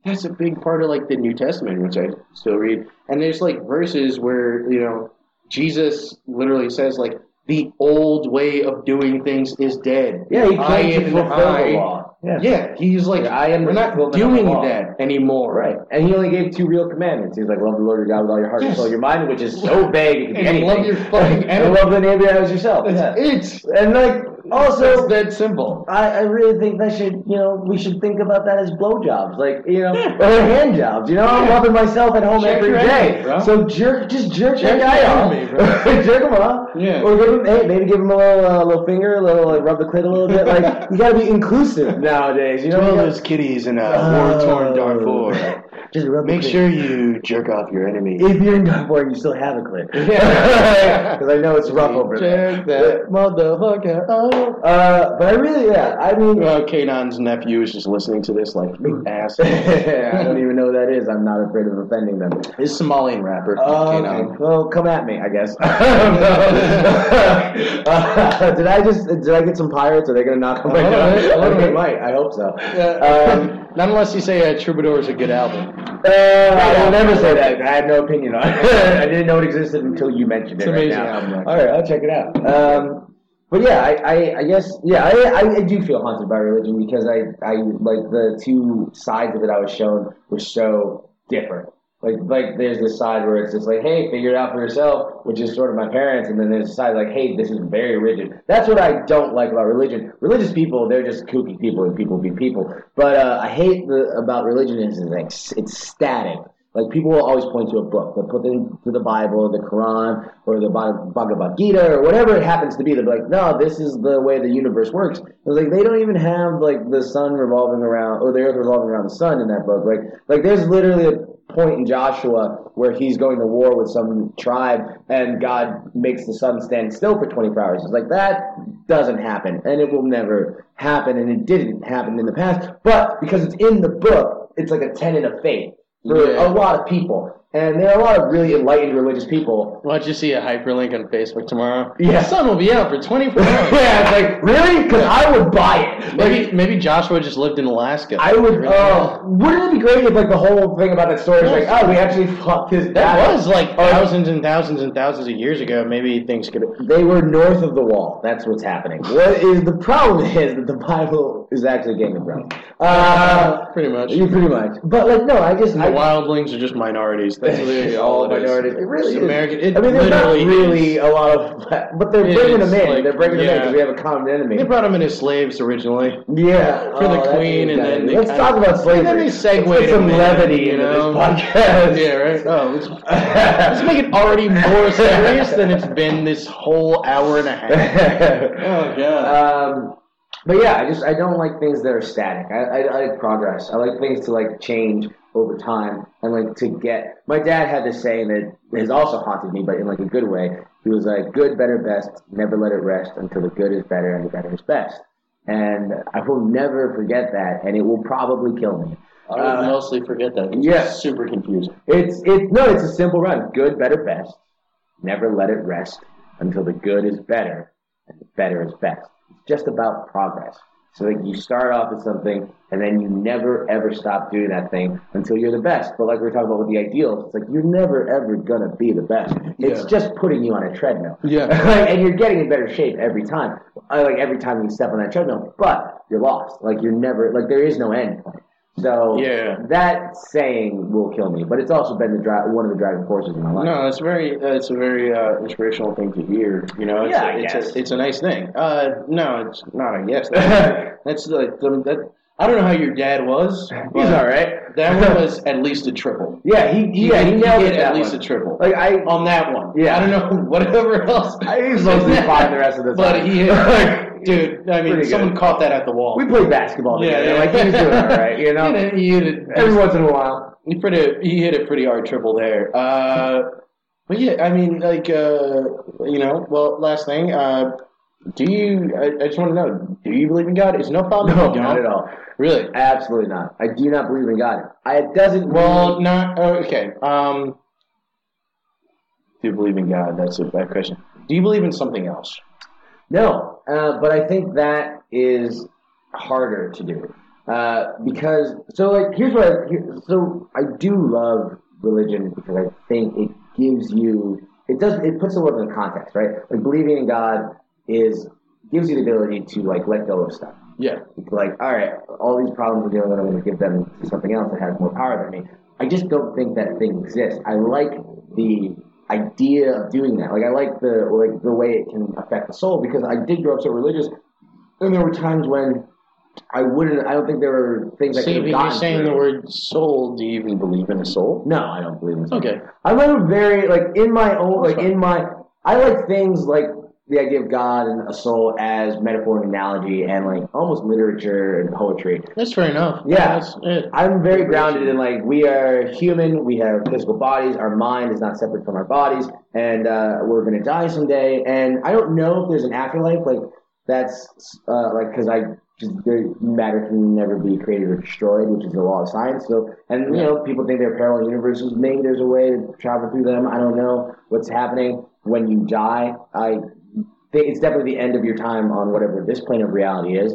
Speaker 1: that's a big part of like the New Testament, which I still read. And there's like verses where you know Jesus literally says like,
Speaker 4: the old way of doing things is dead.
Speaker 3: Yeah, he
Speaker 4: I
Speaker 3: came to fulfill the law. Yeah.
Speaker 4: Yeah, he's like,
Speaker 3: Yeah, I am
Speaker 4: we're not
Speaker 3: fulfillment of the
Speaker 4: doing that anymore.
Speaker 3: Right. And he only gave two real commandments. He's like, love the Lord your God with all your heart,
Speaker 4: Yes.
Speaker 3: and soul, your mind, which is so vague. It could be
Speaker 4: And
Speaker 3: anything.
Speaker 4: love your fucking
Speaker 3: and love the neighbor as yourself.
Speaker 4: That's
Speaker 3: Yeah.
Speaker 4: it.
Speaker 3: And like, also,
Speaker 4: It's that simple.
Speaker 3: I, I really think that should, you know, we should think about that as blowjobs, like, you know,
Speaker 4: Yeah.
Speaker 3: or hand jobs. You know, I'm loving myself at home
Speaker 4: Check
Speaker 3: every day.
Speaker 4: enemy, bro.
Speaker 3: So jerk, just jerk,
Speaker 4: Jerk
Speaker 3: that guy off.
Speaker 4: bro.
Speaker 3: jerk him off.
Speaker 4: Yeah.
Speaker 3: Or give him, hey, maybe give him a little, uh, little finger, a little, like, rub the clit a little bit. Like, you gotta be inclusive nowadays. You know,
Speaker 1: all those kitties in uh, war-torn Darfur,
Speaker 3: Just rub
Speaker 1: make sure you jerk off your enemy.
Speaker 3: If you're in Darfur and you still have a.
Speaker 4: Yeah.
Speaker 3: Because I know it's rough over there.
Speaker 4: That motherfucker out.
Speaker 3: Uh, but I really, yeah, I mean,
Speaker 1: Uh, K'naan's nephew is just listening to this like, ass.
Speaker 3: I don't even know who that is. I'm not afraid of offending them.
Speaker 1: He's a Somalian rapper.
Speaker 3: Oh, okay. Well, come at me, I guess. Uh, did I just did I get some pirates? Are they gonna knock on my
Speaker 1: A little
Speaker 3: door? I think they might. I hope so.
Speaker 1: Um, not unless you say uh, Troubadour is a good album.
Speaker 3: Uh, I will never say that. I had no opinion on it. I didn't know it existed until you mentioned
Speaker 1: It's
Speaker 3: it right
Speaker 1: amazing
Speaker 3: now.
Speaker 1: album, actually.
Speaker 3: All right, I'll check it out. Um, but yeah, I, I, I guess yeah, I, I, I do feel haunted by religion because I, I like the two sides of it I was shown were so different. Like like there's this side where it's just like, hey, figure it out for yourself, which is sort of my parents, and then there's a side like, hey, this is very rigid. That's what I don't like about religion. Religious people, they're just kooky people, and people be people. But uh, I hate the about religion is it's static. Like people will always point to a book. They'll put them to the Bible, the Quran, or the Bhagavad Gita, or whatever it happens to be. They'll be like, no, this is the way the universe works. It's like they don't even have like the sun revolving around or the earth revolving around the sun in that book. Like like there's literally a point in Joshua where he's going to war with some tribe and God makes the sun stand still for 24 hours. It's like that doesn't happen and it will never happen and it didn't happen in the past. But because it's in the book, it's like a tenet of faith for
Speaker 1: Yeah.
Speaker 3: a lot of people. And there are a lot of really enlightened religious people.
Speaker 1: Why don't you see a hyperlink on Facebook tomorrow?
Speaker 3: Yeah.
Speaker 1: The sun will be out for 24 hours.
Speaker 3: yeah, it's like, really? Because I would buy it.
Speaker 1: Maybe maybe Joshua just lived in Alaska.
Speaker 3: I would. Uh, wouldn't it be great if like the whole thing about that story is like, oh, we actually fucked his
Speaker 1: that
Speaker 3: dad
Speaker 1: was like thousands and thousands and thousands of years ago. Maybe things could.
Speaker 3: They were north of the wall. That's what's happening. What is the problem is that the Bible is actually Game of Thrones. Uh,
Speaker 1: Pretty much.
Speaker 3: you pretty much. But like, no, I just
Speaker 1: The
Speaker 3: I,
Speaker 1: wildlings are just minorities. That's really all
Speaker 3: all
Speaker 1: it is.
Speaker 3: minorities. It really
Speaker 1: It's
Speaker 3: is.
Speaker 1: American. It
Speaker 3: I mean, there's not really
Speaker 1: is.
Speaker 3: a lot of, but they're bringing them in.
Speaker 1: like,
Speaker 3: they're bringing them in because we have a common enemy.
Speaker 1: They brought them in as slaves originally.
Speaker 3: Yeah,
Speaker 1: For the
Speaker 3: Oh, that
Speaker 1: queen, and then they
Speaker 3: let's
Speaker 1: kinda-
Speaker 3: talk about slavery.
Speaker 1: and then they segued
Speaker 3: Let's put some
Speaker 1: them in,
Speaker 3: levity
Speaker 1: you
Speaker 3: into this podcast.
Speaker 1: Yeah, right. Oh, let's, let's make it already more serious than it's been this whole hour and a half. Oh god.
Speaker 3: Um, but yeah, I just I don't like things that are static. I, I, I like progress. I like things to like change over time and like to get. My dad had this saying that has also haunted me, but in like a good way. He was like, "Good, better, best. Never let it rest until the good is better and the better is best." And I will never forget that, and it will probably kill me.
Speaker 1: I would
Speaker 3: Uh,
Speaker 1: mostly forget that. It's
Speaker 3: yeah.
Speaker 1: super confusing.
Speaker 3: It's it's no, it's a simple run. Good, better, best. Never let it rest until the good is better and the better is best. It's just about progress. So like you start off with something and then you never ever stop doing that thing until you're the best. But like we are talking about with the ideals, it's like you're never ever gonna be the best. It's
Speaker 1: Yeah.
Speaker 3: just putting you on a treadmill.
Speaker 1: Yeah.
Speaker 3: like, and you're getting in better shape every time. Like every time you step on that treadmill, but you're lost. Like you're never like there is no end point. So
Speaker 1: Yeah.
Speaker 3: that saying will kill me, but it's also been the dri- one of the driving forces in my life.
Speaker 1: No, it's very uh, it's a very uh, inspirational thing to hear. You know, it's,
Speaker 3: Yeah, I
Speaker 1: it's. A, it's a nice thing. Uh, no, it's not. I guess that's like the, that. I don't know how your dad was.
Speaker 3: He's all right.
Speaker 1: That one was at least a triple.
Speaker 3: Yeah, he,
Speaker 1: He
Speaker 3: yeah he
Speaker 1: hit-
Speaker 3: nailed it.
Speaker 1: at
Speaker 3: that
Speaker 1: least
Speaker 3: one.
Speaker 1: a triple.
Speaker 3: Like I,
Speaker 1: on that one.
Speaker 3: Yeah.
Speaker 1: I don't know whatever else.
Speaker 3: I he was mostly fine the rest of the time.
Speaker 1: But he hit, dude. I mean, someone
Speaker 3: good.
Speaker 1: caught that at the wall.
Speaker 3: we played basketball
Speaker 1: yeah,
Speaker 3: together.
Speaker 1: yeah.
Speaker 3: Like he was doing all right, you know.
Speaker 1: He hit it, he hit it
Speaker 3: Every once in a while.
Speaker 1: He pretty he hit a pretty hard triple there. Uh, but yeah, I mean, like uh, you know, well, last thing, uh, do you? I, I just want to know, do you believe in God? Is no problem.
Speaker 3: No, not at all.
Speaker 1: Really?
Speaker 3: Absolutely not. I do not believe in God. I it doesn't.
Speaker 1: Well, not oh, okay. Um, do you believe in God? That's a bad question. Do you believe in something else?
Speaker 3: No, uh, but I think that is harder to do uh, because so like here's what I, here, so I do love religion because I think it gives you it does it puts the world in context, right? Like believing in God is gives you the ability to like let go of stuff.
Speaker 1: Yeah.
Speaker 3: Like, all right, all these problems we're dealing with, I'm going to give them to something else that has more power than me. I just don't think that thing exists. I like the idea of doing that. Like, I like the like the way it can affect the soul because I did grow up so religious, and there were times when I wouldn't. I don't think there were things I could
Speaker 1: if
Speaker 3: have
Speaker 1: you're saying
Speaker 3: through.
Speaker 1: the word soul, do you even believe in a soul?
Speaker 3: No, I don't believe in. Soul.
Speaker 1: Okay.
Speaker 3: I'm a very like in my own like in my I like things like the idea of God and a soul as metaphor and analogy and like almost literature and poetry.
Speaker 1: That's fair enough.
Speaker 3: Yeah. I'm very grounded in like we are human, we have physical bodies, our mind is not separate from our bodies, and uh, we're gonna die someday. And I don't know if there's an afterlife. Like that's uh, like because I just there, matter can never be created or destroyed, which is the law of science. So and you know people think there are parallel universes. Maybe there's a way to travel through them. I don't know what's happening when you die. I it's definitely the end of your time on whatever this plane of reality is.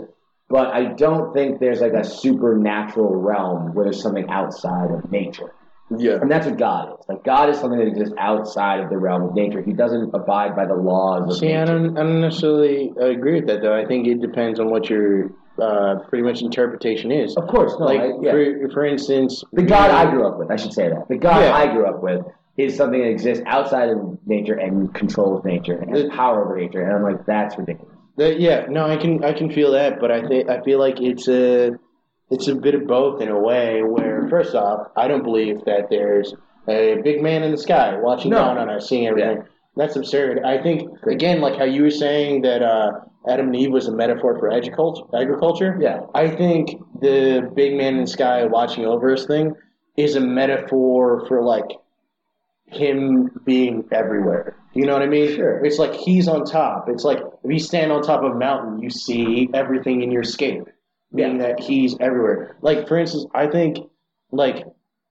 Speaker 3: But I don't think there's like a supernatural realm where there's something outside of nature.
Speaker 1: Yeah.
Speaker 3: And that's what God is. Like God is something that exists outside of the realm of nature. He doesn't abide by the laws of
Speaker 1: See, I
Speaker 3: nature.
Speaker 1: don't, I don't necessarily agree with that, though. I think it depends on what your uh, pretty much interpretation is.
Speaker 3: Of course, no.
Speaker 1: like,
Speaker 3: I, yeah.
Speaker 1: for, for instance,
Speaker 3: the God I grew up with, I should say that. The God
Speaker 1: Yeah.
Speaker 3: I grew up with is something that exists outside of nature and controls nature and has power over nature. And I'm like, that's ridiculous.
Speaker 1: The, yeah, no, I can I can feel that, but I think I feel like it's a it's a bit of both in a way. Where first off, I don't believe that there's a big man in the sky watching
Speaker 3: No.
Speaker 1: down on us, seeing everything. That's absurd. I think again, like how you were saying that uh, Adam and Eve was a metaphor for agriculture. Agriculture.
Speaker 3: Yeah.
Speaker 1: I think the big man in the sky watching over us thing is a metaphor for like him being everywhere. You know what I mean?
Speaker 3: Sure.
Speaker 1: It's like he's on top. It's like if you stand on top of a mountain, you see everything in your scape, meaning that he's everywhere. Like for instance, I think like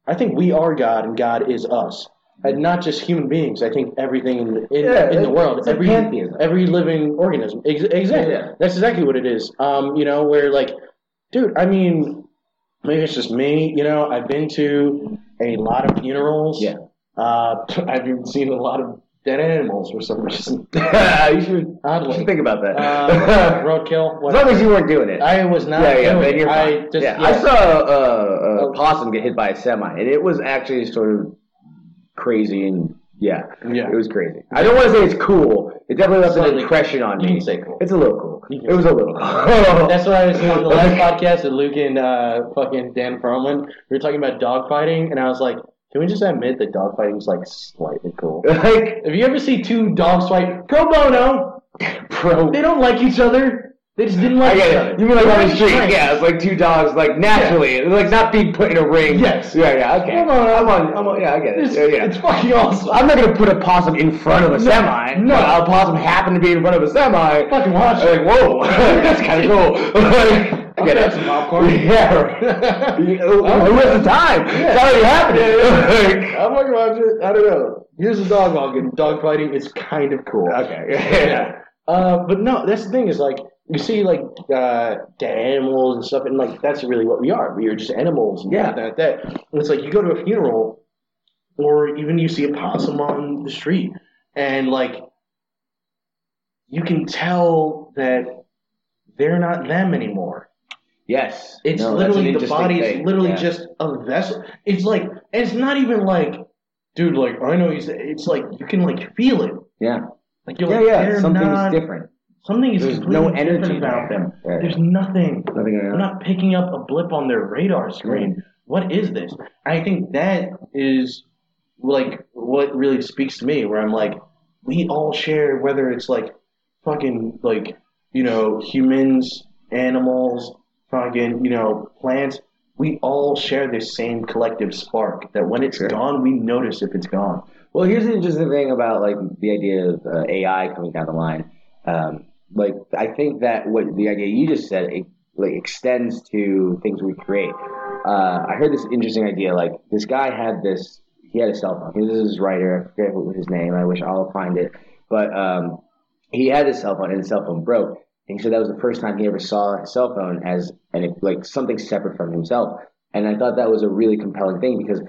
Speaker 1: I think we are God and God is us. And not just human beings. I think everything in the, in,
Speaker 3: Yeah,
Speaker 1: in the world, every
Speaker 3: pantheism.
Speaker 1: every living organism. Ex- exactly.
Speaker 3: Yeah.
Speaker 1: That's exactly what it is. Um, you know, where like, dude, I mean, maybe it's just me. You know, I've been to a lot of funerals.
Speaker 3: Yeah.
Speaker 1: Uh, I've even seen a lot of dead animals for some reason.
Speaker 3: you should, you
Speaker 1: Oddly.
Speaker 3: should think about that.
Speaker 1: Um, roadkill.
Speaker 3: as long as you weren't doing it.
Speaker 1: I was not.
Speaker 3: yeah, yeah,
Speaker 1: doing it. I just.
Speaker 3: yeah.
Speaker 1: yeah.
Speaker 3: I saw a, a,
Speaker 1: Oh.
Speaker 3: a possum get hit by a semi, and it was actually sort of crazy and yeah,
Speaker 1: Yeah.
Speaker 3: it was crazy. I don't want to say it's cool. It definitely left an impression on
Speaker 1: You
Speaker 3: me.
Speaker 1: can say cool.
Speaker 3: It's a little cool. It was a little. cool.
Speaker 1: That's what I was on the last podcast with Luke and uh, fucking Dan Perlman. We were talking about dogfighting, and I was like, can we just admit that dogfighting is like slightly cool?
Speaker 3: like,
Speaker 1: If you ever see two dogs fight pro bono,
Speaker 3: pro,
Speaker 1: they don't like each other. They just didn't like
Speaker 3: I
Speaker 1: each other.
Speaker 3: You mean like
Speaker 1: They're
Speaker 3: on the street?
Speaker 1: friends.
Speaker 3: Yeah, it's like two dogs, like naturally, like not being put in a ring.
Speaker 1: Yes.
Speaker 3: Yeah, yeah. Okay.
Speaker 1: Come on,
Speaker 3: I'm on. I'm on. Yeah, I get it.
Speaker 1: It's,
Speaker 3: Yeah, yeah.
Speaker 1: it's fucking awesome.
Speaker 3: I'm not gonna put a possum in front of a semi.
Speaker 1: no.
Speaker 3: a possum happened to be in front of a semi.
Speaker 1: Fucking watch
Speaker 3: like, whoa, that's kind of cool. I get
Speaker 1: have some popcorn.
Speaker 3: Yeah. right. Who has the time? It's already happening.
Speaker 1: I'm not gonna watch it. I don't know. Here's a dog walking. Dog fighting is kind of cool.
Speaker 3: okay. Yeah.
Speaker 1: Uh, but no, that's the thing is like you see like uh, dead animals and stuff, and like that's really what we are. We are just animals. And
Speaker 3: Yeah.
Speaker 1: that, that, that. And it's like you go to a funeral, or even you see a possum on the street, and like you can tell that they're not them anymore.
Speaker 3: Yes.
Speaker 1: It's
Speaker 3: No,
Speaker 1: literally the body
Speaker 3: thing.
Speaker 1: is literally
Speaker 3: Yeah.
Speaker 1: just a vessel. It's like it's not even like, dude, like I know he's. It's like you can like feel it.
Speaker 3: Yeah.
Speaker 1: Like you're
Speaker 3: Yeah,
Speaker 1: like
Speaker 3: yeah. Something's
Speaker 1: not,
Speaker 3: different.
Speaker 1: Something is
Speaker 3: There's
Speaker 1: completely
Speaker 3: no energy
Speaker 1: about
Speaker 3: there.
Speaker 1: them.
Speaker 3: Yeah.
Speaker 1: There's nothing.
Speaker 3: Nothing.
Speaker 1: I'm not picking up a blip on their radar screen. What is this? I think that is like what really speaks to me. Where I'm like, we all share whether it's like fucking like you know humans, animals, fucking you know plants. We all share this same collective spark that when it's
Speaker 3: Sure.
Speaker 1: gone, we notice if it's gone.
Speaker 3: Well, here's the interesting thing about like the idea of uh, AI coming down the line. Um, like, I think that what the idea you just said it, like extends to things we create. Uh, I heard this interesting idea. Like, this guy had this. He had a cell phone. He was his writer. I forget what was his name. I wish I'll find it. But um, he had his cell phone, and his cell phone broke. And he said that was the first time he ever saw a cell phone as and like something separate from himself. And I thought that was a really compelling thing because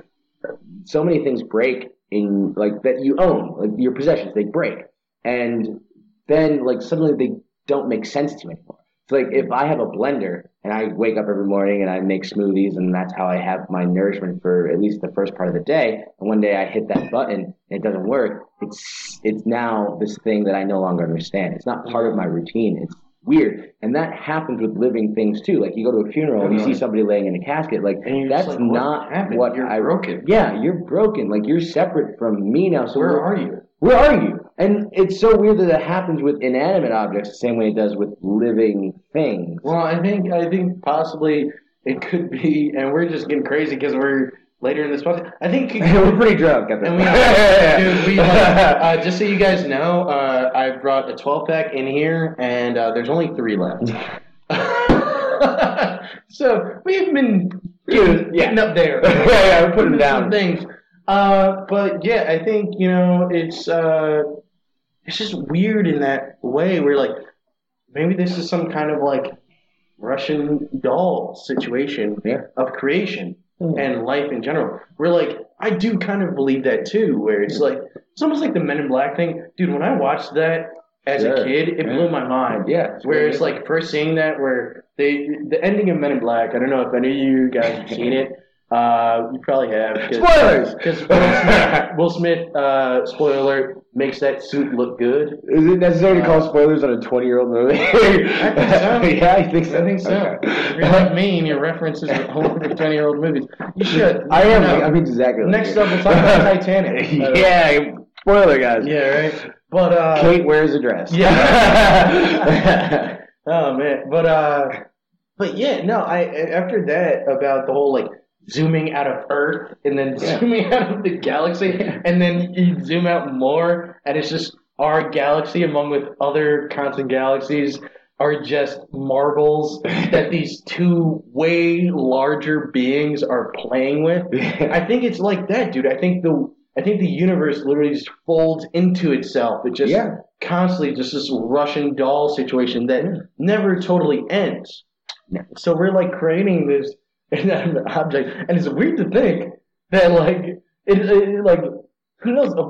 Speaker 3: so many things break in like that you own, like your possessions, they break, and then like suddenly they don't make sense to you anymore. It's like if I have a blender and I wake up every morning and I make smoothies and that's how I have my nourishment for at least the first part of the day. And one day I hit that button and it doesn't work. It's it's now this thing that I no longer understand. It's not part of my routine. It's weird, and that happens with living things too. Like you go to a funeral and you see uh-huh. somebody laying in a casket. Like that's
Speaker 1: like,
Speaker 3: not
Speaker 1: happened?
Speaker 3: what
Speaker 1: You're
Speaker 3: I
Speaker 1: broken.
Speaker 3: Yeah, you're broken. Like you're separate from me now. So
Speaker 1: Where are you?
Speaker 3: where are you? And it's so weird that it happens with inanimate objects the same way it does with living things.
Speaker 1: Well, I think I think possibly it could be, and we're just getting crazy because we're later in this podcast. I think
Speaker 3: We're pretty drunk at this
Speaker 1: And we,
Speaker 3: point.
Speaker 1: dude, we uh, just so you guys know, uh, I brought a 12 pack in here, and uh, there's only three left. so we've been
Speaker 3: Dude, yeah.
Speaker 1: getting up there.
Speaker 3: Yeah, yeah, we're putting down.
Speaker 1: things. Uh, but yeah, I think you know it's uh, it's just weird in that way. Where like maybe this is some kind of like Russian doll situation
Speaker 3: Yeah.
Speaker 1: of creation Mm. and life in general. We're like I do kind of believe that too. Where it's like it's almost like the Men in Black thing, dude. When I watched that as
Speaker 3: Sure.
Speaker 1: a kid, it blew my mind.
Speaker 3: Yeah, it's
Speaker 1: Where it's like first seeing that, where they the ending of Men in Black. I don't know if any of you guys have seen it. Uh, you probably have. Cause,
Speaker 3: Spoilers!
Speaker 1: Because Will Smith, Will Smith uh, spoiler alert, makes that suit look good.
Speaker 3: Is it necessary to call spoilers on a 20 year old movie? I
Speaker 1: think so.
Speaker 3: yeah, I think so.
Speaker 1: I think so.
Speaker 3: Okay.
Speaker 1: If you're like me and your references are for 20 year old movies, you should.
Speaker 3: I am.
Speaker 1: No.
Speaker 3: I'm exactly.
Speaker 1: Next up, we'll talk about Titanic.
Speaker 3: yeah, spoiler, guys.
Speaker 1: Yeah, right. But uh,
Speaker 3: Kate wears a dress.
Speaker 1: Yeah. oh man, but uh, but yeah, no. I after that about the whole like zooming out of Earth and then
Speaker 3: Yeah.
Speaker 1: zooming out of the galaxy, and then you zoom out more, and it's just our galaxy among with other constant galaxies are just marbles that these two way larger beings are playing with. I think it's like that, dude. I think the I think the universe literally just folds into itself. It just
Speaker 3: Yeah.
Speaker 1: constantly just this Russian doll situation that never totally ends. So we're like creating this inanimate object, and it's weird to think that like it, it like who knows a,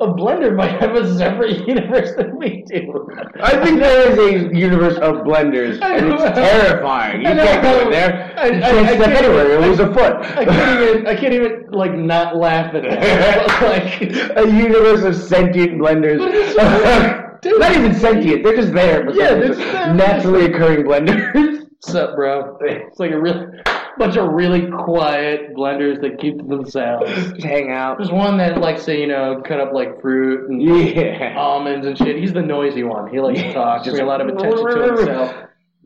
Speaker 1: a blender might have a separate universe than we do.
Speaker 3: I think there is a universe of blenders, and it's terrifying. You can't go in there.
Speaker 1: I-
Speaker 3: You
Speaker 1: I-
Speaker 3: can't
Speaker 1: I
Speaker 3: step
Speaker 1: can't
Speaker 3: anywhere.
Speaker 1: even-
Speaker 3: You lose a foot.
Speaker 1: I can't even I can't even like not laugh at that. like
Speaker 3: a universe of sentient blenders.
Speaker 1: But dude.
Speaker 3: Not even sentient. They're just there. For
Speaker 1: Yeah, they're just there.
Speaker 3: naturally occurring blenders.
Speaker 1: What's up, bro? It's like a real bunch of really quiet blenders that keep to themselves.
Speaker 3: just hang out.
Speaker 1: There's one that likes to, you know, cut up like fruit and
Speaker 3: Yeah.
Speaker 1: almonds and shit. He's the noisy one. He likes to talk,
Speaker 3: Just-
Speaker 1: bring a lot of attention to himself.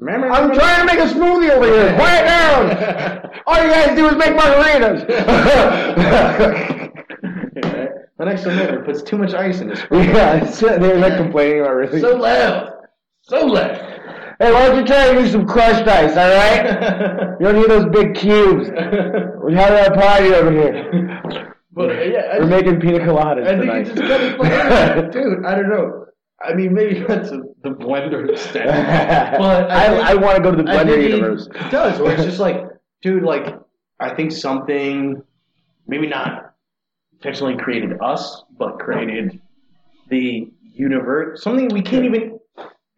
Speaker 3: I'm trying to make a smoothie over here. Quiet down. All you guys do is make margaritas.
Speaker 1: The next one puts too much ice in his
Speaker 3: yeah, they're like complaining about really.
Speaker 1: So loud. So loud.
Speaker 3: Hey, why don't you try to do some crushed ice? All right. You don't need those big cubes. We're having a party over here.
Speaker 1: but uh, yeah,
Speaker 3: We're
Speaker 1: just-
Speaker 3: making pina coladas
Speaker 1: I think
Speaker 3: tonight.
Speaker 1: it's just. Dude, I don't know. I mean, maybe that's a, the blender extent. But I,
Speaker 3: I, I want to go to the blender
Speaker 1: universe. it does, where it's just like, dude, like, I think something, maybe not intentionally created us, but created the universe, something we can't even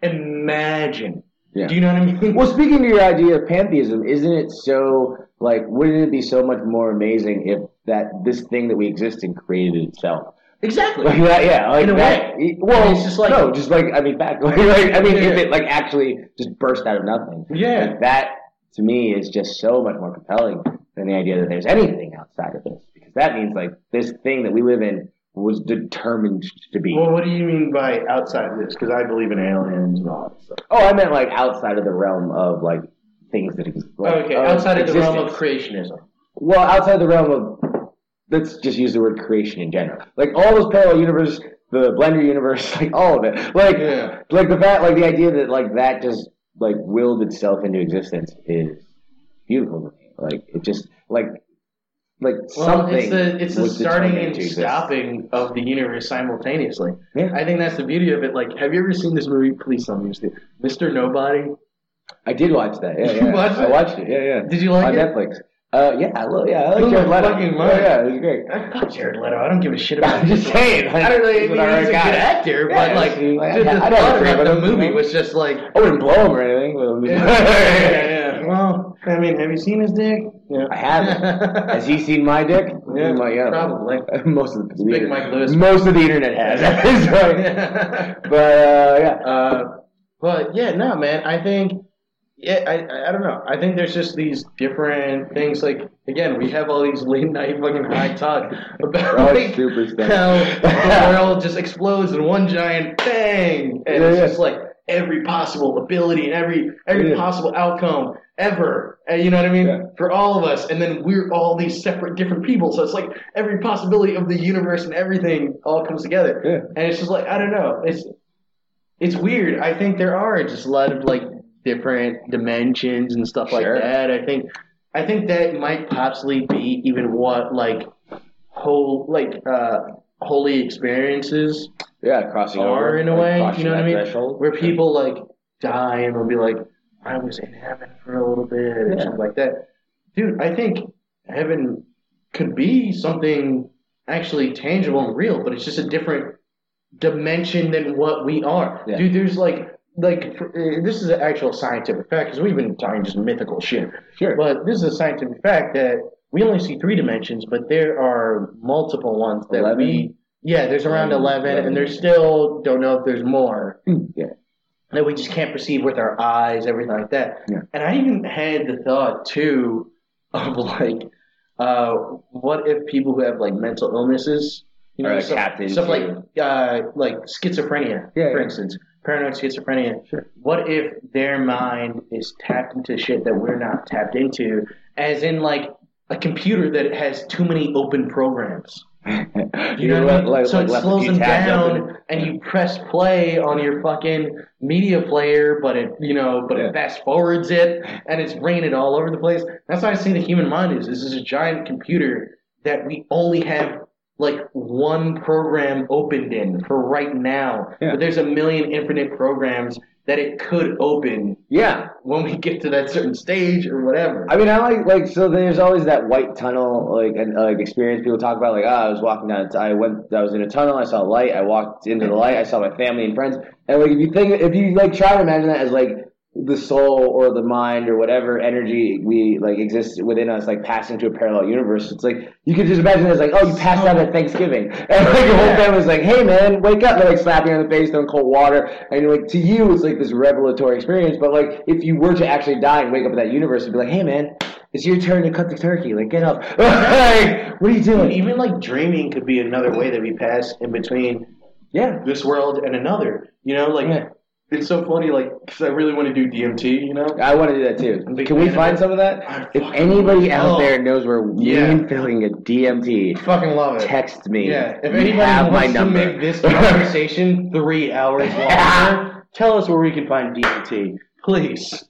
Speaker 1: imagine.
Speaker 3: Yeah.
Speaker 1: Do you know what I mean?
Speaker 3: Well, speaking to your idea of pantheism, isn't it so like? Wouldn't it be so much more amazing if that this thing that we exist in created itself?
Speaker 1: exactly.
Speaker 3: Like that, yeah, like
Speaker 1: In a
Speaker 3: that.
Speaker 1: way.
Speaker 3: Well,
Speaker 1: It's just like-
Speaker 3: no, just like I mean, back. Like, I mean, if
Speaker 1: Yeah.
Speaker 3: it like actually just burst out of nothing,
Speaker 1: Yeah.
Speaker 3: like, that to me is just so much more compelling than the idea that there's anything outside of this, because that means like this thing that we live in was determined to be.
Speaker 1: Well, what do you mean by outside of this? Because I believe in aliens and all that stuff.
Speaker 3: oh, I meant like outside of the realm of like things that exist. Like,
Speaker 1: okay, outside of the realm of creationism.
Speaker 3: Well, outside the realm of let's just use the word creation in general. Like all those parallel universes, the Blender universe, like all of it. Like
Speaker 1: Yeah.
Speaker 3: like the fact like the idea that like that just like willed itself into existence is beautiful to me. Like it just like like
Speaker 1: Well,
Speaker 3: something
Speaker 1: it's the it's the starting and
Speaker 3: exist.
Speaker 1: stopping of the universe simultaneously.
Speaker 3: Yeah.
Speaker 1: I think that's the beauty of it. Like, have you ever seen this movie? Please tell me you've seen it. Mr. Nobody.
Speaker 3: I did watch that. Yeah,
Speaker 1: You
Speaker 3: yeah.
Speaker 1: watched
Speaker 3: I
Speaker 1: it?
Speaker 3: watched it. Yeah, yeah.
Speaker 1: Did you like
Speaker 3: On
Speaker 1: it?
Speaker 3: Netflix. Uh, yeah, I love, yeah, I like Jared Leto.
Speaker 1: fucking
Speaker 3: Yeah, yeah, it was great.
Speaker 1: I fuck Jared Leto. I don't give a shit about.
Speaker 3: I'm just saying. Like,
Speaker 1: I don't really. mean, he's a good actor,
Speaker 3: Yeah,
Speaker 1: but like,
Speaker 3: like,
Speaker 1: the, the
Speaker 3: I- I don't
Speaker 1: thought about the movie was just like.
Speaker 3: I wouldn't blow him or anything. but-
Speaker 1: yeah, yeah. Well, I mean, have you seen his dick? Yeah.
Speaker 3: I haven't. Has he seen my dick?
Speaker 1: Yeah,
Speaker 3: My- yeah.
Speaker 1: probably.
Speaker 3: Most of the,
Speaker 1: big
Speaker 3: internet-
Speaker 1: Mike Lewis.
Speaker 3: Most of the internet has. at this point. but uh, yeah.
Speaker 1: Uh, but yeah, no, man. I think, yeah, I, I, don't know. I think there's just these different things. Like again, we have all these late night fucking high talk about like, how the world just explodes in one giant bang, and
Speaker 3: Yeah,
Speaker 1: it's
Speaker 3: yeah.
Speaker 1: just like every possible ability and every every
Speaker 3: Yeah.
Speaker 1: possible outcome ever. And you know what I mean?
Speaker 3: Yeah.
Speaker 1: For all of us, and then we're all these separate, different people. So it's like every possibility of the universe and everything all comes together.
Speaker 3: Yeah.
Speaker 1: And it's just like I don't know. It's it's weird. I think there are just a lot of like different dimensions and stuff like
Speaker 3: Sure.
Speaker 1: that. I think I think that might possibly be even what like whole like uh holy experiences
Speaker 3: Yeah, crossing
Speaker 1: are
Speaker 3: over.
Speaker 1: in a
Speaker 3: like,
Speaker 1: way. You know what I mean?
Speaker 3: threshold.
Speaker 1: Where people like die and will be like, I was in heaven for a little bit or
Speaker 3: Yeah.
Speaker 1: something like that. Dude, I think heaven could be something actually tangible and real, but it's just a different dimension than what we are.
Speaker 3: Yeah.
Speaker 1: Dude, there's like like uh, this is an actual scientific fact because we've been talking just mythical shit.
Speaker 3: Sure.
Speaker 1: But this is a scientific fact that we only see three dimensions, but there are multiple ones that
Speaker 3: 11?
Speaker 1: we yeah, there's around
Speaker 3: Um,
Speaker 1: eleven,
Speaker 3: 11.
Speaker 1: and there's still don't know if there's more
Speaker 3: yeah.
Speaker 1: That we just can't perceive with our eyes, everything like that.
Speaker 3: Yeah.
Speaker 1: And I even had the thought too of like, uh, what if people who have like mental illnesses, you know,
Speaker 3: Are
Speaker 1: stuff,
Speaker 3: tapped
Speaker 1: stuff like uh, like schizophrenia,
Speaker 3: Yeah,
Speaker 1: for
Speaker 3: yeah.
Speaker 1: instance, paranoid schizophrenia.
Speaker 3: Sure.
Speaker 1: What if their mind is tapped into shit that we're not tapped into, as in like a computer that has too many open programs? You know what I mean? so it slows them down, and you press play on your fucking media player, but it, you know, but
Speaker 3: Yeah.
Speaker 1: it fast forwards it, and it's bringing it all over the place. That's why I say the human mind is. This is a giant computer that we only have like one program opened in for right now,
Speaker 3: Yeah.
Speaker 1: but there's a million infinite programs that it could open
Speaker 3: Yeah.
Speaker 1: when we get to that certain stage or whatever.
Speaker 3: I mean, I like like so. There's always that white tunnel like and like experience people talk about. Like, ah, I was walking down. I went. I was in a tunnel. I saw a light. I walked into the light. I saw my family and friends. And like, if you think, if you like, try to imagine that as like the soul or the mind or whatever energy we like exists within us, like passing to a parallel universe. It's like you could just imagine it as like, oh, you passed out at Thanksgiving, and like your whole family's like, hey man, wake up! They're like slap you on the face, throwing cold water, and like, to you, it's like this revelatory experience. But like, if you were to actually die and wake up in that universe, it'd be like, hey man, it's your turn to cut the turkey. Like, get up. like, what are you doing?
Speaker 1: Even like dreaming could be another way that we pass in between
Speaker 3: Yeah.
Speaker 1: this world and another. You know, like
Speaker 3: Yeah.
Speaker 1: It's so funny, like because I really want to do DMT. You know,
Speaker 3: I want to do that too.
Speaker 1: big
Speaker 3: Can we find some of that? If anybody out there knows where
Speaker 1: Yeah.
Speaker 3: and Philly get DMT,
Speaker 1: fucking love it.
Speaker 3: text me.
Speaker 1: Yeah, if anybody
Speaker 3: have my
Speaker 1: wants to
Speaker 3: number.
Speaker 1: make this conversation three hours longer, tell us where we can find DMT, please.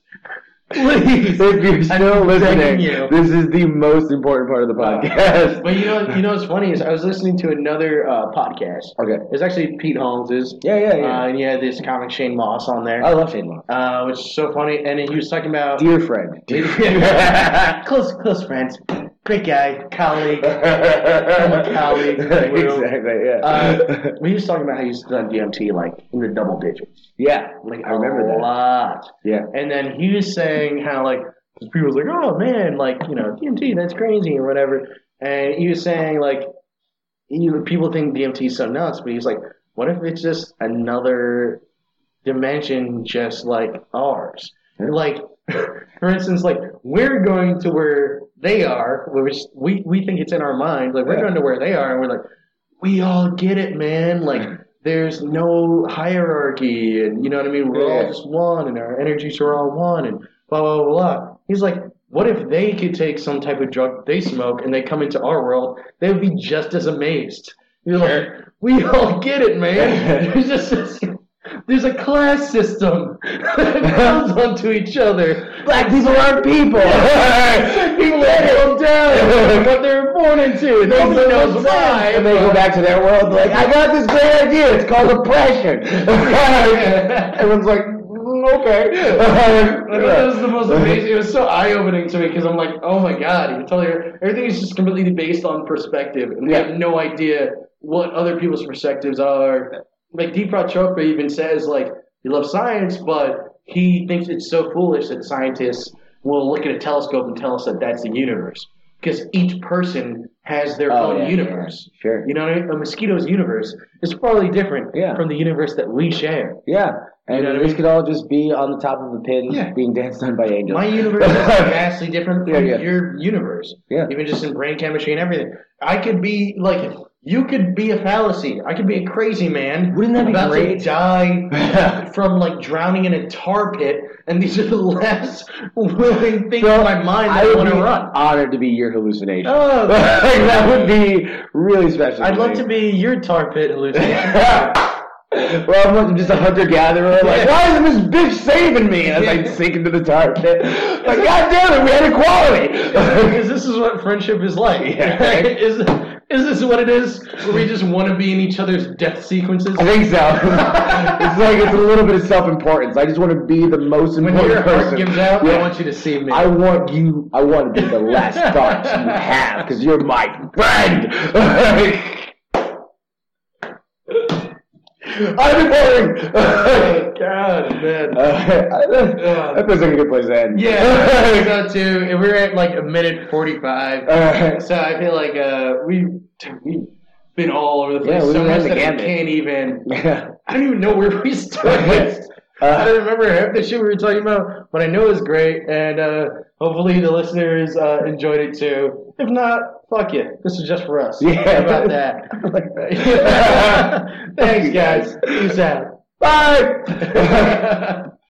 Speaker 1: Please.
Speaker 3: if you're still listening,
Speaker 1: you.
Speaker 3: this is the most important part of the podcast.
Speaker 1: But you know, you know what's funny is I was listening to another uh, podcast.
Speaker 3: okay.
Speaker 1: It's actually Pete Holmes's.
Speaker 3: Yeah, yeah, yeah.
Speaker 1: Uh, and he had this comic Shane Mauss on there,
Speaker 3: I love Shane Mauss.
Speaker 1: uh, which is so funny. And he was talking about
Speaker 3: dear friend, Dear friend.
Speaker 1: close, close friends, great guy, colleague. colleague, Will.
Speaker 3: exactly. Yeah.
Speaker 1: Uh, we was talking about how he's done DMT like in the double digits,
Speaker 3: yeah.
Speaker 1: like
Speaker 3: I remember that.
Speaker 1: a lot.
Speaker 3: Yeah.
Speaker 1: And then he was saying how like people was like, oh man, like you know DMT, that's crazy or whatever. And he was saying like, you know, people think DMT is so nuts, but he's like, what if it's just another dimension, just like ours?
Speaker 3: Yeah.
Speaker 1: Like, for instance, like we're going to where they are, which we we think it's in our mind. Like we're
Speaker 3: Yeah.
Speaker 1: going to where they are, and we're like, we all get it, man. Like. There's no hierarchy, and you know what I mean. We're all just one, and our energies are all one, and blah blah blah. blah. He's like, what if they could take some type of drug they smoke and they come into our world? They would be just as amazed. You're like, we all get it, man. There's just this, there's a class system that comes onto each other.
Speaker 3: Black people aren't people.
Speaker 1: People let them down what they were born into, nobody knows why.
Speaker 3: And they go back to their world like, I got this great idea. It's called oppression. Everyone's like, mm, okay.
Speaker 1: I thought that was the most amazing. It was so eye opening to me because I'm like, oh my god, you can tell you everything is just completely based on perspective, and we
Speaker 3: Yeah.
Speaker 1: have no idea what other people's perspectives are. Like Deepak Chopra even says, like he loves science, but he thinks it's so foolish that scientists will look at a telescope and tell us that that's the universe because each person has their
Speaker 3: Oh,
Speaker 1: own
Speaker 3: yeah,
Speaker 1: universe.
Speaker 3: yeah, sure.
Speaker 1: You know, what I mean? a mosquito's universe is probably different
Speaker 3: Yeah.
Speaker 1: from the universe that we share.
Speaker 3: Yeah. And
Speaker 1: You know what I
Speaker 3: we
Speaker 1: mean?
Speaker 3: could all just be on the top of a pin
Speaker 1: Yeah.
Speaker 3: being danced on by angels.
Speaker 1: My universe is vastly different from your universe.
Speaker 3: Yeah.
Speaker 1: Even just in brain chemistry and everything. I could be like you could be a fallacy. I could be a crazy man.
Speaker 3: Wouldn't that be
Speaker 1: about
Speaker 3: great?
Speaker 1: to die from like drowning in a tar pit, and these are the last willing things in my mind that I,
Speaker 3: would
Speaker 1: want to run.
Speaker 3: honored to be your hallucination.
Speaker 1: Oh,
Speaker 3: that would be really special.
Speaker 1: I'd love
Speaker 3: me.
Speaker 1: to be your tar pit hallucination.
Speaker 3: well, I'm just a hunter gatherer. Like,
Speaker 1: Yeah.
Speaker 3: why isn't this bitch saving me? As I sink into the tar pit. Like, God damn it, we had equality.
Speaker 1: Because this is what friendship is like.
Speaker 3: Yeah.
Speaker 1: right? Is is this what it is? Where we just want to be in each other's death sequences?
Speaker 3: I think so. it's like it's a little bit of self-importance. I just want to be the most important When
Speaker 1: your heart
Speaker 3: person.
Speaker 1: gives out,
Speaker 3: Yeah.
Speaker 1: I want you to see me.
Speaker 3: I want you. I want to be the last thought you have because you're my friend. I'm
Speaker 1: oh, God, man.
Speaker 3: Uh, that feels like a good place to end.
Speaker 1: Yeah, I so too. And we're at like a minute forty-five,
Speaker 3: Uh,
Speaker 1: so I feel like uh, we we've been all over the place
Speaker 3: Yeah, we
Speaker 1: so much
Speaker 3: the
Speaker 1: that I
Speaker 3: gamut.
Speaker 1: can't even.
Speaker 3: yeah.
Speaker 1: I don't even know where we started.
Speaker 3: Uh,
Speaker 1: I don't remember half the shit we were talking about, but I know it was great, and uh, hopefully the listeners uh, enjoyed it too. If not, fuck it. This is just for us.
Speaker 3: Yeah.
Speaker 1: How about that? Thanks, guys. Peace out.
Speaker 3: Bye.